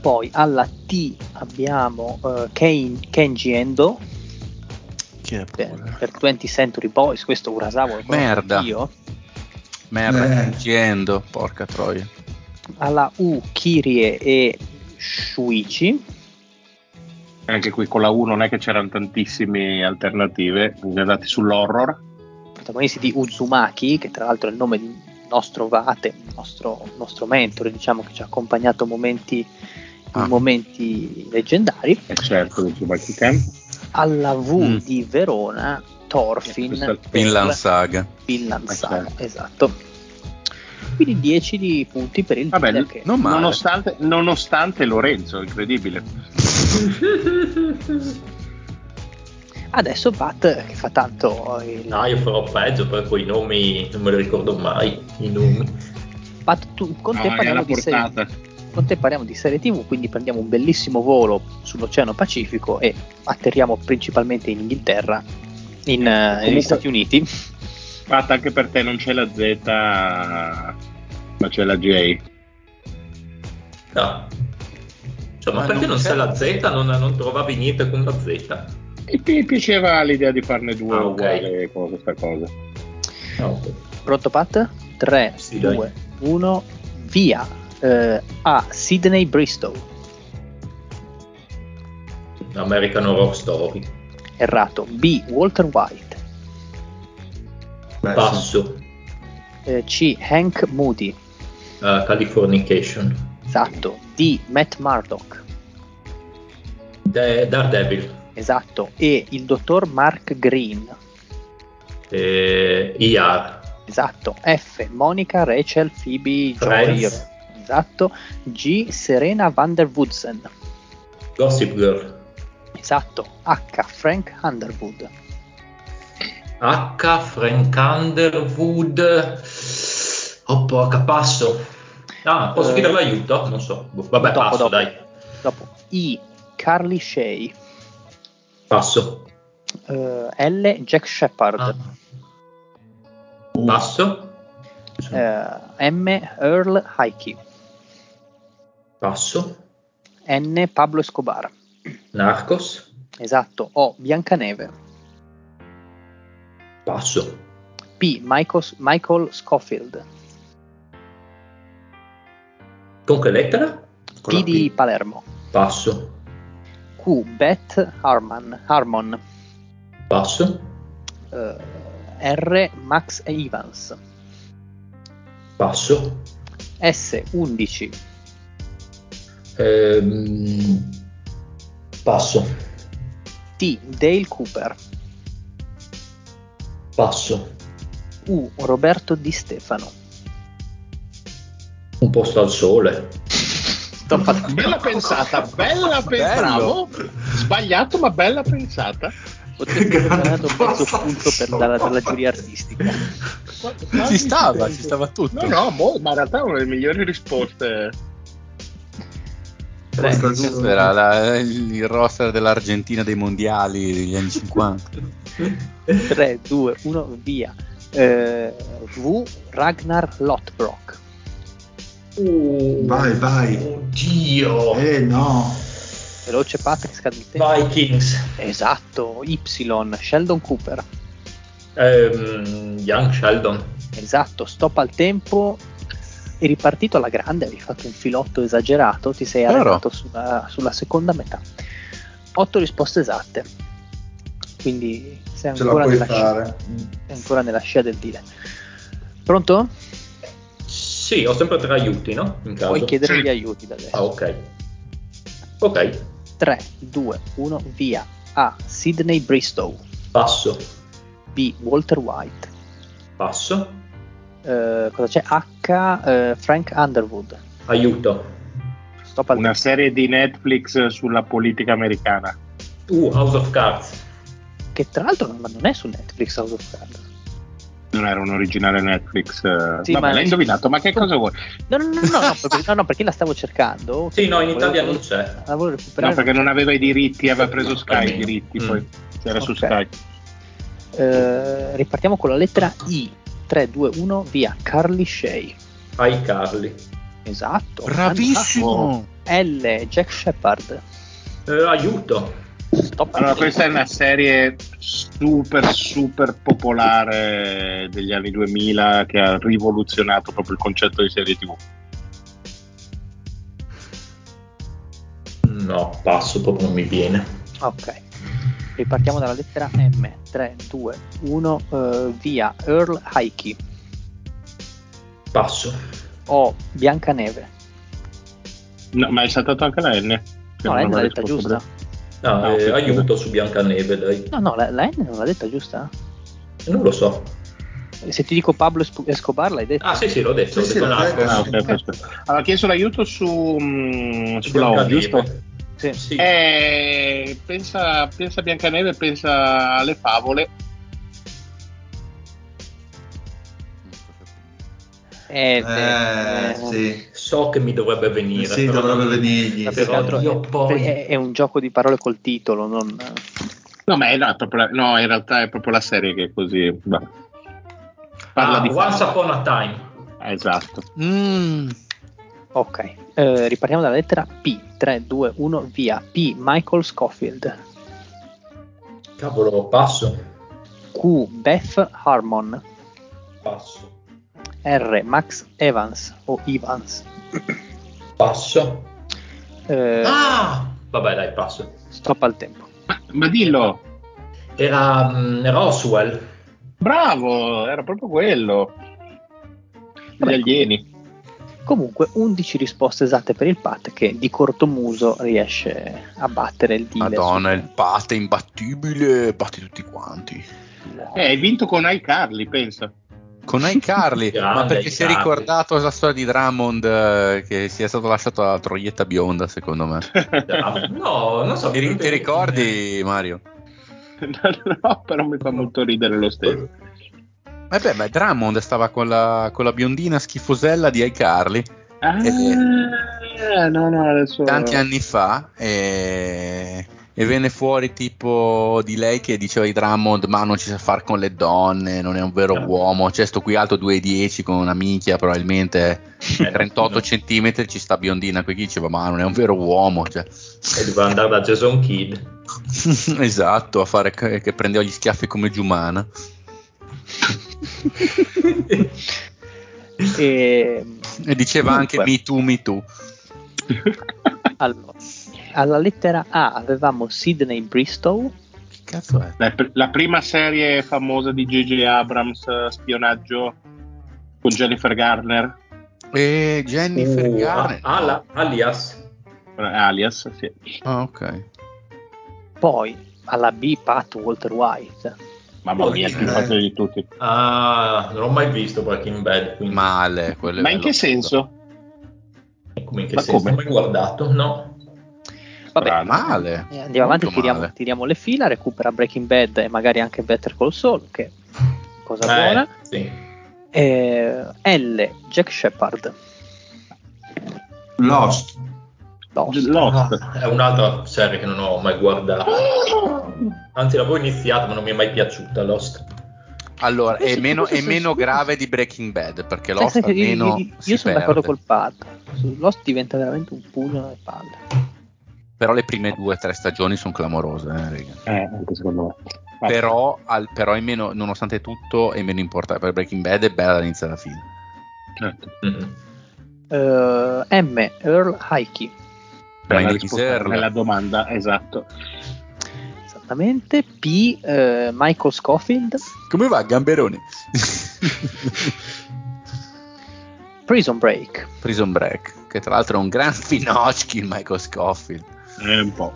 Poi alla T abbiamo eh, Ken- Kenji Endo Che per, per 20th Century Boys. Questo Urasawa lo Merda. anch'io. Merda, Eh. Gendo, porca troia. Alla U, Kirie e Shuichi. Anche qui con la U non è che c'erano tantissime alternative. Siamo andati sull'horror. protagonisti di Uzumaki, che tra l'altro è il nome di nostro Vate, nostro, nostro mentore, diciamo che ci ha accompagnato momenti, Ah. in momenti leggendari. E certo, Tsubaki Ken. Alla V Mm. di Verona, Thorfinn, Finland Saga. Finland Eh, Saga, certo. esatto. Quindi 10 di punti per il Vabbè, che non nonostante, nonostante Lorenzo, incredibile. adesso Pat che fa tanto il... No, io farò peggio perché quei nomi non me li ricordo mai. I nomi. Pat, tu, con, te Ah, è parliamo di serie, con te parliamo di serie tv quindi prendiamo un bellissimo volo sull'Oceano Pacifico e atterriamo principalmente in Inghilterra in, eh, negli Stati Uniti Fatta anche per te non c'è la Z, ma c'è la J. No. Cioè, ma Ma perché non non c'è c'è la Z? Non, non trovavi niente con la Z? E mi piaceva l'idea di farne due Ah, ok. uguali con questa cosa. No. pronto Pat? 3, Sì, dai. 2, 1 via Eh, A Sydney Bristol American Horror Story. errato B Walter White. Passo. Eh, C Hank Moody Uh, Californication. esatto D Matt Murdock Da- Daredevil. esatto E il dottor Mark Green Eh, ER. esatto F Monica Rachel Phoebe Friends. Joy esatto G Serena van der Woodsen Gossip Girl. esatto H Frank Underwood H. Frank Underwood. Oh porca, passo. Ah, posso Eh, chiedere l'aiuto? Non so. Boh, Vabbè, dopo, passo, dopo. dai. dopo I Carly Shay Passo. Eh, L Jack Shepard Ah. Passo. Eh, M Earl Heike Passo. N Pablo Escobar Narcos. esatto O Biancaneve Passo. P Michael, Michael Scofield Con che lettera? Con P di P. Palermo Passo. Q Beth Harmon, Harmon Passo. Eh, R Max Evans Passo. S 11 Ehm, passo. T Dale Cooper Passo. U Roberto Di Stefano Un posto al sole. Bella pensata, bella pensata. Bello. Bravo. Sbagliato, ma bella pensata. Aver dato un Grande punto per dalla, dalla giuria artistica Ci stava, ci stava tutto. No, no, mo- ma in realtà è una delle migliori risposte. Tre, Porca due, Questo era la- il roster dell'Argentina dei mondiali degli anni 50. 3, 2, 1, via. Eh, v. Ragnar Lothbrok. Uh, Vai, vai. Oddio. Eh no. Veloce Patrick, scade il tempo. Vikings. Esatto, Y. Sheldon Cooper. Ehm, Young Sheldon. Esatto, stop al tempo. Eri partito alla grande, avevi fatto un filotto esagerato, ti sei Vero. arredato sulla, sulla seconda metà. Otto risposte esatte. Quindi sei ancora, puoi nella, scia, sei ancora nella scia del dire. Pronto? Sì, ho sempre tre aiuti, no? In caso. Puoi chiedere Sì. gli aiuti da adesso. Ah, ok. Ok, 3, 2, 1, via. A. Sidney Bristow. passo. B. Walter White. Passo. Eh, cosa c'è? H. eh, Frank Underwood. Aiuto. Stop al Una serie di Netflix sulla politica americana. Uh, House of Cards. Che tra l'altro non è su Netflix House of Cards. Non era un originale Netflix. eh. Sì, Vabbè, ma- l'hai indovinato, ma che cosa vuoi? No, no, no, no, no, perché, no, no, perché la stavo cercando. [laughs] Sì, no, in Volevo- Italia non c'è. La volevo recuperare. No, perché non aveva i diritti, aveva preso Sky i diritti, Mm. poi era su Ok. Sky. Eh, ripartiamo con la lettera I. 3, 2, 1, via. Carly Shay. Ai Carli. Esatto. Bravissimo! L. Jack Shepard. Eh, aiuto. Stop al Allora, questa è una serie super, super popolare degli anni 2000 che ha rivoluzionato proprio il concetto di serie TV. No, passo, proprio non mi viene. Ok. Ripartiamo dalla lettera M. 3, 2, 1, eh, via. Earl Heike. Passo. O. Biancaneve. No, ma hai saltato anche la N? No, la N aveva detta risposto giusta. No, Ah, eh, aiuto su Biancaneve, dai. No, no, la, la N non l'ha detta giusta? Non lo so. Se ti dico Pablo Escobar l'hai detto? Ah, sì, sì, l'ho detto. Sì, l'ho sì, detto l'ho un detto. altro. Ah. Allora, ha chiesto l'aiuto su, mm, sulla O, Biancaneve. giusto? Sì. Sì. Eh, pensa, pensa a Biancaneve, pensa alle favole. Eh, Eh, eh, sì. So che mi dovrebbe venire. Sì, però dovrebbe venirgli. Però io è, poi- è- un gioco di parole col titolo, non... No, ma è, no, la- no, in realtà è proprio la serie che è così. va. Parla Ah, di Once favole. Upon a Time. Esatto. Mm, Ok, eh, ripartiamo dalla lettera P. 3, 2, 1, via. P. Michael Scofield. Cavolo, passo. Q. Beth Harmon. Passo. R. Max Evans o Evans. Passo. Eh, Ah! Vabbè, dai, passo. Stop al tempo. Ma, ma dillo, Era mm, Roswell. bravo, era proprio quello. Gli alieni. Comunque 11 risposte esatte per il Pat che di corto muso riesce a battere il dealer. Madonna, il Pat è imbattibile, batti tutti quanti. Eh, hai vinto con iCarly, pensa. Con iCarly, [laughs] ma perché si è ricordato la storia di Drummond eh, che sia stato lasciato alla troietta bionda, secondo me. [laughs] No, non so. Ti, ti ricordi, Mario? [laughs] no, però mi fa molto ridere lo stesso. Eh beh, beh, Drummond stava con la, con la biondina schifosella di iCarly Ah, no, no, adesso... tanti anni fa e, e venne fuori tipo di lei che diceva di Drummond ma non ci sa fare con le donne, non è un vero Ah. uomo, cioè sto qui alto 2,10 con una minchia probabilmente Eh, 38 no. centimetri ci sta biondina qui diceva ma non è un vero uomo cioè. E doveva andare da Jason Kidd. [laughs] esatto a fare che, che prendeva gli schiaffi come Giumana [laughs] E, e diceva anche Comunque. me too me too allora, alla lettera A avevamo Sidney Bristow. che cazzo è? La, la prima serie famosa di J.J. Abrams, eh, spionaggio, con Jennifer Garner, e Jennifer Uh, Garner a- ala- alias. eh, alias, sì. ah ok Poi alla B Pat Walter White. Mamma Oh, mia, il più facile di tutti. Ah, non ho mai visto Breaking Bad. Quindi... male Ma in che senso? Come in che Ma senso? come? Non ho mai guardato? No. Vabbè, male eh, andiamo avanti, tiriamo, male. tiriamo le fila, recupera Breaking Bad e magari anche Better Call Saul, che cosa Eh, buona. sì. Eh, L Jack Shepard. Lost. Lost. Lost. Ah, è un'altra serie che non ho mai guardato. Anzi, l'avevo iniziata, ma non mi è mai piaciuta Lost. Allora, è meno, è meno grave di Breaking Bad perché Lost io- almeno io, io si sono d'accordo perde. col pad. Su Lost diventa veramente un pugno nelle palle. Però le prime due o tre stagioni sono clamorose, eh. Eh, anche secondo me. Ma- Però, al- però è meno, nonostante tutto, è meno importante. Per Breaking Bad è bella dall'inizio alla fine. certo. Mm. Eh, M. Earl Heike. Per la risposta nella domanda, esatto. Esattamente. P. eh, Michael Scofield. Come va, Gamberone? Prison Break. Prison Break, che tra l'altro è un gran [laughs] finocchi il Michael Scofield. Eh, un po'.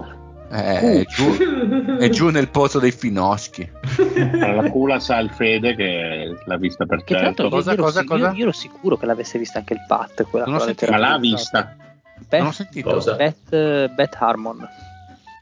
È, Uh. è giù, è giù nel pozzo dei finocchi. La cula sa il Fede che l'ha vista per Che certo. io, Cosa, io ero cosa, si- cosa? io- io ero sicuro che l'avesse vista anche il Pat. Quella Non sentito. Ma l'ha vista. Beth, Non ho sentito. Cosa? Beth, eh, Beth Harmon.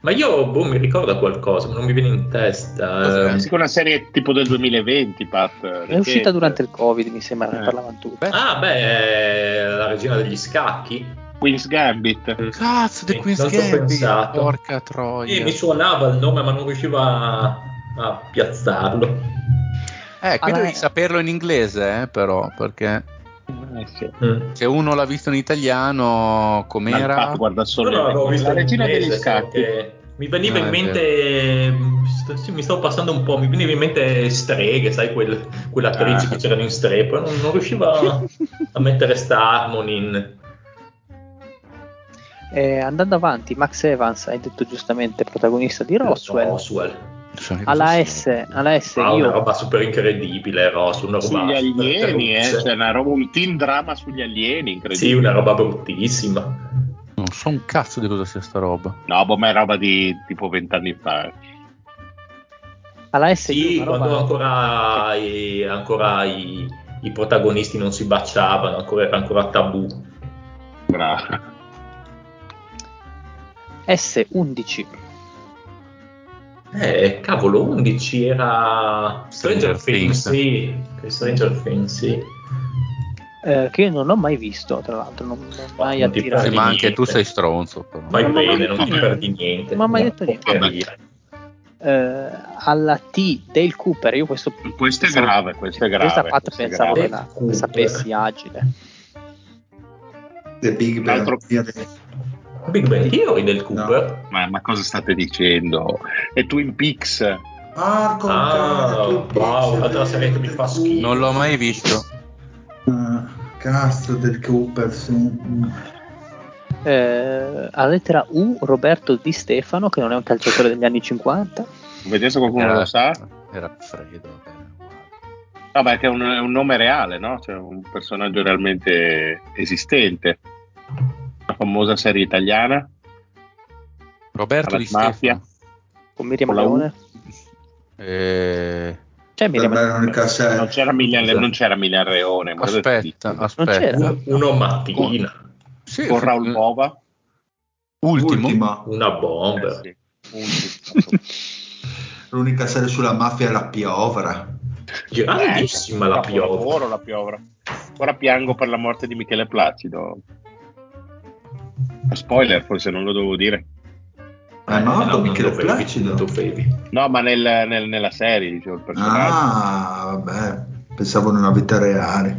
Ma io boh, mi ricorda qualcosa, ma non mi viene in testa. Eh, Sì, una serie tipo del 2020, Pat. È uscita durante il Covid, mi sembra, ne Eh. parlavano tutti. Ah, beh, è la regina degli scacchi. Queen's Gambit. Cazzo, The Queen's Gambit. pensato. Porca troia. E mi suonava il nome, ma non riuscivo a, a piazzarlo. Eh, qui Allora- devi saperlo in inglese, eh, però, perché Eh, sì. Mm. se uno l'ha visto in italiano, com'era? Pat guarda solo l'avevo visto la in regina inglese, degli scacchi. Mi veniva Ah, in mente, st- sì, mi stavo passando un po', mi veniva in mente streghe, sai, quel, quell'attrice Ah. che c'erano in streghe, poi non, non riuscivo a, a mettere sta Harmony in... Eh, andando avanti, Max Evans, hai detto giustamente, protagonista di Roswell. Roswell. Alla. S, alla S Ah, una io roba super incredibile, Roswell, una roba Sugli alieni, eh, cioè una roba, un teen drama sugli alieni, incredibile. Sì, una roba bruttissima. Non so un cazzo di cosa sia sta roba. No, boh, ma è roba di tipo vent'anni fa. alla S io Sì, una roba- quando ancora, i, ancora i, i protagonisti non si baciavano, ancora, era ancora tabù. Bravo. S11 Eh, cavolo, 11 era Stranger, Stranger Things, Things. sì. Stranger Things, sì. eh, che io non ho mai visto, tra l'altro, non mi ha mai Non ti attirato. Sì, ma anche niente. tu sei stronzo. Però. Ma- ma- bene, non ti perdi niente. ma mai Una detto niente. Eh, alla T Dale Cooper, io questo Questo è pensavo- grave, questo è grave. Questa Pat questo è pensavo grave. che la sapessi agile. The Big Bang. Big Bang Theory del Cooper. Ma, ma cosa state dicendo? E Twin Peaks? Ah, con Ah, Peaks, wow, serie che mi fa schifo. Non l'ho mai visto. Ah, cazzo del Cooper, sì. Eh, alla lettera U Roberto Di Stefano, che non è un calciatore degli anni 50. Vedete se qualcuno Era, lo sa? era uguale. No, beh, che è un, è un nome reale, no? Cioè un personaggio realmente esistente. Famosa serie italiana. Roberto Di mafia. Con Miriam Con. Leone. Eh, C'è Miriam l'unica Non c'era Milian, non c'era Milian Reone. ma aspetta, c'era? aspetta. Uno mattina, Sì, Con Raul Bova. Ultimo. Ultima. una bomba. Eh, sì. [laughs] L'unica serie sulla mafia è la piovra. Grandissima la piovra. La piovra. Ora piango per la morte di Michele Placido. Spoiler, forse non lo dovevo dire. È morto Eh, no, Michele Placido. No, ma nel- nel- nella serie, dicevo, il personaggio. Ah, vabbè. Pensavo nella vita reale.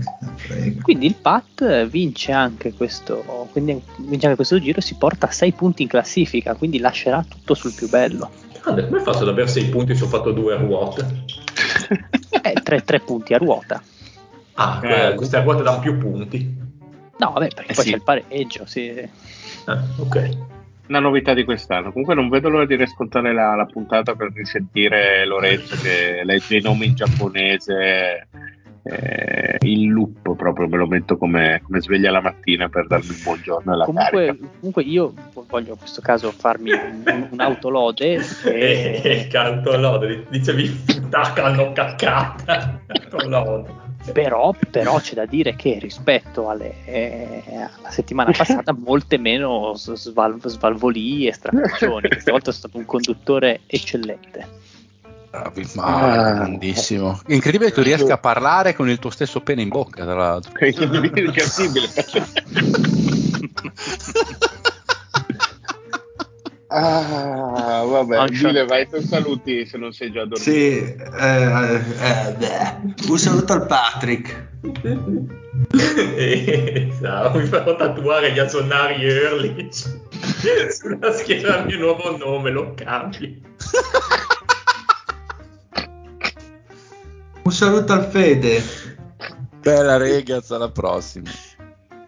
Quindi il Pat vince anche questo, quindi vince anche questo giro, si porta a 6 punti in classifica, quindi lascerà tutto sul più bello. Grande, come hai fatto ad avere 6 punti se ho fatto due ruote? Eh, 3, punti a ruota. Ah, Eh. eh, queste ruote danno più punti. No, vabbè, perché Eh poi sì. c'è il pareggio. Sì. Eh, ok. Una novità di quest'anno. Comunque non vedo l'ora di riascoltare la, la puntata per risentire Lorenzo che legge i nomi in giapponese eh, in loop proprio, me lo metto come, come sveglia la mattina per darmi il buongiorno e la Comunque, carica. comunque io voglio in questo caso farmi un, un'autolode. [laughs] Eh, che- Cantolode, dicevi [laughs] tacca hanno caccata. Cantolode. [laughs] Però, però c'è da dire che rispetto alle, eh, alla settimana [laughs] passata molte meno sval- svalvolii e strafaccioni. Questa volta è stato un conduttore eccellente. Bravi, ma Ah. grandissimo. Incredibile che tu riesca a parlare con il tuo stesso pene in bocca, tra l'altro. È incredibile. [laughs] Ah, vabbè, dile, vai tu saluti se non sei già dormito. Sì, eh, eh, beh. un saluto al Patrick. [laughs] Esatto, mi farò tatuare gli azonari Earlich [laughs] sulla schiena del mio nuovo nome, lo cambi. [laughs] Un saluto al Fede. Bella ragazzi, alla prossima.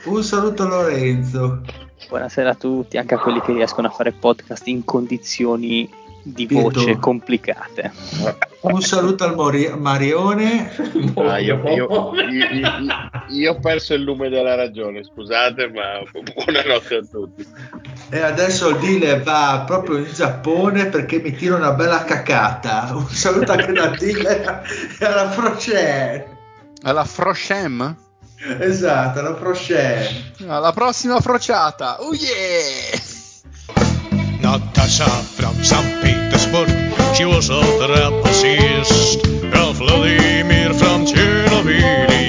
Un saluto a Lorenzo. Buonasera a tutti, anche a quelli che riescono a fare podcast in condizioni di voce Pietro. complicate. Un saluto al Mori- Marione. Ah, io, io- io- io- ho perso il lume della ragione, scusate, ma buonanotte a tutti. E adesso il Dile va proprio in Giappone perché mi tira una bella cacata. Un saluto anche da Dile e alla prochaine. Alla Froshem? Esatto, alla prochaine. Alla prossima frociata! Oh yeah! Natasha from St. Petersburg, she was a trapezist. Ralph Vladimir from Chernobyl,